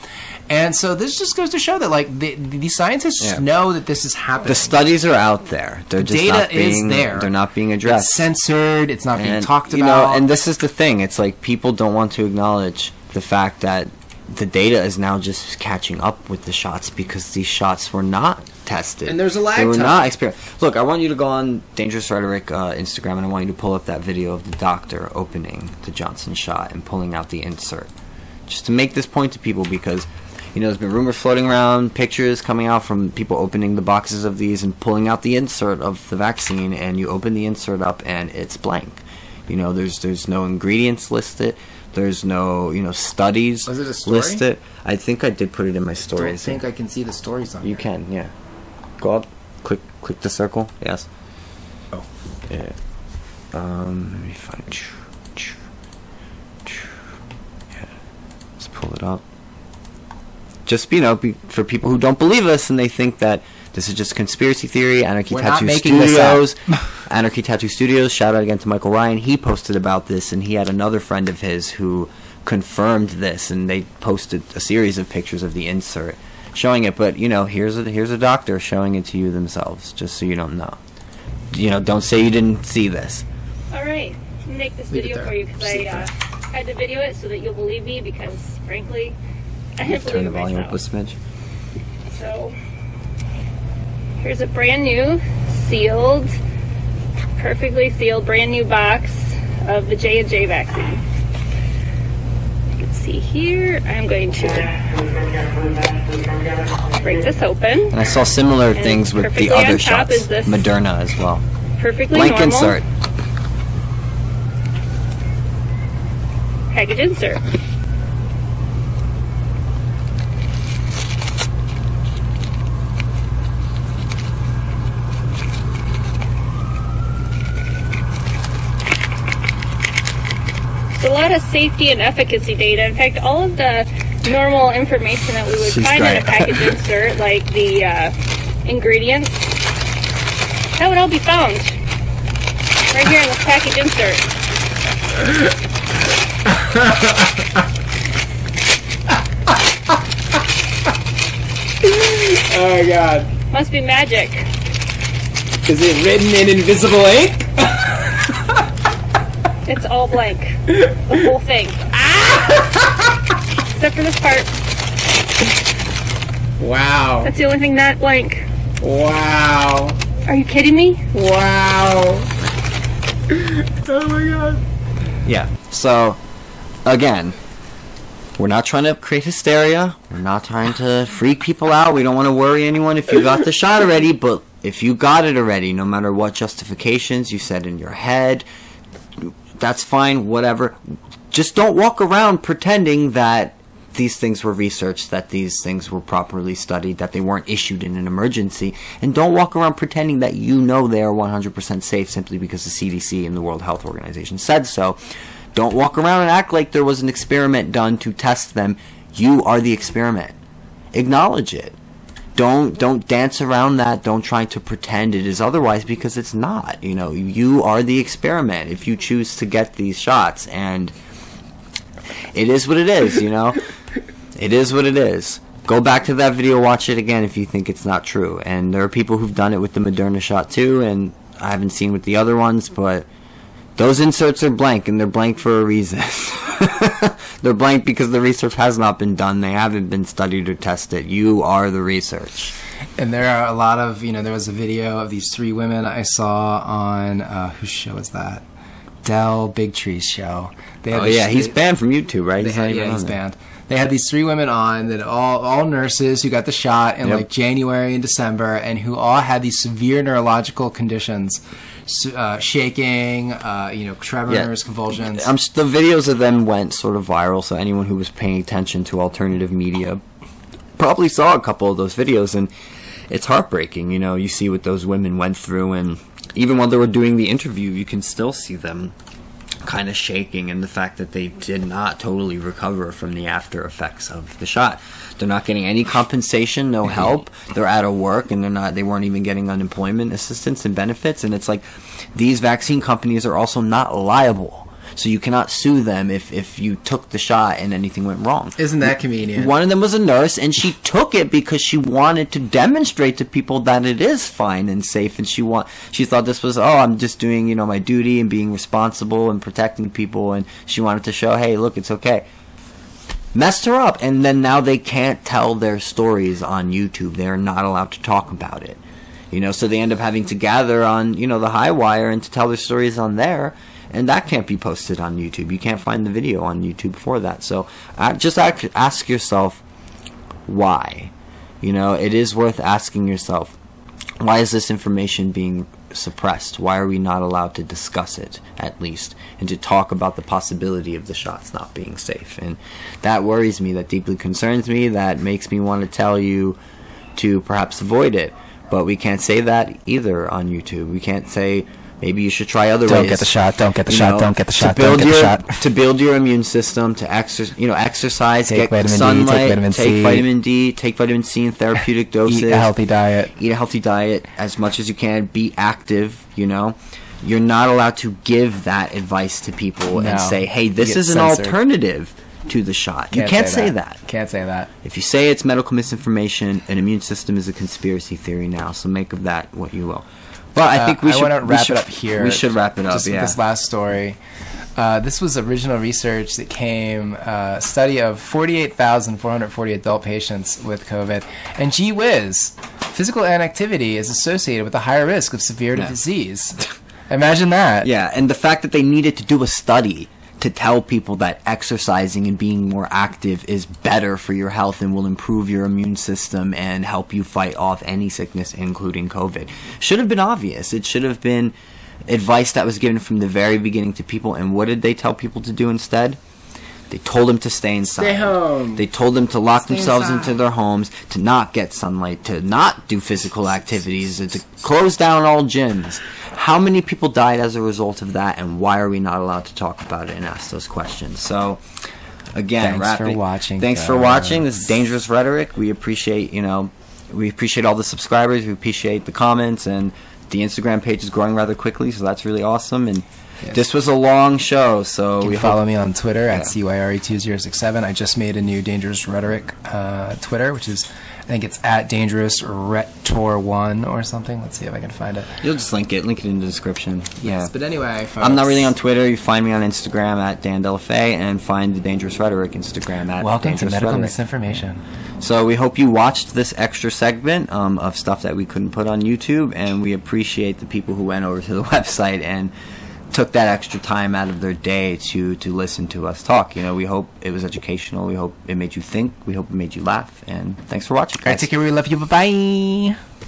And so this just goes to show that, like, the, the scientists Yeah. know that this is happening. The studies are out there. They're just Data not is there. They're not being addressed. it's censored. It's not being and, talked you about. know, and this is the thing. It's like people don't want to acknowledge the fact that the data is now just catching up with the shots because these shots were not tested. And there's a lag They were time. not experienced. Look, I want you to go on Dangerous Rhetoric uh, Instagram, and I want you to pull up that video of the doctor opening the Johnson shot and pulling out the insert, just to make this point to people because. You know, there's been rumors floating around, pictures coming out from people opening the boxes of these and pulling out the insert of the vaccine, and you open the insert up and it's blank. You know, there's there's no ingredients listed. There's no you know studies Was it a story? listed. I think I did put it in my stories. I don't stories. think I can see the stories on You here. can, yeah. Go up, click, click the circle. Yes. Oh. Yeah. Um, let me find. Yeah. Let's pull it up. Just you know, be, for people who don't believe us and they think that this is just conspiracy theory, Anarchy We're Tattoo making. Studios, Anarchy Tattoo Studios. Shout out again to Michael Ryan. He posted about this, and he had another friend of his who confirmed this, and they posted a series of pictures of the insert showing it. But you know, here's a here's a doctor showing it to you themselves, just so you don't know. You know, don't say you didn't see this. All right, I'm make this Leave video for you because I uh, had to video it so that you'll believe me because frankly, I didn't Turn the believe it volume up a myself. smidge. So here's a brand new, sealed, perfectly sealed, brand new box of the J and J vaccine. You can see here. I'm going to break this open. And I saw similar And things with the other shots, is this- Moderna as well. Perfectly Blank normal insert. package insert. There's a lot of safety and efficacy data. In fact, all of the normal information that we would She's find in a package insert, like the uh, ingredients, that would all be found right here in this package insert. Oh god. Must be magic. Is it written in invisible ink? It's all blank. The whole thing. Except for this part. Wow. That's the only thing not blank. Wow. Are you kidding me? Wow. Oh my god. Yeah. So, again, we're not trying to create hysteria. We're not trying to freak people out. We don't want to worry anyone if you got the shot already. But if you got it already, no matter what justifications you said in your head, that's fine. Whatever. Just don't walk around pretending that these things were researched, that these things were properly studied, that they weren't issued in an emergency, and don't walk around pretending that you know they are 100% safe simply because the CDC and the World Health Organization said so. Don't walk around and act like there was an experiment done to test them. You are the experiment. Acknowledge it. Don't don't dance around that. Don't try to pretend it is otherwise because it's not. You know, you are the experiment if you choose to get these shots and it is what it is, you know. It is what it is. Go back to that video, watch it again if you think it's not true. And there are people who've done it with the Moderna shot too, and I haven't seen with the other ones, but those inserts are blank, and they're blank for a reason. they're blank because the research has not been done. They haven't been studied or tested. You are the research. And there are a lot of, you know, there was a video of these three women I saw on, uh, whose show was that? Del Bigtree's show. Oh yeah, he's banned from YouTube, right? They He's had, yeah, he's there. banned. They had these three women on that all all nurses who got the shot in Yep. like January and December, and who all had these severe neurological conditions, uh, shaking, uh, you know, tremors, convulsions. I'm, the videos of them went sort of viral, so anyone who was paying attention to alternative media probably saw a couple of those videos, and it's heartbreaking. You know, you see what those women went through, and even while they were doing the interview, you can still see them kind of shaking, and the fact that they did not totally recover from the after effects of the shot. They're not getting any compensation, no mm-hmm. help. They're out of work, and they're not. They weren't even getting unemployment assistance and benefits. And it's like these vaccine companies are also not liable. So you cannot sue them if, if you took the shot and anything went wrong. Isn't that convenient? One of them was a nurse, and she took it because she wanted to demonstrate to people that it is fine and safe. And she want she thought this was oh, I'm just doing you know my duty and being responsible and protecting people. And she wanted to show, hey, look, it's okay. Messed her up, and then now they can't tell their stories on YouTube. They're not allowed to talk about it. You know, so they end up having to gather on you know the HighWire and to tell their stories on there. And that can't be posted on YouTube. You can't find the video on YouTube for that. So uh, just ask, ask yourself why. You know, it is worth asking yourself why is this information being suppressed? Why are we not allowed to discuss it, at least, and to talk about the possibility of the shots not being safe? And that worries me, that deeply concerns me, that makes me want to tell you to perhaps avoid it. But we can't say that either on YouTube. We can't say maybe you should try other Don't ways. get the shot, don't get the You shot, know, don't get the to shot, build don't get the your, shot. To build your immune system, to exer- you know, exercise, Take get vitamin D, take sunlight, vitamin take C. vitamin D, take vitamin C in therapeutic doses Eat a healthy diet. eat a healthy diet as much as you can be active you know you're not allowed to give that advice to people No. and say hey this is an censored. alternative to the shot you can't say that. Can't say that. if you say it's medical misinformation an immune system is a conspiracy theory now so make of that what you will but i think we Uh, should I wrap should- it up here. we should wrap it up Just yeah this last story. Uh, this was original research that came, uh, study of 48,440 adult patients with COVID. And gee whiz, physical inactivity is associated with a higher risk of severe Yeah. disease. Imagine that. Yeah, and the fact that they needed to do a study to tell people that exercising and being more active is better for your health and will improve your immune system and help you fight off any sickness, including COVID, should have been obvious. It should have been advice that was given from the very beginning to people. And what did they tell people to do instead? They told them to stay inside. Stay home. They told them to lock Stay themselves inside. into their homes, to not get sunlight, to not do physical activities, to close down all gyms. How many people died as a result of that, and why are we not allowed to talk about it and ask those questions? So, again, Thanks for watching, Thanks for watching. This is dangerous rhetoric. We appreciate you know, we appreciate all the subscribers. We appreciate the comments, and the Instagram page is growing rather quickly, so that's really awesome. And This was a long show, so You we can follow me on Twitter Yeah. at CYRE2067. I just made a new Dangerous Rhetoric uh, Twitter, which is, I think it's at Dangerous Rhetor1 or something. Let's see if I can find it. You'll just link it, link it in the description. Yes, yeah. but anyway, folks, I'm not really on Twitter. You find me on Instagram at Dan Delafay and find the Dangerous Rhetoric Instagram at Welcome to Medical Rhetoric. Misinformation. So we hope you watched this extra segment um, of stuff that we couldn't put on YouTube, and we appreciate the people who went over to the website and took that extra time out of their day to to listen to us talk. You know, we hope it was educational. We hope it made you think. We hope it made you laugh. And thanks for watching. All right, take care. We love you. Bye bye.